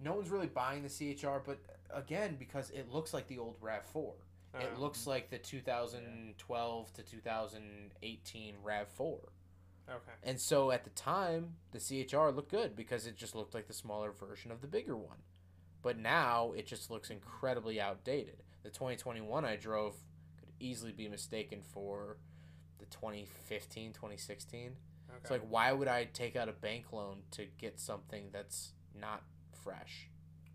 no one's really buying the CHR, but again, because it looks like the old Rav Four. Oh, it looks like the 2012 to 2018 Rav Four. okay. And so at the time, the CHR looked good because it just looked like the smaller version of the bigger one. But now it just looks incredibly outdated. The 2021 I drove could easily be mistaken for the 2015, 2016. Okay. It's like, why would I take out a bank loan to get something that's not fresh?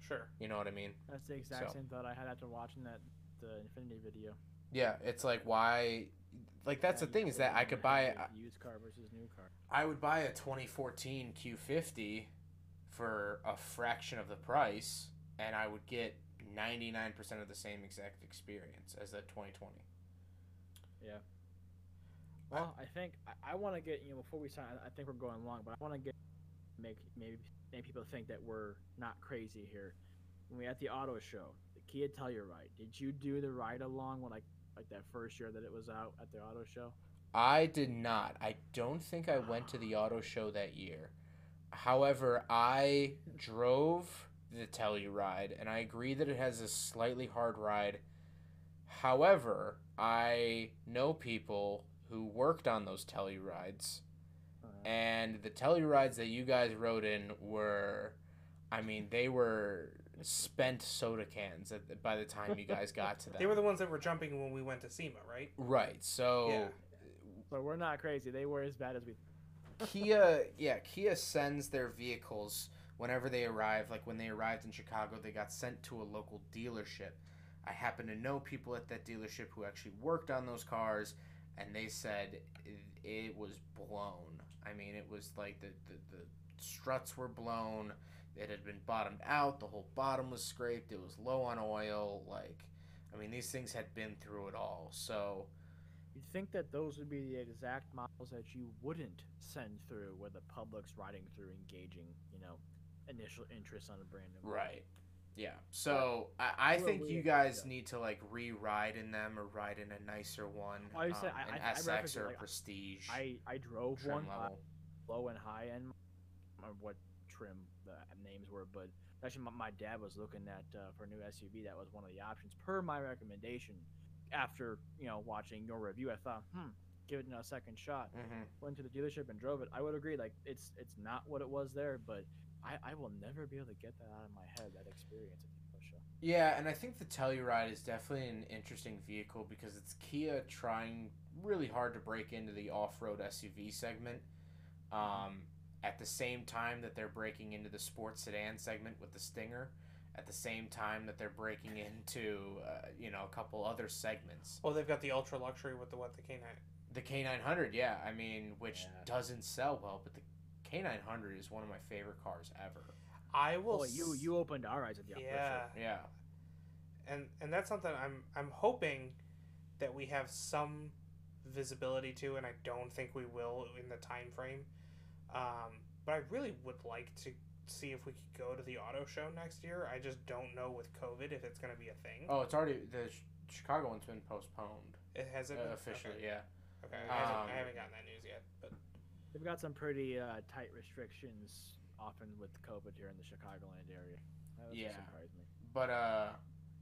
sure. You know what I mean? That's the exact So- same thought I had after watching that the Infiniti video. Yeah, it's like, why? Like, that's Yeah, the thing is that I could buy. a- a used car versus new car. I would buy a 2014 Q50 for a fraction of the price, and I would get 99% of the same exact experience as that 2020. Yeah. Well, I think I, I want to get you know before we sign. I think we're going long, but I want to get make maybe make people think that we're not crazy here. When we at the auto show, the Kia Telluride, did you do the ride along when like like that first year that it was out at the auto show? I did not. I don't think I went to the ah. auto show that year. However, I drove the Telluride, and I agree that it has a slightly hard ride. However, I know people who worked on those Tellurides, and the Tellurides that you guys rode in were, I mean, they were spent soda cans at, by the time you guys got to them. They were the ones that were jumping when we went to SEMA, right? right. So Yeah. so we're not crazy. They were as bad as we. Kia, yeah, Kia sends their vehicles whenever they arrive. Like when they arrived in Chicago, they got sent to a local dealership. I happen to know people at that dealership who actually worked on those cars, and they said it, it was blown. I mean, it was like the, the, the struts were blown. It had been bottomed out. The whole bottom was scraped. It was low on oil. Like, I mean, these things had been through it all. So, You'd think that those would be the exact models that you wouldn't send through where the public's riding through engaging, you know, initial interest on a brand new model. Right. Yeah. So I, I Well, think we- you guys yeah. need to like re-ride in them or ride in a nicer one, Well, I would say um, I- an I- I SX referenced it, or a like, Prestige I I drove one level. low and high end. I what trim the names were, but actually my, my dad was looking at uh, for a new SUV. That was one of the options per my recommendation. After you know watching your review, I thought, hmm, give it a second shot. hmm Went to the dealership and drove it. I would agree, like it's it's not what it was there, but I, I will never be able to get that out of my head. That experience at the auto. Yeah, and I think the Telluride is definitely an interesting vehicle because it's Kia trying really hard to break into the off-road SUV segment. Um, at the same time that they're breaking into the sports sedan segment with the Stinger, at the same time that they're breaking into uh, you know a couple other segments. Well, they've got the ultra luxury with the what the K9. The K900, yeah, I mean, which Yeah. doesn't sell well, but the K900 is one of my favorite cars ever. I will. Well, you s- you opened our eyes at the auto Yeah, show. Yeah. and and that's something I'm I'm hoping that we have some visibility to, and I don't think we will in the time frame. Um, but I really would like to see if we could go to the auto show next year. I just don't know with COVID if it's going to be a thing. Oh, it's already the Ch- Chicago one's been postponed It hasn't uh, been? officially. Okay. Yeah. Okay, I, haven't, Um, I haven't gotten that news yet, but They've got some pretty uh, tight restrictions, often with COVID here in the Chicagoland area. That Yeah. surprise me. But uh,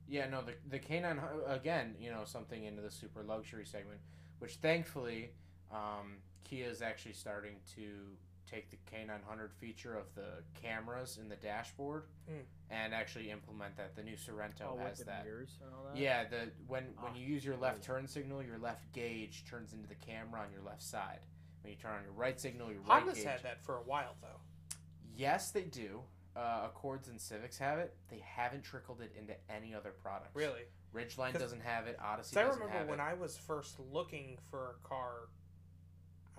yeah, no, the the K9 again, you know, something into the super luxury segment, which thankfully, um, Kia is actually starting to take the K900 feature of the cameras in the dashboard Hmm. and actually implement that. The new Sorento oh, with has the that. mirrors and all that. Yeah, the when when Ah, you use your left brilliant. turn signal, your left gauge turns into the camera on your left side. When you turn on your right signal, your right Honda's gauge. had that for a while though. Yes, they do. Uh, Accords and Civics have it. They haven't trickled it into any other products. Really? Ridgeline doesn't have it. Odyssey. I doesn't remember have when it. I was first looking for a car.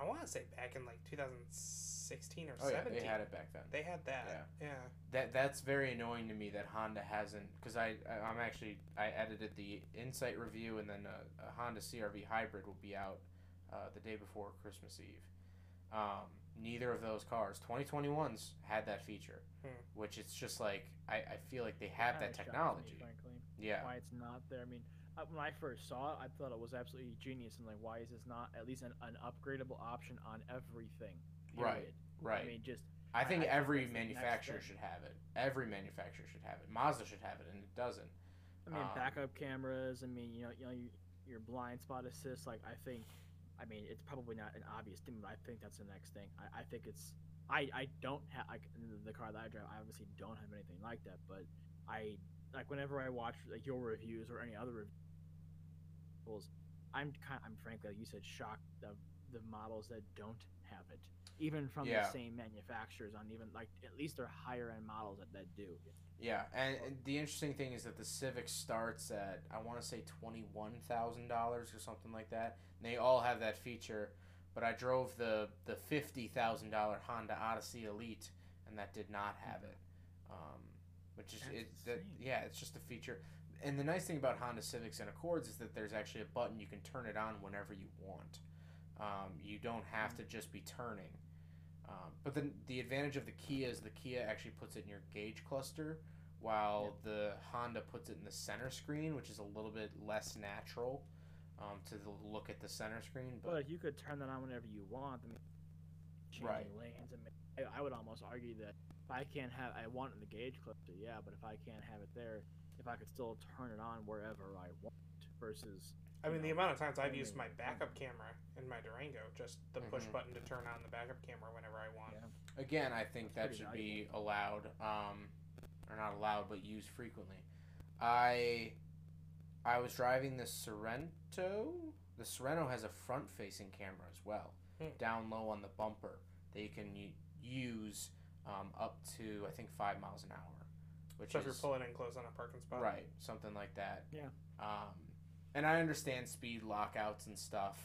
I want to say back in like 2016 or oh yeah, 17. they had it back then. They had that. Yeah. That that's very annoying to me that Honda hasn't because I I- I'm actually I edited the Insight review and then a, a Honda CRV hybrid will be out uh, the day before Christmas Eve. Um, neither of those cars 2021s had that feature, Hmm. which it's just like I, I feel like they have that shocks me, technology. frankly, Yeah. why it's not there. I mean, uh, when I first saw it, I thought it was absolutely genius. And like, why is this not at least an, an upgradable option on everything? Right, period? Right. I mean, just I think I every manufacturer should have it. Every manufacturer should have it. Mazda should have it, and it doesn't. I mean, Um, backup cameras. I mean, you know, you know, your blind spot assist. Like, I think, I mean, it's probably not an obvious thing, but I think that's the next thing. I, I think it's. I, I don't have like the- car that I drive. I obviously don't have anything like that, but I like whenever I watch like your reviews or any other reviews, I'm kind. I'm frankly, like you said, shocked of the models that don't have it, even from Yeah. the same manufacturers. On even like at least they're higher end models that, that do. Yeah, and, and the interesting thing is that the Civic starts at I want to say twenty one thousand dollars or something like that. And they all have that feature, but I drove the the fifty thousand dollar Honda Odyssey Elite, and that did not have it. Um, which is it, that, yeah, it's just a feature. And the nice thing about Honda Civics and Accords is that there's actually a button you can turn it on whenever you want. Um, you don't have to just be turning. Um, but then the advantage of the Kia is the Kia actually puts it in your gauge cluster, while the Honda puts it in the center screen, which is a little bit less natural um, to the look at the center screen. But you could turn that on whenever you want. I mean, changing Right. lanes. And I would almost argue that if I can't have, I want it in the gauge cluster, yeah. But if I can't have it there, if I could still turn it on wherever I want, versus I mean, the amount of times I've used my one. backup camera in my Durango, just the push Mhm. button to turn on the backup camera whenever I want. Yeah. again, I think that should pretty be allowed, um, or not allowed, but used frequently. I I was driving the Sorento. The Sorento has a front-facing camera as well, Hmm. down low on the bumper that you can use um, up to I think five miles an hour, which So if you're pulling in close on a parking spot, right, something like that. Yeah. Um, and I understand speed lockouts and stuff.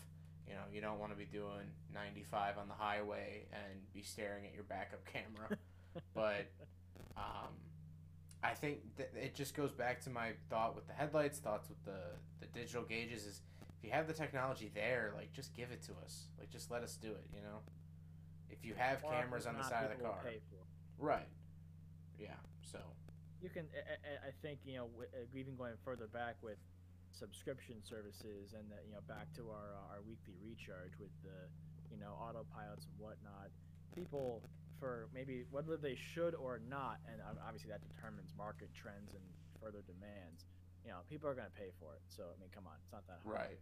You know, you don't want to be doing 95 on the highway and be staring at your backup camera. but um, I think that it just goes back to my thought with the headlights, thoughts with the, the digital gauges is if you have the technology there, like just give it to us. Like just let us do it. You know, if you have Or cameras on the side of the car, pay for it. right? Yeah. So You can. I, I- I think you know, w- uh, even going further back with subscription services, and that you know, back to our uh, our weekly recharge with the you know autopilots and whatnot. People for maybe whether they should or not, and obviously that determines market trends and further demands. You know, people are going to pay for it. So I mean, come on, it's not that hard. right,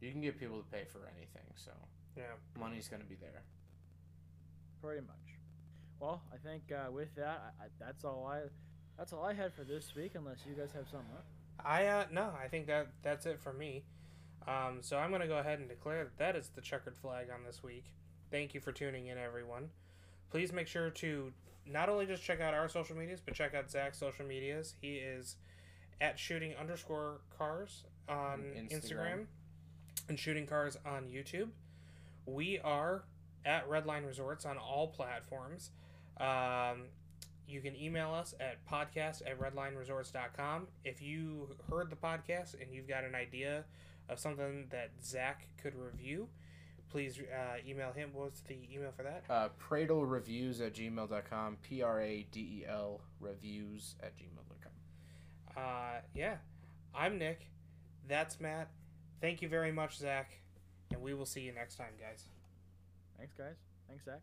you can get people to pay for anything. So Yeah. money's gonna be there. Pretty much. Well, I think uh, with that, I, I, that's all I. That's all I had for this week. Unless you guys have something. Huh? I uh no, I think that that's it for me. Um, so I'm gonna go ahead and declare that that is the checkered flag on this week. Thank you for tuning in, everyone. Please make sure to not only just check out our social medias, but check out Zach's social medias. He is at shooting underscore cars on Instagram. Instagram. and shooting cars on YouTube. We are at Redline Resorts on all platforms. Um, you can email us at podcast at redlineresorts.com. If you heard the podcast and you've got an idea of something that Zach could review, please uh, email him. What's the email for that? Uh, Pradel reviews at gmail.com. P R A D E L reviews at gmail.com. Uh, yeah, I'm Nick. That's Matt. Thank you very much, Zach. And we will see you next time, guys. Thanks, guys. Thanks, Zach.